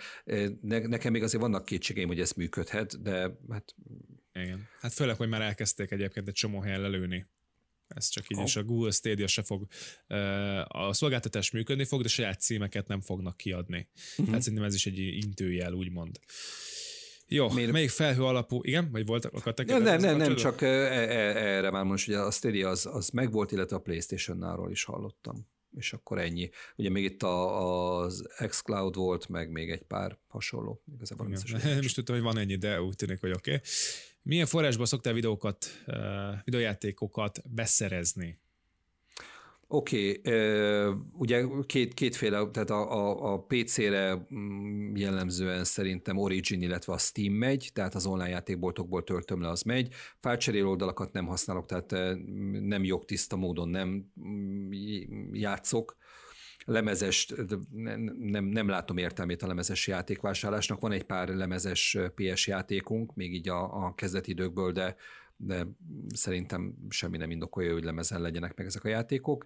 ne, nekem még azért vannak kétségeim, hogy ez működhet, de hát... Igen, hát főleg, hogy már elkezdték egyébként egy csomó helyen lelőni. Ez csak így, oh. és a Google Stadia se fog, a szolgáltatás működni fog, de saját címeket nem fognak kiadni. Uh-huh. Hát szerintem ez is egy intőjel, úgymond. Jó, Miért? melyik felhő alapú, igen? Vagy volt akartak Nem, nem, nem, nem, csak e, e, erre már most, ugye a Stadia az, az megvolt, illetve a Playstation-náról is hallottam. És akkor ennyi. Ugye még itt a, az xCloud volt, meg még egy pár hasonló. Igazából nem, (laughs) nem is tudtam, hogy van ennyi, de úgy tűnik, hogy oké. Okay. Milyen forrásból szoktál videókat, videójátékokat beszerezni? Oké, okay, ugye két, kétféle, tehát a, a, a PC-re mm, jellemzően szerintem Origin, illetve a Steam megy, tehát az online játékboltokból töltöm le, az megy. Fájlcserél oldalakat nem használok, tehát nem jogtiszta módon nem mm, játszok. Lemezes, nem, nem, látom értelmét a lemezes játékvásárlásnak. Van egy pár lemezes PS játékunk, még így a, a kezdeti időkből, de de szerintem semmi nem indokolja, hogy lemezen legyenek meg ezek a játékok.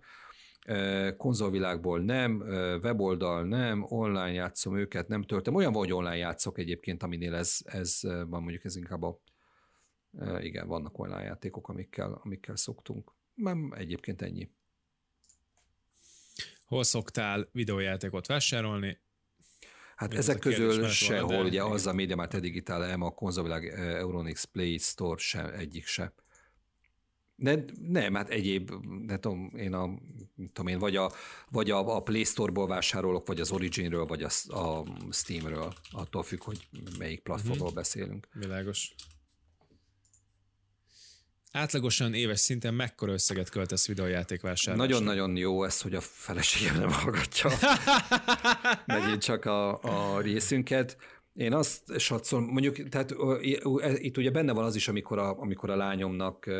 konzolvilágból nem, weboldal nem, online játszom őket, nem töltöm. Olyan vagy online játszok egyébként, aminél ez, ez van mondjuk ez inkább a igen, vannak online játékok, amikkel, amikkel szoktunk. Nem, egyébként ennyi. Hol szoktál videójátékot vásárolni? Hát Mi ezek közül sehol, ugye az a Media Mart Digital, EMA, a konzolvilág, Euronix, Play Store sem, egyik se. De nem, hát egyéb, de tudom, én a, tudom én, vagy a, vagy a, a Play Store-ból vásárolok, vagy az Originről, vagy a, a Steamről, attól függ, hogy melyik platformról uh-huh. beszélünk. Világos. Átlagosan éves szinten mekkora összeget költesz videójáték vásárlásra? Nagyon-nagyon jó ez, hogy a feleségem nem hallgatja (laughs) megint csak a, a részünket. Én azt satszom, mondjuk, tehát itt ugye benne van az is, amikor a, amikor a lányomnak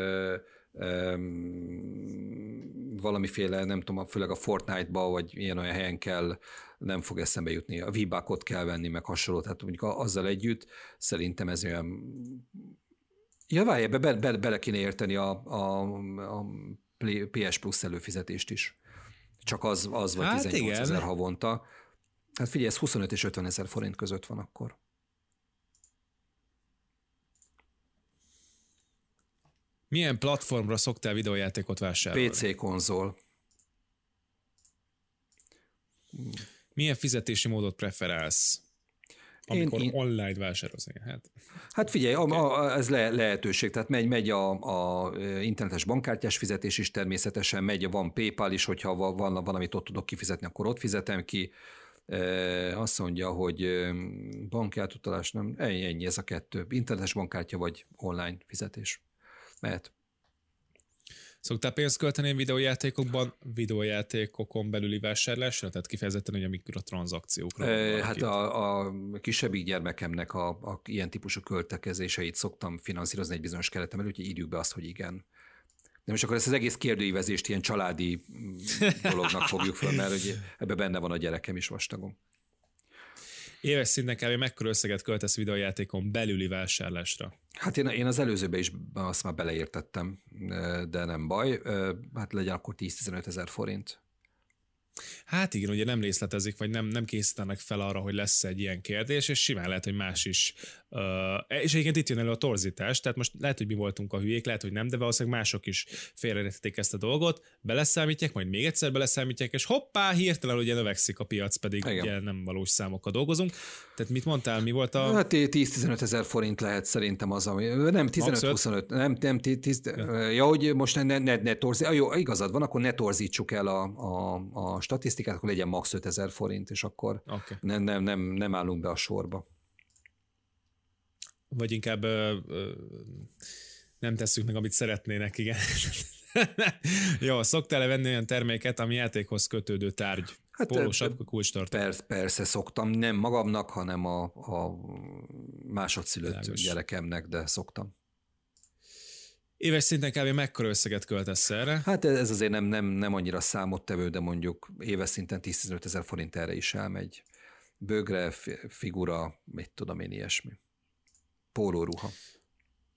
valamiféle, nem tudom, főleg a Fortnite-ba, vagy ilyen olyan helyen kell, nem fog eszembe jutni, a v kell venni, meg hasonló, tehát mondjuk azzal együtt szerintem ez olyan Ja, várj, be, be, bele kéne érteni a, a, a PS Plus előfizetést is. Csak az, az vagy hát 18 ezer havonta. Hát figyelj, ez 25 és 50 ezer forint között van akkor. Milyen platformra szoktál videójátékot vásárolni? PC konzol. Milyen fizetési módot preferálsz? Amikor én, én... online vásárolsz. Hát, hát figyelj, okay. a, a, ez le, lehetőség, tehát megy, megy a, a internetes bankkártyás fizetés is természetesen, megy, van PayPal is, hogyha van, van, amit ott tudok kifizetni, akkor ott fizetem ki. E, azt mondja, hogy bankátutalás nem, ennyi, ennyi ez a kettő. Internetes bankkártya vagy online fizetés. Mehet. Szoktál pénzt költeni videójátékokban, videójátékokon belüli vásárlásra, tehát kifejezetten hogy a mikrotranszakciókra? E, hát a, a kisebbik gyermekemnek a, a ilyen típusú költekezéseit szoktam finanszírozni egy bizonyos keretem előtt, úgyhogy írjuk be azt, hogy igen. De most akkor ezt az egész kérdőívezést ilyen családi dolognak fogjuk fel, mert hogy ebbe benne van a gyerekem is vastagon. Éves szinten kb. mekkora összeget költesz videójátékon belüli vásárlásra? Hát én, én az előzőbe is azt már beleértettem, de nem baj. Hát legyen akkor 10-15 ezer forint. Hát igen, ugye nem részletezik, vagy nem, nem készítenek fel arra, hogy lesz egy ilyen kérdés, és simán lehet, hogy más is. Uh, és egyébként itt jön elő a torzítás, tehát most lehet, hogy mi voltunk a hülyék, lehet, hogy nem, de valószínűleg mások is félreértették ezt a dolgot, beleszámítják, majd még egyszer beleszámítják, és hoppá, hirtelen ugye növekszik a piac, pedig igen. ugye nem valós számokkal dolgozunk. Tehát mit mondtál, mi volt a... Hát 10-15 ezer forint lehet szerintem az, ami... Nem, 15-25, nem, nem, 10, ja. ja, hogy most ne, ne, ne, torzít, jó, igazad van, akkor ne torzítsuk el a, a, a statisztikát, akkor legyen max. 5000 forint, és akkor okay. nem, nem, nem, nem állunk be a sorba. Vagy inkább ö, ö, nem tesszük meg, amit szeretnének, igen. (laughs) Jó, szoktál-e venni olyan terméket, ami játékhoz kötődő tárgy? Hát Póló, sapka, kulcstartó. Persze, persze szoktam, nem magamnak, hanem a, a másodszülött Lágos. gyerekemnek, de szoktam. Éves szinten kb. mekkora összeget költesz erre? Hát ez azért nem, nem, nem annyira számottevő, de mondjuk éves szinten 10-15 ezer forint erre is elmegy. Bögre, figura, mit tudom én, ilyesmi. Pólóruha.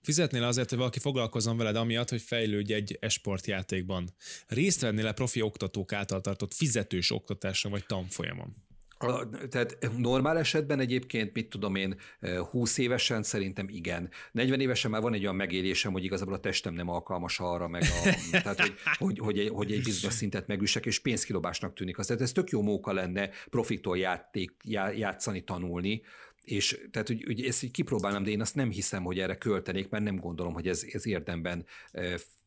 Fizetnél azért, hogy valaki foglalkozzon veled amiatt, hogy fejlődj egy esportjátékban. Részt vennél a profi oktatók által tartott fizetős oktatásra vagy tanfolyamon? Tehát normál esetben egyébként, mit tudom én, 20 évesen szerintem igen. 40 évesen már van egy olyan megélésem, hogy igazából a testem nem alkalmas arra, meg a, (laughs) tehát, hogy, hogy, hogy, egy, hogy egy bizonyos szintet megüssek, és pénzkilobásnak tűnik. Az, tehát ez tök jó móka lenne profiktól játék, játszani, tanulni, és tehát, hogy, hogy ezt így kipróbálnám, de én azt nem hiszem, hogy erre költenék, mert nem gondolom, hogy ez, ez érdemben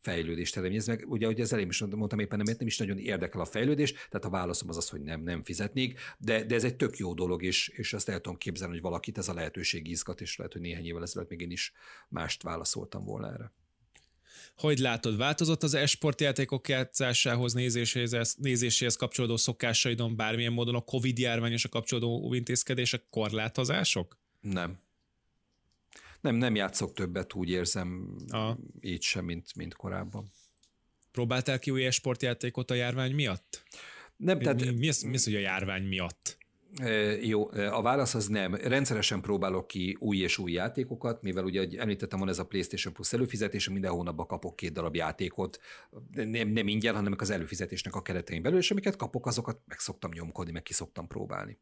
fejlődést eredményez meg. Ugye, hogy az elején is mondtam éppen, nem, nem is nagyon érdekel a fejlődés, tehát a válaszom az az, hogy nem, nem fizetnék, de, de ez egy tök jó dolog, és, és azt el tudom képzelni, hogy valakit ez a lehetőség izgat, és lehet, hogy néhány évvel ezelőtt még én is mást válaszoltam volna erre. Hogy látod, változott az esport játékok játszásához, nézéséhez, nézéséhez kapcsolódó szokásaidon bármilyen módon a Covid járvány és a kapcsolódó intézkedések, korlátozások? Nem. Nem, nem játszok többet, úgy érzem, a. így sem, mint, mint korábban. Próbáltál ki új esportjátékot a járvány miatt? Nem, mi, tehát... Mi, mi, az, mi az, hogy a járvány miatt? Jó, a válasz az nem. Rendszeresen próbálok ki új és új játékokat, mivel ugye említettem, van ez a PlayStation Plus előfizetés, minden hónapban kapok két darab játékot, nem, nem ingyen, hanem az előfizetésnek a keretein belül, és amiket kapok, azokat meg szoktam nyomkodni, meg ki szoktam próbálni.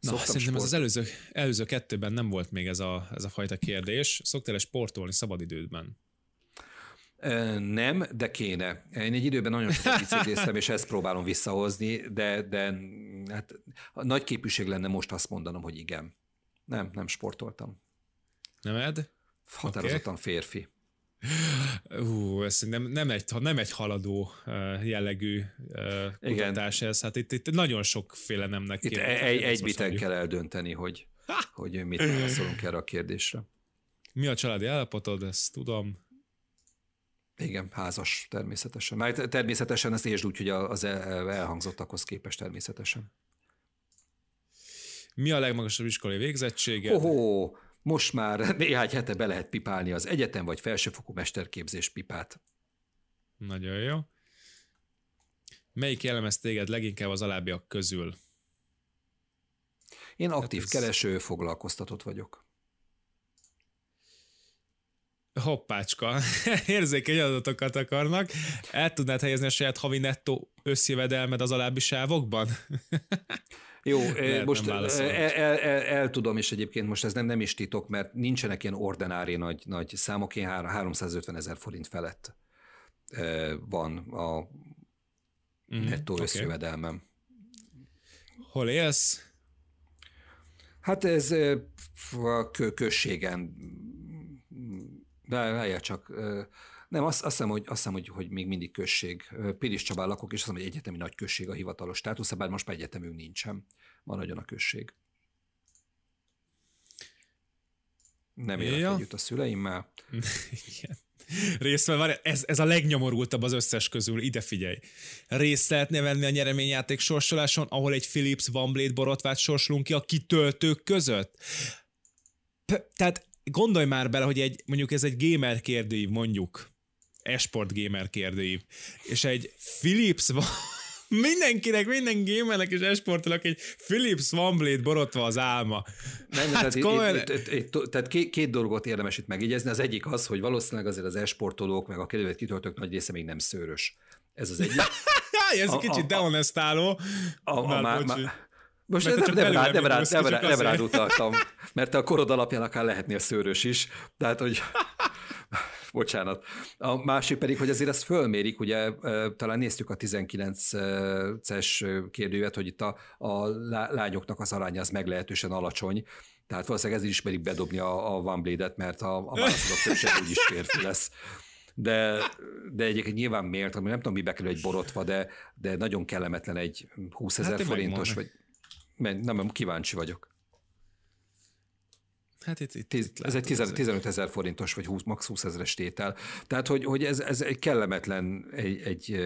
Na, Szoktam szerintem sport... ez az előző, előző kettőben nem volt még ez a, ez a fajta kérdés. Szoktál-e sportolni szabadidődben? Nem, de kéne. Én egy időben nagyon sokat (laughs) bicikliztem, és ezt próbálom visszahozni, de, de hát nagy képűség lenne most azt mondanom, hogy igen. Nem, nem sportoltam. Nem ed? Határozottan okay. férfi. Ú, ez nem, nem, egy, nem egy haladó jellegű kutatás ez. Hát itt, itt nagyon sokféle nemnek Itt egy, egy biten kell eldönteni, hogy, hogy mit válaszolunk erre a kérdésre. Mi a családi állapotod, ezt tudom. Igen, házas természetesen. Már természetesen ezt értsd úgy, hogy az elhangzottakhoz képest természetesen. Mi a legmagasabb iskolai végzettsége? Ohó, most már néhány hete be lehet pipálni az egyetem vagy felsőfokú mesterképzés pipát. Nagyon jó. Melyik jellemez téged leginkább az alábbiak közül? Én aktív hát ez... kereső, foglalkoztatott vagyok hoppácska, (laughs) érzékeny adatokat akarnak. El tudnád helyezni a saját havi nettó összjövedelmed az alábbi sávokban? (laughs) Jó, (laughs) Lehet most el, el, el, el tudom, és egyébként most ez nem, nem is titok, mert nincsenek ilyen ordinári nagy, nagy számok, én 350 ezer forint felett van a mm, nettó okay. összjövedelmem. Hol élsz? Hát ez a községen de várjál csak, nem, azt, azt hiszem, hogy, azt hiszem, hogy, hogy még mindig község. Pilis Csabán lakok, és azt hiszem, hogy egyetemi nagy község a hivatalos státusz, bár most már egyetemünk nincsen. Van nagyon a község. Nem élek ja. együtt a szüleimmel. Igen. Részt ez, ez a legnyomorultabb az összes közül, ide figyelj. Részt lehetne venni a nyereményjáték sorsoláson, ahol egy Philips Van Blade borotvát sorsolunk ki a kitöltők között? P- tehát gondolj már bele, hogy egy, mondjuk ez egy gamer kérdőív, mondjuk, esport gamer kérdőív, és egy Philips van, (laughs) mindenkinek, minden gamernek és esportolak egy Philips OneBlade borotva az álma. Nem, hát, tehát, komolyan... itt, itt, itt, tehát két, két dolgot érdemes itt megjegyezni. Az egyik az, hogy valószínűleg azért az esportolók, meg a kedvet kitöltők nagy része még nem szőrös. Ez az egyik. (laughs) ez egy kicsit dehonestáló. A, a, a, a, a, most nem, nem, nem, rád, nem, rád, nem, rád, nem rád utaltam, mert a korod alapján akár lehetnél szőrös is, tehát hogy (laughs) bocsánat. A másik pedig, hogy azért ezt fölmérik, ugye talán néztük a 19-es kérdővet, hogy itt a, a lányoknak az aránya az meglehetősen alacsony, tehát valószínűleg ez is ismerik bedobni a, a One Blade-et, mert a, a válaszolók többség úgyis férfi lesz. De, de egyébként nyilván miért, nem tudom, mi bekerül egy borotva, de, de nagyon kellemetlen egy 20 ezer hát forintos, vagy nem, nem, kíváncsi vagyok. Hát itt, itt, itt ez egy 15 ezer forintos, vagy 20, max. 20 ezeres tétel. Tehát, hogy, hogy ez, ez egy kellemetlen egy, egy,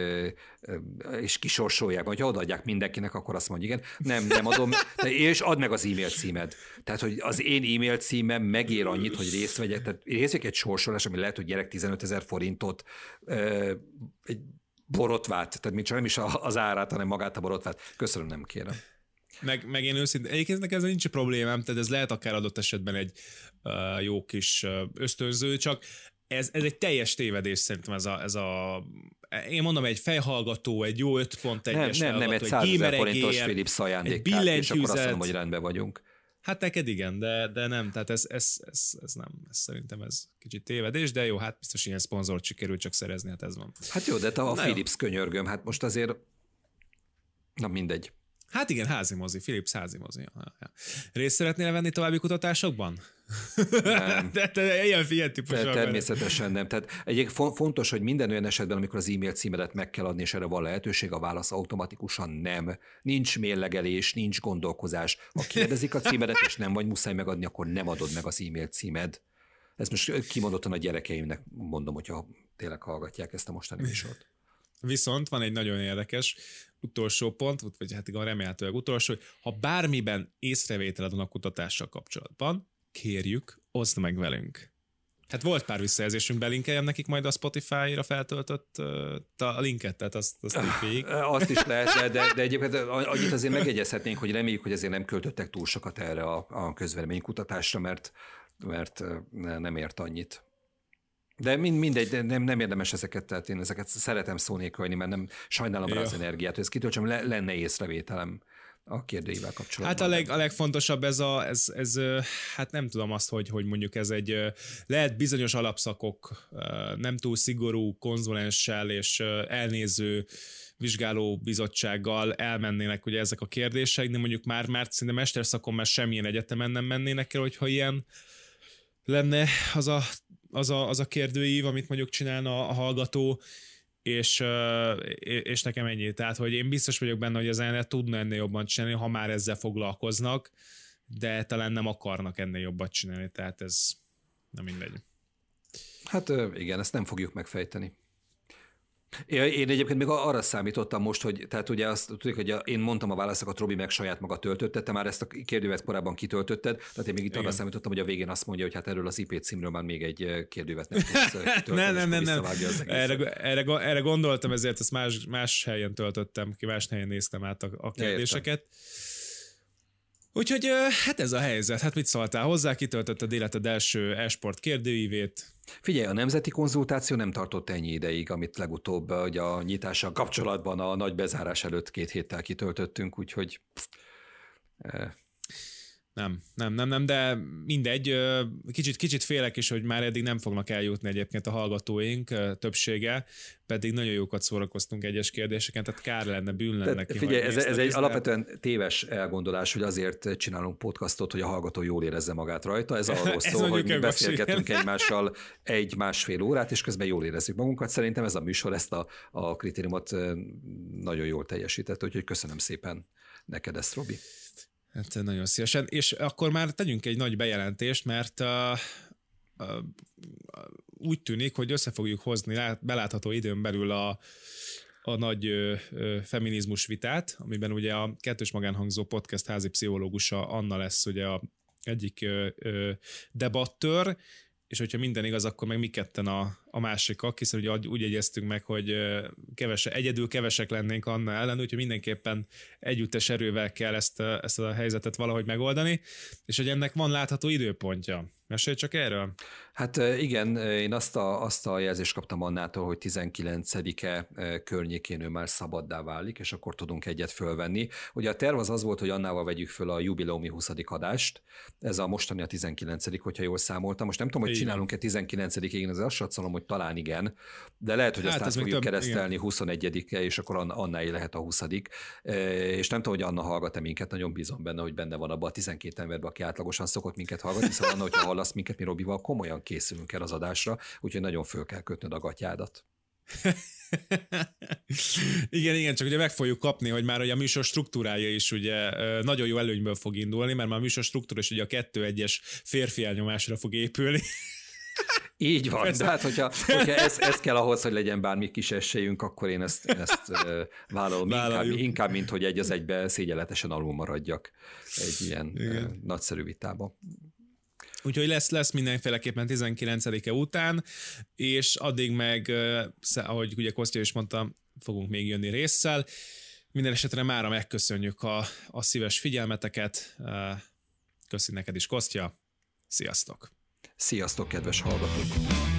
és kisorsolják, vagy odaadják mindenkinek, akkor azt mondja, igen, nem, nem adom, de, és add meg az e-mail címed. Tehát, hogy az én e-mail címem megér annyit, hogy részt vegyek, tehát részt vegyek egy sorsolás, ami lehet, hogy gyerek 15 ezer forintot, egy borotvát, tehát még csak nem is az árát, hanem magát a borotvát. Köszönöm, nem kérem. Meg, meg én őszintén, egyébként nekem ez nincs problémám, tehát ez lehet akár adott esetben egy uh, jó kis ösztönző, csak ez, ez egy teljes tévedés szerintem ez a, ez a én mondom, egy fejhallgató, egy jó 5 pont nem, nem, nem, egy 100 ezer forintos Philips ajándékkártya, és akkor azt mondom, hogy rendben vagyunk. Hát neked igen, de, de nem, tehát ez, ez, ez, ez nem, ez szerintem ez kicsit tévedés, de jó, hát biztos ilyen szponzort sikerült csak szerezni, hát ez van. Hát jó, de te a Na Philips jó. könyörgöm, hát most azért, na mindegy. Hát igen, házi mozi, Philips házi mozi. Részt szeretnél venni további kutatásokban? Nem. (laughs) de, de ilyen figyelj típus. Természetesen nem. Tehát egy fontos, hogy minden olyan esetben, amikor az e-mail címedet meg kell adni, és erre van lehetőség, a válasz automatikusan nem. Nincs mérlegelés, nincs gondolkozás. Ha kérdezik a címedet, és nem vagy muszáj megadni, akkor nem adod meg az e-mail címed. Ez most kimondottan a gyerekeimnek mondom, hogyha tényleg hallgatják ezt a mostani műsort. Viszont van egy nagyon érdekes utolsó pont, vagy hát igen, remélhetőleg utolsó, hogy ha bármiben észrevételed van a kutatással kapcsolatban, kérjük, oszd meg velünk. Hát volt pár visszajelzésünk, belinkeljem nekik majd a Spotify-ra feltöltött a linket, tehát azt, azt így Azt is lehet, de, de, egyébként annyit azért megegyezhetnénk, hogy reméljük, hogy azért nem költöttek túl sokat erre a, a közvéleménykutatásra, mert, mert nem ért annyit. De mind, mindegy, de nem, nem érdemes ezeket, tehát én ezeket szeretem szónékolni, mert nem sajnálom rá az energiát, hogy ez kitöltsem, le, lenne észrevételem a kérdőivel kapcsolatban. Hát a, leg, a legfontosabb ez a, ez, ez, hát nem tudom azt, hogy, hogy mondjuk ez egy, lehet bizonyos alapszakok nem túl szigorú konzulenssel és elnéző vizsgáló bizottsággal elmennének ugye ezek a kérdések, de mondjuk már, már szinte mesterszakon már semmilyen egyetemen nem mennének el, hogyha ilyen lenne az a, az a, az a kérdőív, amit mondjuk csinálna a hallgató, és, és nekem ennyi. Tehát, hogy én biztos vagyok benne, hogy az ennél tudna ennél jobban csinálni, ha már ezzel foglalkoznak, de talán nem akarnak ennél jobbat csinálni, tehát ez nem mindegy. Hát igen, ezt nem fogjuk megfejteni. Én egyébként még arra számítottam most, hogy tehát ugye azt tudjuk, hogy én mondtam a válaszokat, Robi meg saját maga töltötte, te már ezt a kérdővet korábban kitöltötted, tehát én még itt Igen. arra számítottam, hogy a végén azt mondja, hogy hát erről az IP címről már még egy kérdővet nem tudsz Nem, nem, nem, nem. Erre, erre, erre, gondoltam, ezért ezt más, más helyen töltöttem ki, más helyen néztem át a, a kérdéseket. Értem. Úgyhogy hát ez a helyzet. Hát mit szóltál hozzá? Kitöltötted életed első esport kérdőívét, Figyelj, a nemzeti konzultáció nem tartott ennyi ideig, amit legutóbb hogy a nyitással kapcsolatban a nagy bezárás előtt két héttel kitöltöttünk, úgyhogy nem, nem, nem, nem, de mindegy. Kicsit, kicsit félek is, hogy már eddig nem fognak eljutni egyébként a hallgatóink többsége, pedig nagyon jókat szórakoztunk egyes kérdéseken, tehát kár lenne, bűn lenne tehát, Figyelj, ez, ez egy alapvetően téves elgondolás, hogy azért csinálunk podcastot, hogy a hallgató jól érezze magát rajta. Ez arról (laughs) szól, hogy mi beszélgetünk egymással egy-másfél órát, és közben jól érezzük magunkat. Szerintem ez a műsor ezt a, a kritériumot nagyon jól teljesített, úgyhogy köszönöm szépen neked ezt, Robi. Hát nagyon szívesen. És akkor már tegyünk egy nagy bejelentést, mert uh, uh, úgy tűnik, hogy össze fogjuk hozni belátható időn belül a, a nagy ö, feminizmus vitát, amiben ugye a kettős magánhangzó podcast házi pszichológusa Anna lesz ugye a egyik ö, ö, debattőr, és hogyha minden igaz, akkor meg mi ketten a, a másikak, hiszen ugye úgy egyeztünk meg, hogy kevese, egyedül kevesek lennénk Anna ellen, úgyhogy mindenképpen együttes erővel kell ezt, ezt a helyzetet valahogy megoldani, és hogy ennek van látható időpontja. Mesélj csak erről. Hát igen, én azt a, azt a jelzést kaptam Annától, hogy 19-e környékén ő már szabaddá válik, és akkor tudunk egyet fölvenni. Ugye a terv az az volt, hogy Annával vegyük föl a jubileumi 20. adást, ez a mostani a 19 hogyha jól számoltam. Most nem tudom, hogy csinálunk-e 19-ig, én az azt satszolom, hogy talán igen, de lehet, hogy hát azt át fogjuk több, keresztelni 21-e, és akkor Annáé lehet a 20 És nem tudom, hogy Anna hallgat-e minket, nagyon bízom benne, hogy benne van abban a 12 emberben, aki átlagosan szokott minket hallgatni, szóval Anna, hogyha hallasz minket, mi Robival komolyan készülünk el az adásra, úgyhogy nagyon föl kell kötnöd a gatyádat. (laughs) igen, igen, csak ugye meg fogjuk kapni, hogy már ugye a műsor struktúrája is ugye nagyon jó előnyből fog indulni, mert már a műsor struktúra is ugye a kettő egyes férfi elnyomásra fog épülni. (laughs) Így van, Persze. de hát hogyha, hogyha ez, ez kell ahhoz, hogy legyen bármi kis esélyünk, akkor én ezt, ezt vállalom, inkább, inkább, mint hogy egy az egybe szégyenletesen alul maradjak egy ilyen uh, nagyszerű vitában. Úgyhogy lesz, lesz mindenféleképpen 19-e után, és addig meg, ahogy ugye Kostya is mondta, fogunk még jönni résszel. Minden esetre mára megköszönjük a, a szíves figyelmeteket. Köszönjük neked is, Kostya. Sziasztok! Sziasztok, kedves hallgatók!